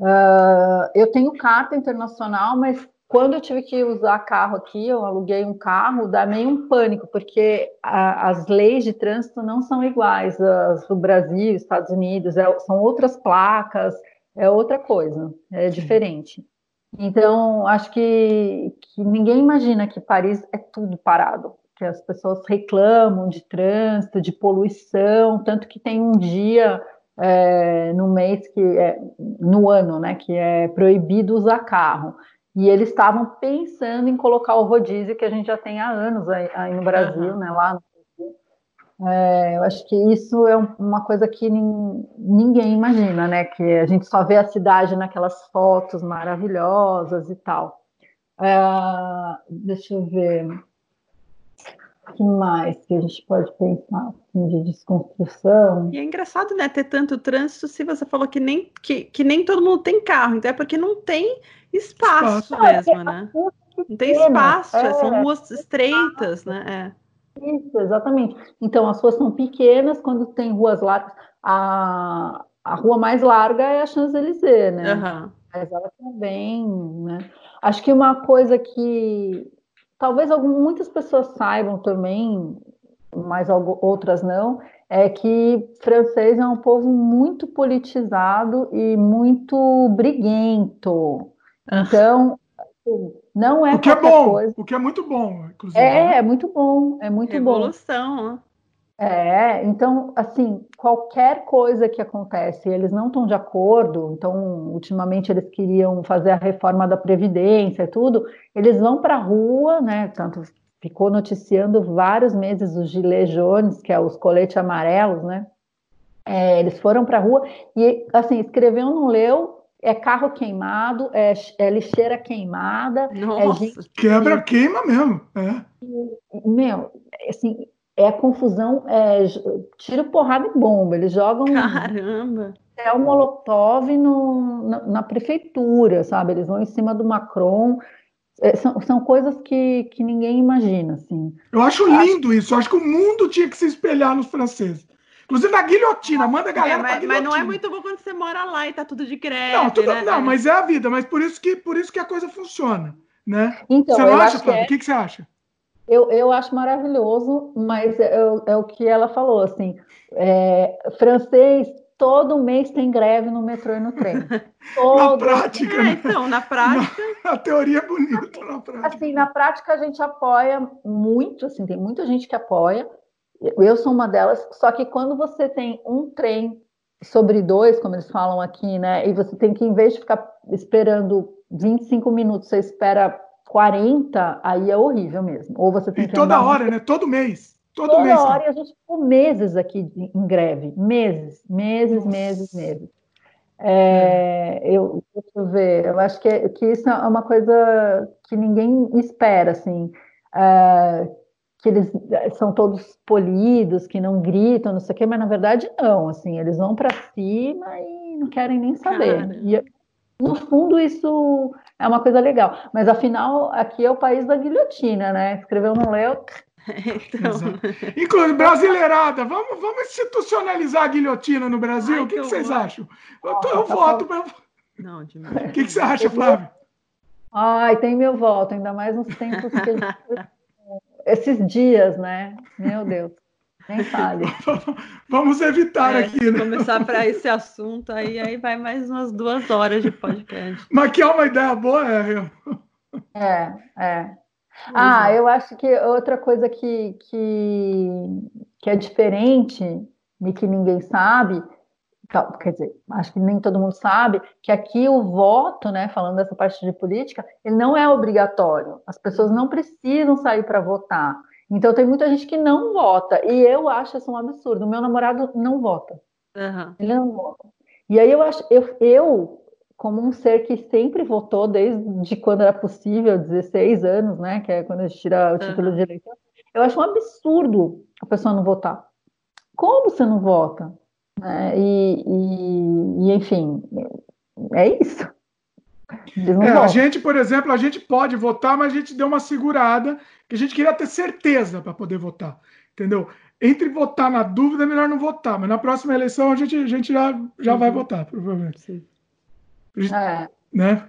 Uh, eu tenho carta internacional, mas quando eu tive que usar carro aqui, eu aluguei um carro, dá meio um pânico, porque a, as leis de trânsito não são iguais as do Brasil, Estados Unidos, é, são outras placas, é outra coisa, é diferente. Então, acho que, que ninguém imagina que Paris é tudo parado, que as pessoas reclamam de trânsito, de poluição, tanto que tem um dia é, no mês que é, no ano, né, que é proibido usar carro. E eles estavam pensando em colocar o rodízio que a gente já tem há anos aí, aí no Brasil, né, lá no é, eu acho que isso é uma coisa que ninguém imagina, né? Que a gente só vê a cidade naquelas fotos maravilhosas e tal. É, deixa eu ver. O que mais que a gente pode pensar assim, de desconstrução? E é engraçado, né, ter tanto trânsito se você falou que nem, que, que nem todo mundo tem carro, então é porque não tem espaço, espaço. mesmo, é, né? Não tem espaço, é, são ruas estreitas, né? Isso, exatamente. Então, as ruas são pequenas, quando tem ruas largas, a, a rua mais larga é a Champs-Élysées, né? Uhum. Mas ela também, né? Acho que uma coisa que talvez algumas, muitas pessoas saibam também, mas outras não, é que francês é um povo muito politizado e muito briguento. Então, não é o que é bom, coisa. o que é muito bom, inclusive. É, né? é muito bom, é muito Revolução, bom. É, então, assim, qualquer coisa que acontece, eles não estão de acordo, então, ultimamente eles queriam fazer a reforma da Previdência e tudo, eles vão para a rua, né, tanto ficou noticiando vários meses os Gilets jaunes, que é os coletes amarelos, né? É, eles foram para a rua e, assim, escreveu, não leu, é carro queimado, é, é lixeira queimada. É Nossa, é gente... quebra, queima mesmo. É. Meu, assim, é confusão, é tiro, porrada e bomba. Eles jogam. Caramba! É o Molotov no, na, na, prefeitura, sabe? Eles vão em cima do Macron. É, são, são coisas que, que ninguém imagina, assim. Eu acho lindo acho... isso. Eu acho que o mundo tinha que se espelhar nos franceses. Inclusive na guilhotina, manda a galera é, mas, guilhotina. Mas não é muito bom quando você mora lá e tá tudo de greve. Não, tudo, né? não, mas é a vida, mas por isso que, por isso que a coisa funciona, né? Então, você não acha, Flávio? É... O que, que você acha? Eu, eu acho maravilhoso, mas é, é, o que ela falou, assim, é, francês todo mês tem greve no metrô e no trem. Todo... na prática. É, então, na prática. Na, a teoria é bonita, na prática. Assim, na prática a gente apoia muito, assim, tem muita gente que apoia. Eu sou uma delas, só que quando você tem um trem sobre dois, como eles falam aqui, né, e você tem que, em vez de ficar esperando 25 minutos, você espera 40, aí é horrível mesmo. Ou você tem e toda hora, né? Todo mês. Todo toda mês. hora, e a gente ficou meses aqui em greve. Meses, meses, Nossa. meses, meses. É, eu, deixa eu ver, eu acho que, é, que isso é uma coisa que ninguém espera, assim. É, que eles eh, são todos polidos, que não gritam, não sei o quê, mas na verdade não, assim, eles vão para cima e não querem nem saber. E, no fundo, isso é uma coisa legal. Mas afinal, aqui é o país da guilhotina, né? Escreveu, não leu. Então... Inclusive, brasileirada, vamos, vamos institucionalizar a guilhotina no Brasil? Ai, o que, que, que vocês acham? Eu, tô, eu tá voto. Pra... Não, O que, que você acha, Flávio? Ai, tem meu voto, ainda mais nos tempos que esses dias, né? Meu Deus. Nem fale. Vamos evitar é, aqui, né? Começar para esse assunto aí, aí vai mais umas duas horas de podcast. Mas que é uma ideia boa, é. É, é. Ah, eu acho que outra coisa que, que, que é diferente e que ninguém sabe quer dizer, acho que nem todo mundo sabe que aqui o voto, né, falando dessa parte de política, ele não é obrigatório. As pessoas não precisam sair para votar. Então tem muita gente que não vota e eu acho isso um absurdo. O meu namorado não vota. Uhum. Ele não vota. E aí eu acho, eu, eu como um ser que sempre votou desde quando era possível, 16 anos, né, que é quando a gente tira o título uhum. de eleitor, eu acho um absurdo a pessoa não votar. Como você não vota? Né? E, e, e, enfim, é isso. É, a gente, por exemplo, a gente pode votar, mas a gente deu uma segurada, que a gente queria ter certeza para poder votar, entendeu? Entre votar na dúvida, é melhor não votar, mas na próxima eleição a gente, a gente já, já uhum. vai votar, provavelmente. Sim. Gente, é. né?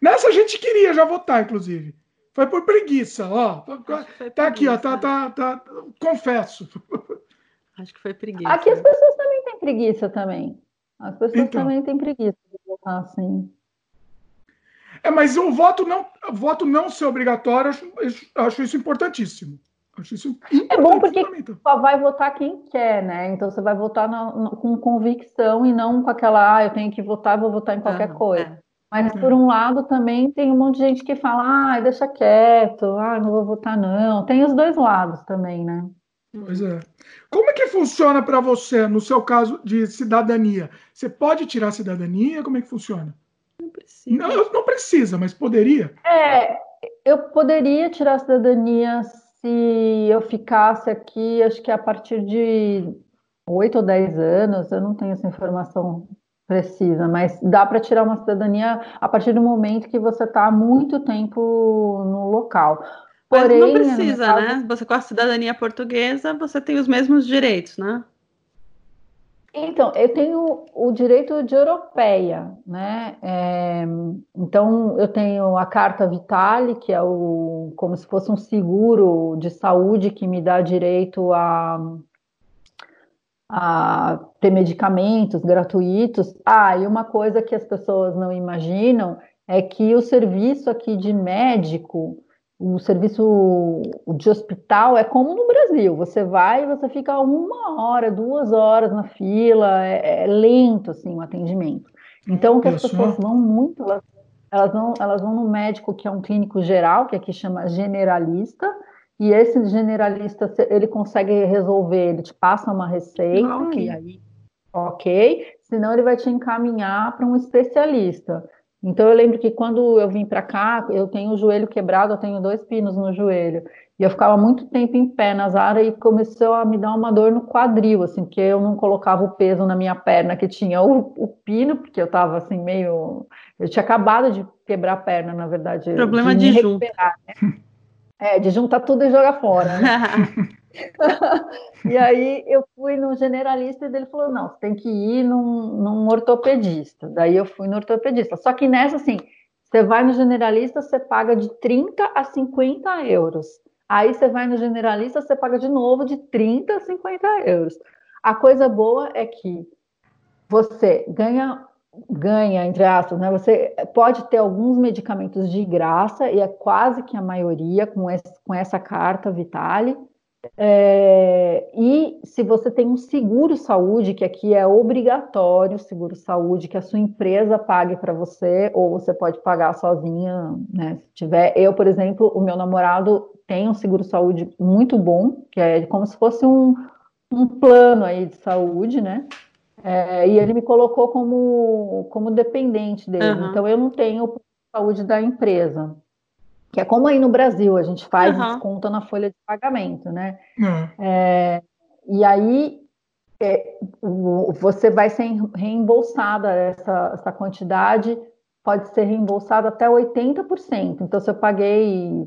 Nessa a gente queria já votar, inclusive. Foi por preguiça, ó. Tá preguiça. aqui, ó. Tá, tá, tá, confesso. Acho que foi preguiça. Aqui as pessoas também têm preguiça também. As pessoas então. também têm preguiça de votar assim. É, mas o voto não, o voto não ser obrigatório, acho, acho isso importantíssimo. Acho isso é bom porque só vai votar quem quer, né? Então você vai votar na, na, com convicção e não com aquela, ah, eu tenho que votar, vou votar em qualquer uhum, coisa. É. Mas, por um lado, também tem um monte de gente que fala, ah, deixa quieto, ah, não vou votar, não. Tem os dois lados também, né? Pois é. Como é que funciona para você, no seu caso de cidadania? Você pode tirar a cidadania? Como é que funciona? Não precisa. Não, não precisa, mas poderia? É, eu poderia tirar a cidadania se eu ficasse aqui, acho que a partir de oito ou dez anos, eu não tenho essa informação precisa, mas dá para tirar uma cidadania a partir do momento que você está há muito tempo no local. Porém, Mas não precisa, caso... né? Você com a cidadania portuguesa, você tem os mesmos direitos, né? Então, eu tenho o direito de europeia, né? É, então, eu tenho a carta Vitale, que é o, como se fosse um seguro de saúde que me dá direito a, a ter medicamentos gratuitos. Ah, e uma coisa que as pessoas não imaginam é que o serviço aqui de médico o serviço de hospital é como no Brasil. Você vai e você fica uma hora, duas horas na fila, é, é lento assim o atendimento. Então, que as pessoas vão muito, elas, elas, vão, elas vão no médico que é um clínico geral, que aqui chama generalista, e esse generalista ele consegue resolver, ele te passa uma receita ah, okay. e aí, ok, senão ele vai te encaminhar para um especialista. Então eu lembro que quando eu vim para cá, eu tenho o joelho quebrado, eu tenho dois pinos no joelho. E eu ficava muito tempo em pé nas áreas e começou a me dar uma dor no quadril, assim, porque eu não colocava o peso na minha perna, que tinha o, o pino, porque eu estava assim meio. Eu tinha acabado de quebrar a perna, na verdade. Problema de, de junta. Né? É, de juntar tudo e jogar fora. Né? e aí eu fui no generalista e ele falou: não, você tem que ir num, num ortopedista. Daí eu fui no ortopedista. Só que nessa, assim, você vai no generalista, você paga de 30 a 50 euros. Aí você vai no generalista, você paga de novo de 30 a 50 euros. A coisa boa é que você ganha, ganha, entre aspas, né? Você pode ter alguns medicamentos de graça, e é quase que a maioria com, esse, com essa carta Vitale. É, e se você tem um seguro saúde, que aqui é obrigatório, seguro saúde, que a sua empresa pague para você, ou você pode pagar sozinha, né? Se tiver, eu, por exemplo, o meu namorado tem um seguro saúde muito bom, que é como se fosse um, um plano aí de saúde, né? É, e ele me colocou como, como dependente dele. Uhum. Então eu não tenho saúde da empresa que é como aí no Brasil, a gente faz uhum. desconto na folha de pagamento, né? Uhum. É, e aí é, você vai ser reembolsada essa, essa quantidade, pode ser reembolsada até 80%. Então, se eu paguei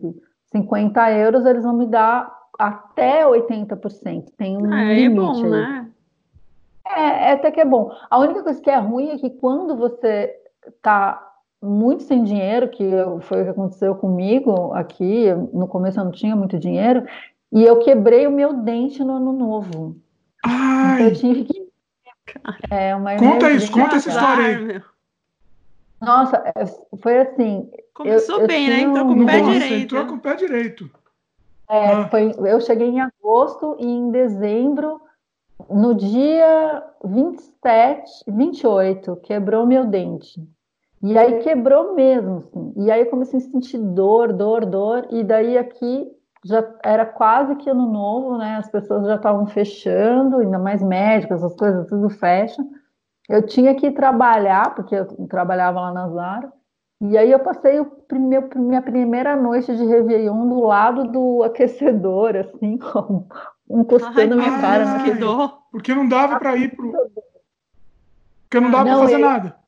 50 euros, eles vão me dar até 80%. Tem um ah, é limite bom, aí. Né? É, é até que é bom. A única coisa que é ruim é que quando você está muito sem dinheiro, que foi o que aconteceu comigo aqui. No começo eu não tinha muito dinheiro, e eu quebrei o meu dente no ano novo. Ai! Então eu tive que. É, uma conta isso, conta essa história aí. Nossa, é, foi assim. Começou eu, bem, eu né? Entrou com o pé direito. Entrou com o pé direito. É, ah. foi, eu cheguei em agosto e em dezembro, no dia 27, 28, quebrou meu dente. E aí quebrou mesmo, assim. E aí eu comecei a sentir dor, dor, dor. E daí aqui já era quase que ano novo, né? As pessoas já estavam fechando, ainda mais médicos, as coisas tudo fecha. Eu tinha que trabalhar, porque eu trabalhava lá na Zara. E aí eu passei o primeiro, minha primeira noite de Réveillon do lado do aquecedor, assim, com, encostando a minha cara. Ai, que dor. Porque não dava para ir pro... Porque não dava para fazer eu... nada.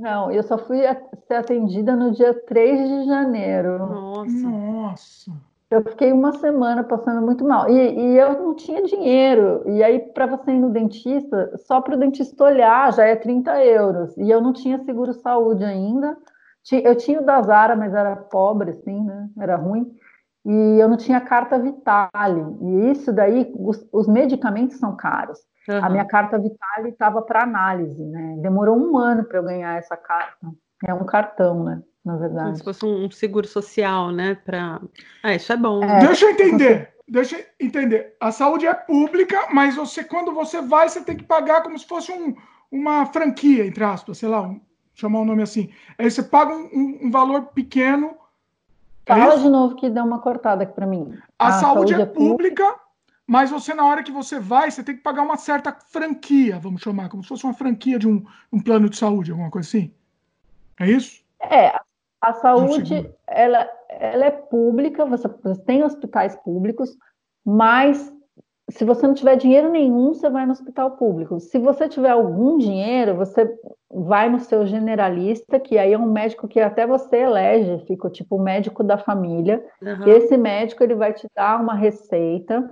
Não, eu só fui ser atendida no dia 3 de janeiro. Nossa. Nossa. Eu fiquei uma semana passando muito mal. E, e eu não tinha dinheiro. E aí, para você ir no dentista, só para o dentista olhar já é 30 euros. E eu não tinha seguro saúde ainda. Eu tinha o da Zara, mas era pobre, assim, né? Era ruim. E eu não tinha carta Vitale. E isso daí, os, os medicamentos são caros. Uhum. A minha carta Vitale estava para análise, né? Demorou um ano para eu ganhar essa carta. É um cartão, né? Na verdade. Como se fosse um seguro social, né? Pra... Ah, isso é bom. É, Deixa eu entender. Deixa eu entender. A saúde é pública, mas você, quando você vai, você tem que pagar como se fosse um, uma franquia, entre aspas, sei lá, um, chamar um nome assim. Aí você paga um, um valor pequeno. Fala de novo que dá uma cortada aqui para mim. A, a saúde, saúde, é, é pública, pública mas você, na hora que você vai, você tem que pagar uma certa franquia, vamos chamar, como se fosse uma franquia de um, um plano de saúde, alguma coisa assim. É isso? É, a saúde, ela, ela é pública, você, você tem hospitais públicos, mas se você não tiver dinheiro nenhum, você vai no hospital público. Se você tiver algum dinheiro, você vai no seu generalista, que aí é um médico que até você elege, fica tipo o médico da família. Uhum. Esse médico ele vai te dar uma receita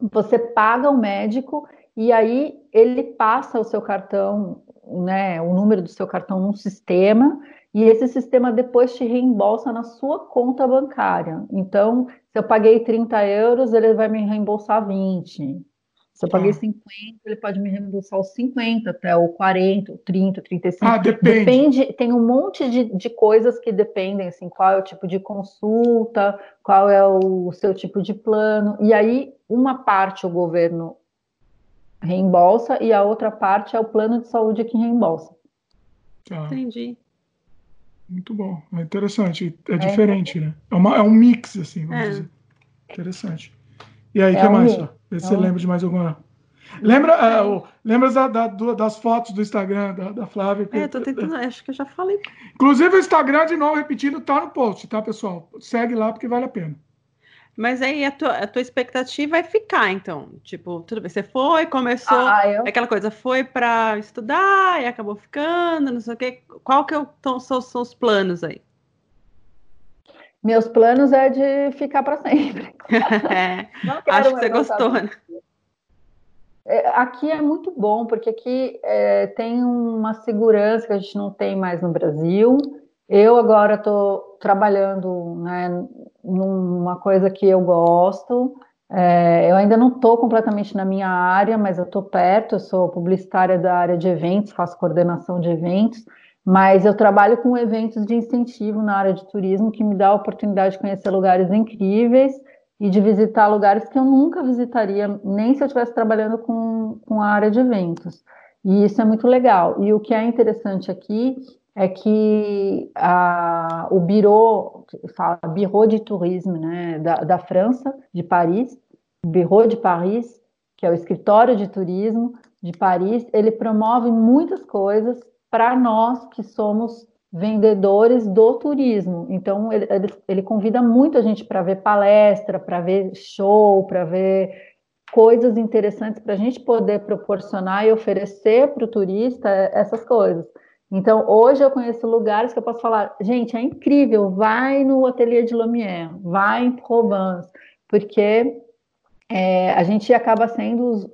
você paga o médico e aí ele passa o seu cartão, né, o número do seu cartão num sistema e esse sistema depois te reembolsa na sua conta bancária. Então, se eu paguei 30 euros, ele vai me reembolsar 20. Se eu paguei 50, ele pode me reembolsar os 50 até o 40, o 30, 35. Ah, depende. depende. Tem um monte de, de coisas que dependem, assim, qual é o tipo de consulta, qual é o seu tipo de plano. E aí, uma parte o governo reembolsa e a outra parte é o plano de saúde que reembolsa. Tá. Entendi. Muito bom. É interessante. É, é diferente, né? É, uma, é um mix, assim, vamos é. dizer. Interessante. E aí, o é que um mais? Vê se você é lembra de mais alguma. Lembra, uh, lembra da, da, das fotos do Instagram da, da Flávia? É, tô tentando, acho que eu já falei. Inclusive, o Instagram, de novo, repetindo, tá no post, tá, pessoal? Segue lá porque vale a pena. Mas aí a tua, a tua expectativa é ficar, então. Tipo, tudo bem, você foi, começou, ah, eu... aquela coisa, foi para estudar e acabou ficando, não sei o quê. Qual que então, são, são os planos aí? Meus planos é de ficar para sempre. é, acho que você gostou, né? É, aqui é muito bom, porque aqui é, tem uma segurança que a gente não tem mais no Brasil. Eu agora estou trabalhando né, numa coisa que eu gosto. É, eu ainda não estou completamente na minha área, mas eu estou perto. Eu sou publicitária da área de eventos, faço coordenação de eventos, mas eu trabalho com eventos de incentivo na área de turismo que me dá a oportunidade de conhecer lugares incríveis e de visitar lugares que eu nunca visitaria, nem se eu estivesse trabalhando com, com a área de eventos. E isso é muito legal. E o que é interessante aqui é que a, o Bureau, fala Bureau de Tourisme né, da, da França, de Paris, Bureau de Paris, que é o escritório de turismo de Paris, ele promove muitas coisas para nós que somos vendedores do turismo. Então, ele, ele, ele convida muita gente para ver palestra, para ver show, para ver coisas interessantes para a gente poder proporcionar e oferecer para o turista essas coisas. Então, hoje eu conheço lugares que eu posso falar, gente, é incrível, vai no Ateliê de Lumière, vai em Provence, porque é, a gente acaba sendo os,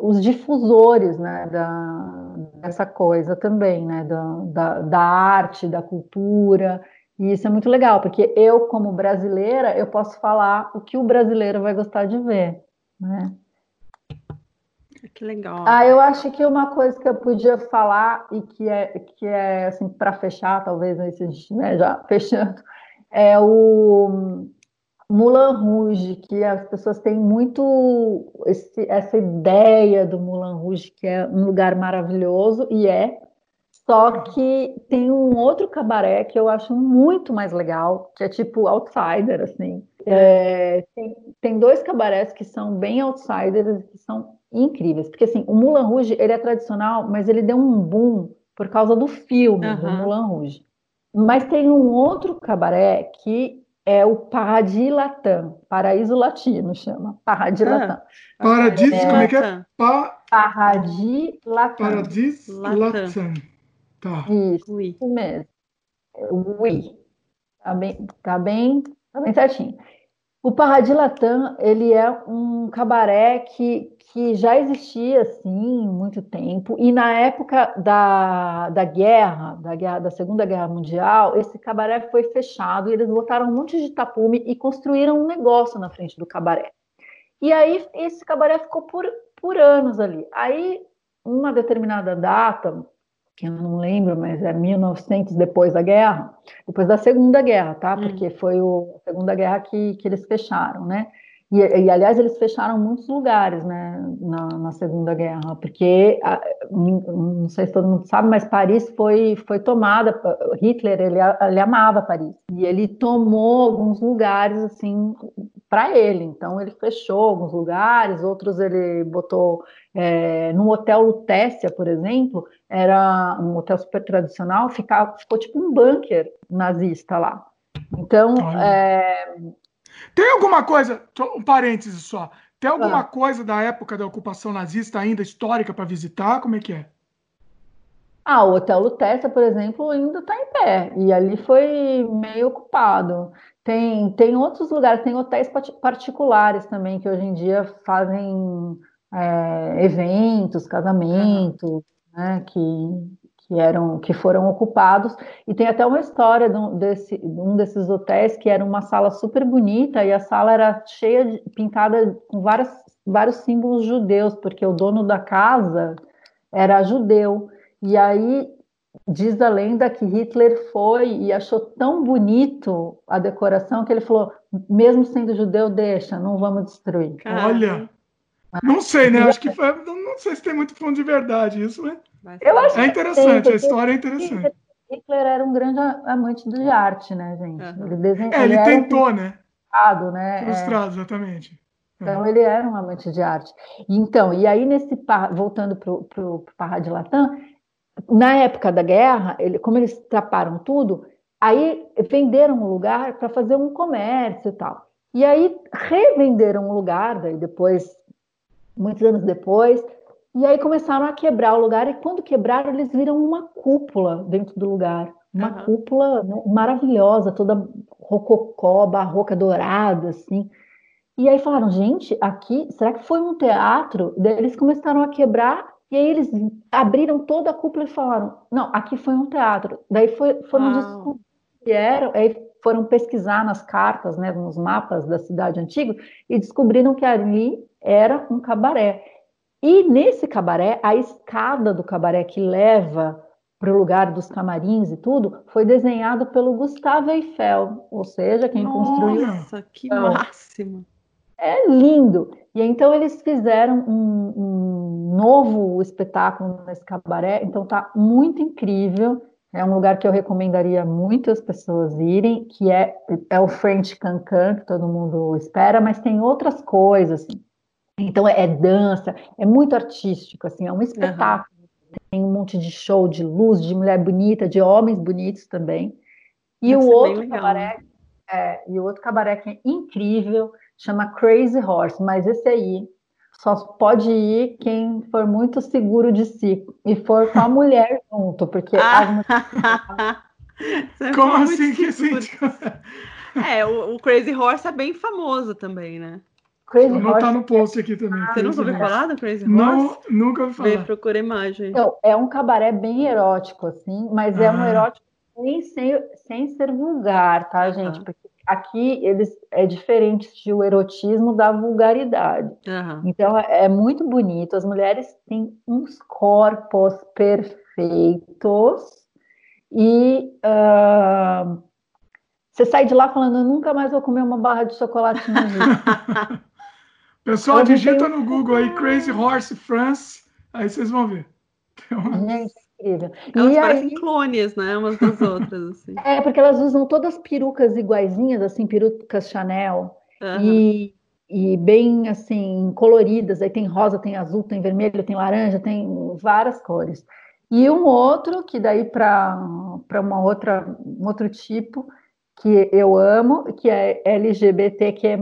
os difusores né, da, dessa coisa também, né, da, da, da, arte, da cultura, e isso é muito legal, porque eu, como brasileira, eu posso falar o que o brasileiro vai gostar de ver, né? Que legal. Ah, eu acho que uma coisa que eu podia falar e que é, que é assim, para fechar, talvez, né, já fechando, é o Moulin Rouge, que as pessoas têm muito esse, essa ideia do Moulin Rouge, que é um lugar maravilhoso, e é. Só que tem um outro cabaré que eu acho muito mais legal, que é tipo outsider, assim. É, tem, tem dois cabarés que são bem outsiders, que são incríveis. Porque assim, o Moulin Rouge, ele é tradicional, mas ele deu um boom por causa do filme uhum. do Moulin Rouge. Mas tem um outro cabaré que é o Paradis Latam, Paraíso Latino chama, Paradis ah, Latam. Paradis, é, como é que é? Pa... Paradis Latam. Paradis Latam. Tá. Isso, isso mesmo. Oui. Tá bem, tá bem, tá bem certinho. O Paradis Latam, ele é um cabaré que, que já existia assim muito tempo e na época da, da guerra, da guerra da Segunda Guerra Mundial, esse cabaré foi fechado e eles botaram um monte de tapume e construíram um negócio na frente do cabaré. E aí esse cabaré ficou por, por anos ali. Aí, uma determinada data, que eu não lembro, mas é 1900 depois da guerra, depois da Segunda Guerra, tá? Hum. Porque foi o, a Segunda Guerra que, que eles fecharam, né? E, e, aliás, eles fecharam muitos lugares né, na, na Segunda Guerra, porque, não sei se todo mundo sabe, mas Paris foi, foi tomada, Hitler, ele, ele amava Paris, e ele tomou alguns lugares, assim, para ele, então ele fechou alguns lugares, outros ele botou, é, no Hotel Lutécia, por exemplo, era um hotel super tradicional, ficava, ficou tipo um bunker nazista lá. Então, é, tem alguma coisa, um parêntese só, tem alguma ah. coisa da época da ocupação nazista ainda histórica para visitar? Como é que é? Ah, o Hotel Lutécia, por exemplo, ainda está em pé e ali foi meio ocupado. Tem, tem outros lugares, tem hotéis particulares também que hoje em dia fazem é, eventos, casamentos, né, que, que eram que foram ocupados. E tem até uma história de um, desse, de um desses hotéis que era uma sala super bonita e a sala era cheia de, pintada com várias, vários símbolos judeus porque o dono da casa era judeu. E aí diz a lenda que Hitler foi e achou tão bonito a decoração que ele falou mesmo sendo judeu deixa não vamos destruir. Olha não sei né acho que foi, não sei se tem muito fundo de verdade isso né eu acho é interessante, a história é interessante. Hitler era um grande amante de arte, né, gente? Ele, desenhou, é, ele, ele tentou, um... né? frustrado, né? Frustrado, é. exatamente. Então, ele era um amante de arte. Então, e aí, nesse voltando para o Parra de Latam, na época da guerra, ele, como eles traparam tudo, aí venderam um lugar para fazer um comércio e tal. E aí revenderam o lugar, daí depois, muitos anos depois, e aí começaram a quebrar o lugar, e quando quebraram, eles viram uma cúpula dentro do lugar. Uma uhum. cúpula né, maravilhosa, toda rococó, barroca dourada, assim. E aí falaram, gente, aqui, será que foi um teatro? Daí eles começaram a quebrar, e aí eles abriram toda a cúpula e falaram, não, aqui foi um teatro. Daí foi, foram descobrir aí foram pesquisar nas cartas, né, nos mapas da cidade antiga, e descobriram que ali era um cabaré. E nesse cabaré, a escada do cabaré que leva para o lugar dos camarins e tudo, foi desenhado pelo Gustavo Eiffel, ou seja, quem Nossa, construiu. Nossa, que máximo! É lindo. E então eles fizeram um, um novo espetáculo nesse cabaré, então tá muito incrível. É um lugar que eu recomendaria muito as pessoas irem, que é, é o French Cancan, que todo mundo espera, mas tem outras coisas. Assim. Então é, é dança, é muito artístico, assim, é um espetáculo. Uhum. Tem um monte de show de luz, de mulher bonita, de homens bonitos também. E o outro cabaré, é, e o outro cabaré que é incrível, chama Crazy Horse, mas esse aí só pode ir quem for muito seguro de si e for com a mulher junto, porque ah. as... Como assim que assim? É, o, o, Crazy Horse é bem famoso também, né? Crazy Vou Horse. no post aqui também. Você nunca ouviu falar do Crazy Horse? Não, nunca ouvi falar. Procura imagem. Então, é um cabaré bem erótico, assim, mas ah. é um ah. erótico sem, sem, sem ser vulgar, tá, gente? Ah. Porque aqui eles é diferente o erotismo da vulgaridade. Uhum. Então é, é muito bonito. As mulheres têm uns corpos perfeitos e uh, você sai de lá falando, eu nunca mais vou comer uma barra de chocolate no Pessoal, digita no Google aí Crazy Horse France, aí vocês vão ver. Gente, incrível. Elas e parecem aí... clones, né? Umas das outras. Assim. É, porque elas usam todas perucas iguaizinhas, assim, perucas Chanel. Uhum. E, e bem, assim, coloridas. Aí tem rosa, tem azul, tem vermelho, tem laranja, tem várias cores. E um outro, que daí para uma outra, um outro tipo, que eu amo, que é LGBTQ+, que é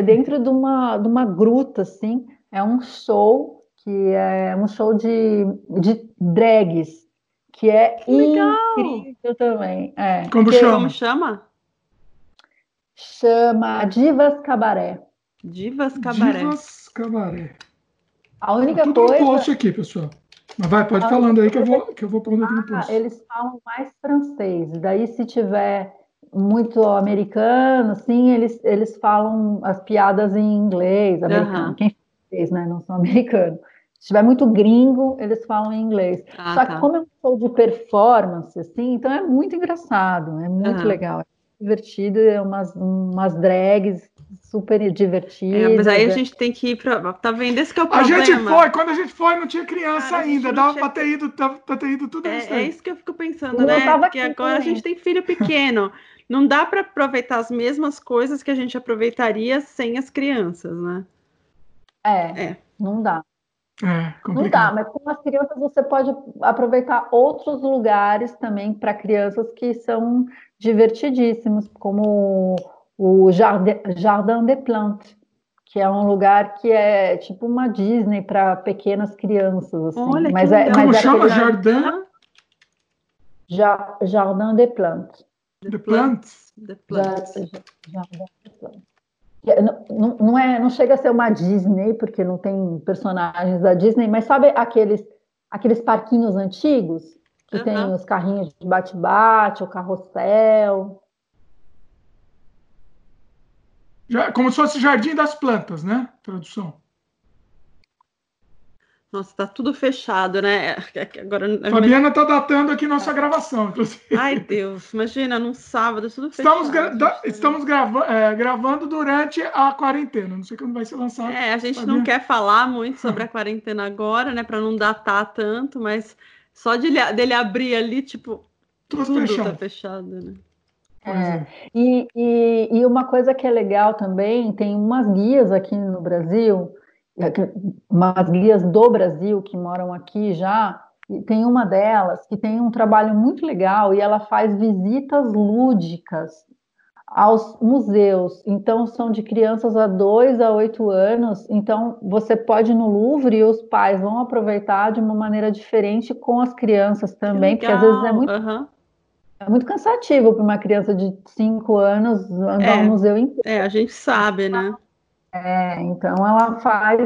dentro de uma, de uma gruta, assim, é um show que é um show de, de drags, que é Legal. incrível também. É. Como que, chama? Como chama? Chama Divas Cabaré. Divas Cabaré. Divas Cabaré. A única tá coisa. post aqui, pessoal. Mas vai, pode falando aí que eu vou, que eu vou pondo aqui no post. Ah, eles falam mais francês. Daí, se tiver muito americano, assim, eles, eles falam as piadas em inglês, americano. Uhum. Quem fez, né? Não são americanos. Se tiver muito gringo, eles falam em inglês. Ah, Só que tá. como é um show de performance, assim, então é muito engraçado, é muito uhum. legal. É divertido, é umas, umas drags super divertidas. É, mas aí a é. gente tem que ir para. Tá vendo? Esse que é o problema. A gente foi, quando a gente foi, não tinha criança Cara, ainda. Dava tinha... para ter ido, pra ter ido tudo é, isso. É isso que eu fico pensando, eu né? Porque agora também. a gente tem filho pequeno. Não dá para aproveitar as mesmas coisas que a gente aproveitaria sem as crianças, né? É, é. não dá. É, não dá, mas com as crianças você pode aproveitar outros lugares também para crianças que são divertidíssimos, como o Jardin, Jardin des Plantes, que é um lugar que é tipo uma Disney para pequenas crianças. Assim. Olha, mas é, mas Como é chama? Jardin? Jardin des Plantes. Des Plantes. É, não, não, é, não chega a ser uma Disney, porque não tem personagens da Disney, mas sabe aqueles, aqueles parquinhos antigos que uhum. tem os carrinhos de bate-bate, o carrossel? Já, como se fosse Jardim das Plantas, né? Tradução. Nossa, tá tudo fechado, né? Agora, Fabiana tá datando aqui nossa gravação, inclusive. Ai, Deus, imagina, num sábado, tudo fechado. Estamos, gra estamos grava é, gravando durante a quarentena, não sei quando vai ser lançado. É, a gente Fabiana. não quer falar muito sobre a quarentena agora, né, para não datar tanto, mas só de, dele abrir ali, tipo, tudo, tudo tá fechado, né? É. E, e, e, uma coisa que é legal também, tem umas guias aqui no Brasil, é, umas guias do Brasil que moram aqui já, e tem uma delas que tem um trabalho muito legal e ela faz visitas lúdicas aos museus. Então, são de crianças a 2 a 8 anos. Então, você pode ir no Louvre e os pais vão aproveitar de uma maneira diferente com as crianças também, porque às vezes é muito. Uhum é muito cansativo para uma criança de 5 anos andar é, no museu inteiro. É, a gente sabe, né? É, então ela faz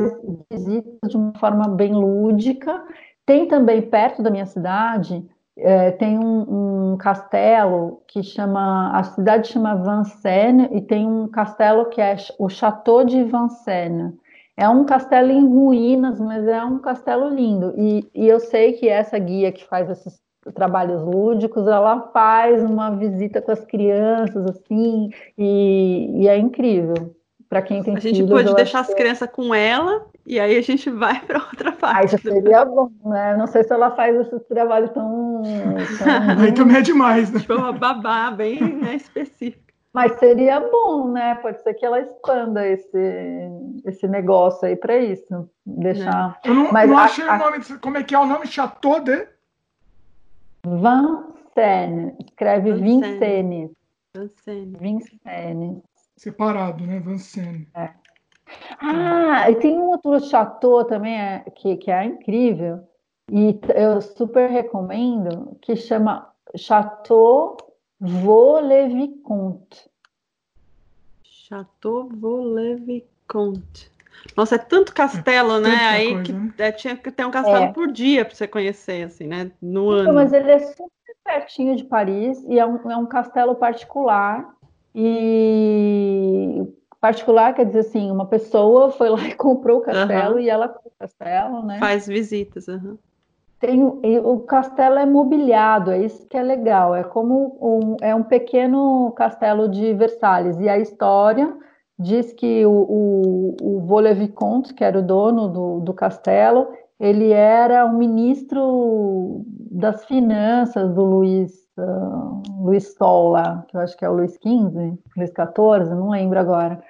visitas de uma forma bem lúdica. Tem também perto da minha cidade, é, tem um, um, castelo que chama, a cidade chama Vincennes e tem um castelo que é o Château de Vincennes. É um castelo em ruínas, mas é um castelo lindo. E, e eu sei que essa guia que faz esses trabalhos lúdicos, ela faz uma visita com as crianças, assim, e, e é incrível. Para quem tem A gente filhos, pode deixar as crianças com ela e aí a gente vai para outra parte. Aí já seria bom, né? Não sei se ela faz esse trabalho tão. tão... aí também é demais, né? Tipo, uma babá bem né, específica. Mas seria bom, né? Pode ser que ela expanda esse, esse negócio aí para isso. Deixar. Eu não, Mas não achei a, o nome. Como é que é o nome? Chateau de. Vincennes. Escreve Vincennes. Vincennes. Separado, né? Vincennes. É. Ah, e tem um outro chateau também é, que, que é incrível. E eu super recomendo, que chama Chateau Vaux-le-Vicomte. Chateau Vaux-le-Vicomte. Nossa, é tanto castelo, é né? Aí coisa, que né? É, tinha que ter um castelo é. por dia para você conhecer, assim, né? No ano. Mas ele é super pertinho de Paris e é um, é um castelo particular. E particular quer dizer assim, uma pessoa foi lá e comprou o castelo uhum. e ela o castelo, né? Faz visitas, uhum. Tem, o castelo é mobiliado, é isso que é legal. É como um, é um pequeno castelo de Versalhes. E a história diz que o, o, o Vaux-le-Vicomte, que era o dono do, do castelo, ele era o ministro das finanças do Luiz, uh, Luiz Sol lá, que eu acho que é o Luiz XV, Luiz XIV, não lembro agora.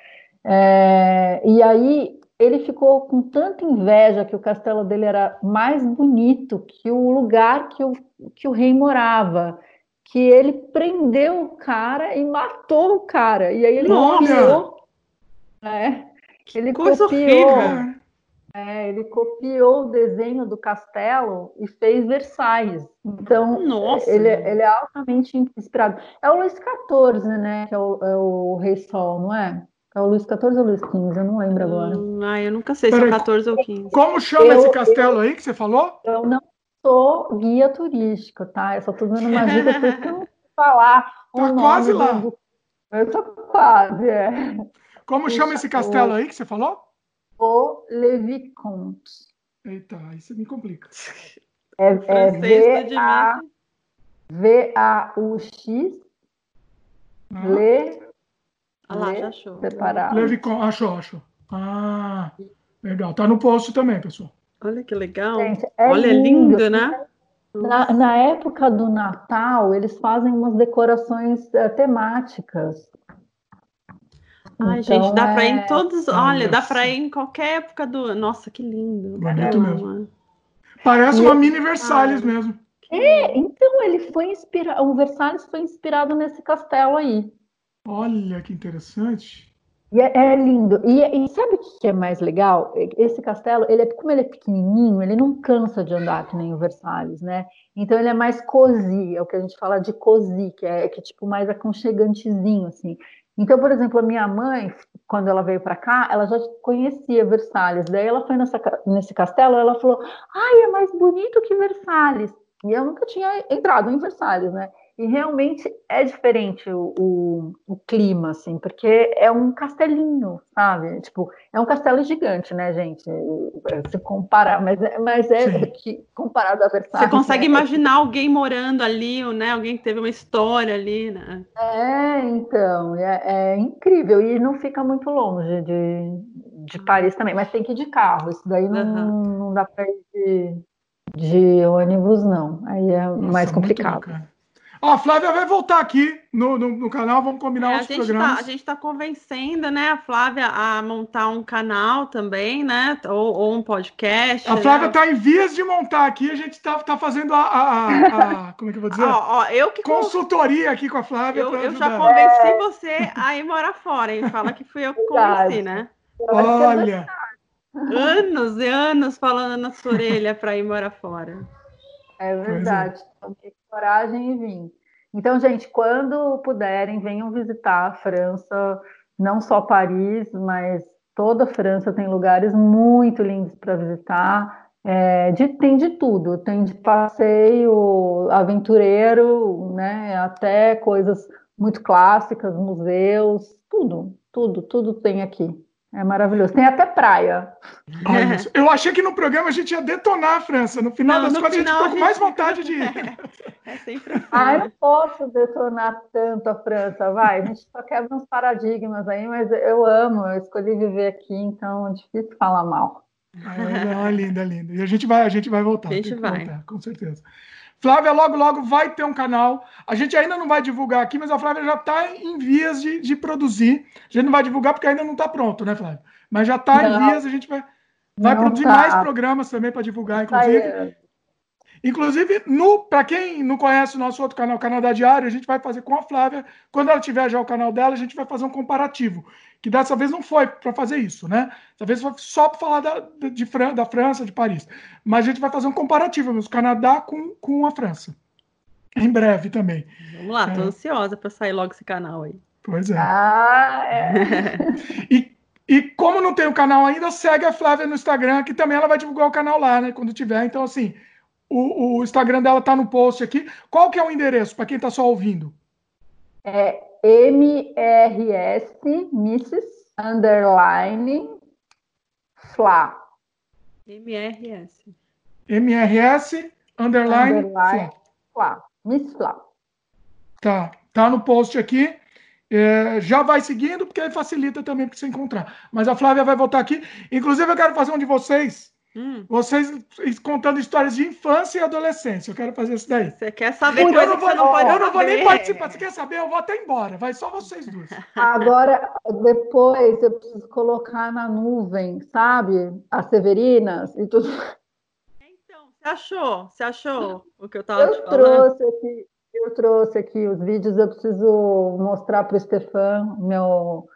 É, e aí ele ficou com tanta inveja que o castelo dele era mais bonito que o lugar que o, que o rei morava, que ele prendeu o cara e matou o cara. E aí ele Nossa! É, ele Coisa copiou. Horrível. É, ele copiou o desenho do castelo e fez Versailles. Então, Nossa. Ele, ele é altamente inspirado. É o Luís XIV, né? Que é o, é o Rei Sol, não é? É o Luís XIV ou Luís XV? Eu não lembro agora. Hum, ah, eu nunca sei se é 14 ou 15. Como chama eu, esse castelo eu, aí que você falou? Eu não sou guia turístico, tá? Eu só tô dando uma dica para eu falar. Tá quase lá. Do... Eu tô quase, é. Como chama esse castelo aí que você falou? O Levicomte. Eita, aí você me complica. É, é V-A, V-A-U-X. Ah. Le. Ah lá, já achou. Separado. Achou, achou. Ah, legal. Tá no post também, pessoal. Olha que legal. Gente, é Olha, lindo, lindo né? Na, na, época do Natal, eles fazem umas decorações uh, temáticas. Ai, então, gente, dá é... para ir em todos. Olha, dá para ir em qualquer época do. Nossa, que lindo. Bonito mesmo. Parece uma mini Versalhes ah. mesmo. É, então ele foi inspirado. O Versalhes foi inspirado nesse castelo aí. Olha que interessante. E é, é lindo. E, e, sabe o que é mais legal? Esse castelo, ele é, como ele é pequenininho, ele não cansa de andar que nem o Versalhes, né? Então ele é mais cozy, é o que a gente fala de cozy, que é, que é tipo mais aconchegantezinho, assim. Então, por exemplo, a minha mãe, quando ela veio para cá, ela já conhecia Versalhes. Daí ela foi nessa, nesse castelo, ela falou: "Ai, é mais bonito que Versalhes". E eu nunca tinha entrado em Versalhes, né? E realmente é diferente o, o, o, clima, assim, porque é um castelinho, sabe? Tipo, é um castelo gigante, né, gente? Se comparar, mas, é, mas é que, comparado a Versalhes. Você consegue né? imaginar alguém morando ali, né? Alguém que teve uma história ali, né? É, então, é, é incrível. E não fica muito longe de, de Paris também, mas tem que ir de carro. Isso daí não, uhum. não dá para ir de, de ônibus, não. Aí é Nossa, mais complicado. Ó, a Flávia vai voltar aqui no, no, no canal, vamos combinar é, os programas. Tá, a gente está convencendo, né, a Flávia a montar um canal também, né, ou, ou um podcast. A Flávia está né? em vias de montar aqui, a gente está tá fazendo a, a, a, como é que eu vou dizer? ó, ó, eu que Consultoria aqui com a Flávia. Eu, eu já convenci é. você a ir morar fora, e fala que fui eu que convenci, né? Olha... Anos e anos falando na sua orelha para ir morar fora. É, é. verdade. É. coragem e vim. Então, gente, quando puderem, venham visitar a França, não só Paris, mas toda a França tem lugares muito lindos para visitar. É, de, tem de tudo, tem de passeio aventureiro, né, até coisas muito clássicas, museus, tudo, tudo, tudo tem aqui. É maravilhoso. Tem até praia. Eu achei que no programa a gente ia detonar a França. No final não, das contas, a gente ficou com mais vontade de ir. É sempre assim. Ah, eu não posso detonar tanto a França, vai. A gente só quebra uns paradigmas aí, mas eu amo, eu escolhi viver aqui, então é difícil falar mal. Ah, é linda, linda. E a gente vai, a gente vai voltar. A gente vai. Voltar, com certeza. Flávia logo, logo vai ter um canal. A gente ainda não vai divulgar aqui, mas a Flávia já está em vias de, de, produzir. A gente não vai divulgar porque ainda não está pronto, né, Flávia? Mas já está em vias, a gente vai, vai produzir tá. mais programas também para divulgar, inclusive. Inclusive, para quem não conhece o nosso outro canal, Canadá Diário, a gente vai fazer com a Flávia. Quando ela tiver já o canal dela, a gente vai fazer um comparativo. Que dessa vez não foi para fazer isso, né? Dessa vez foi só para falar da, de, da França, de Paris. Mas a gente vai fazer um comparativo mesmo, Canadá com, com a França. Em breve também. Vamos lá, tô é. ansiosa para sair logo esse canal aí. Pois é. Ah, é. e, e como não tem o canal ainda, segue a Flávia no Instagram, que também ela vai divulgar o canal lá, né? Quando tiver. Então, assim, o, o Instagram dela tá no post aqui. Qual que é o endereço para quem está só ouvindo? É MRS Mrs. Underline Fla. MRS. MRS Underline, underline Fla. Miss Fla. Tá, tá no post aqui. É, já vai seguindo, porque aí facilita também para você encontrar. Mas a Flávia vai voltar aqui. Inclusive, eu quero fazer um de vocês Hum. Vocês contando histórias de infância e adolescência. Eu quero fazer isso daí. Você quer saber coisa eu não vou, não Eu não vou nem participar. Você quer saber? Eu vou até embora. Vai só vocês duas. Agora, depois eu preciso colocar na nuvem, sabe? As Severinas e tudo. Então, você achou? Você achou o que eu estava te falando? Trouxe aqui, eu trouxe aqui os vídeos. Eu preciso mostrar para o Stefan, meu,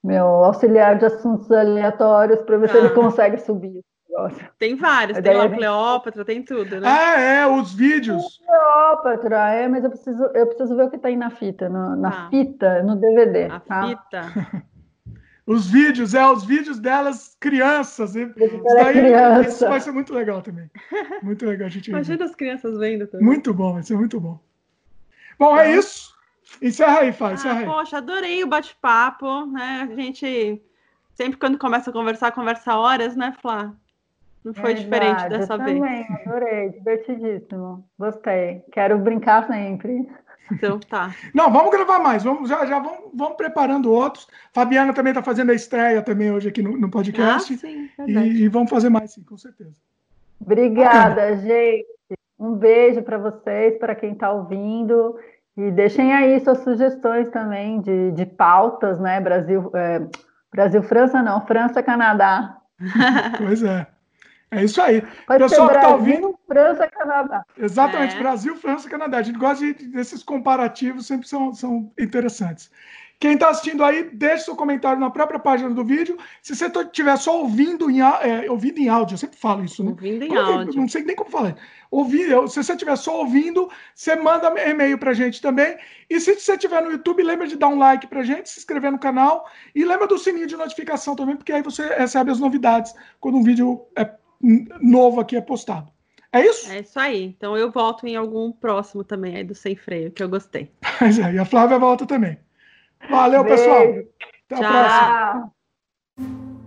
meu auxiliar de assuntos aleatórios, para ver ah. se ele ah. consegue subir negócio. Tem vários, tem a Cleópatra, tem tudo, né? Ah, é, os vídeos. Cleópatra, é, mas eu preciso, eu preciso ver o que tá aí na fita, no, na ah. fita, no DVD. A tá? fita. os vídeos, é, os vídeos delas crianças. Isso, daí, criança. isso vai ser muito legal também. Muito legal a gente Imagina as crianças vendo também. Muito bom, vai ser muito bom. Bom, é isso. Encerra aí, Fábio, encerra aí. Poxa, adorei o bate-papo, né? A gente sempre quando começa a conversar, conversa horas, né, Flá? Não foi é diferente verdade, dessa eu vez. Também, adorei, divertidíssimo. Gostei. Quero brincar sempre. Então tá. Não, vamos gravar mais. Vamos, já, já vamos, vamos preparando outros. Fabiana também está fazendo a estreia também hoje aqui no, no podcast. Ah, sim, e, e, vamos fazer mais, sim, com certeza. Obrigada, Bacana. gente. Um beijo para vocês, para quem está ouvindo. E deixem aí suas sugestões também de, de pautas, né? Brasil, é, Brasil, França não, França, Canadá. pois é. É isso aí. Pode Pessoal ser Brasil, que tá ouvindo... França, Canadá. Exatamente, é. Brasil, França, Canadá. A gente gosta de, desses comparativos, sempre são, são interessantes. Quem está assistindo aí, deixe seu comentário na própria página do vídeo. Se você estiver só ouvindo em, é, ouvindo em áudio, eu sempre falo isso, né? Ouvindo em áudio. Não sei nem como falar. Ouvir, se você estiver só ouvindo, você manda e-mail para a gente também. E se você estiver no YouTube, lembra de dar um like para a gente, se inscrever no canal e lembra do sininho de notificação também, porque aí você recebe as novidades quando um vídeo é novo aqui é postado. É isso? É isso aí. Então eu volto em algum próximo também aí do Sem Freio, que eu gostei. Mas é, e a Flávia volta também. Valeu, Beijo. pessoal. Até Tchau. a próxima.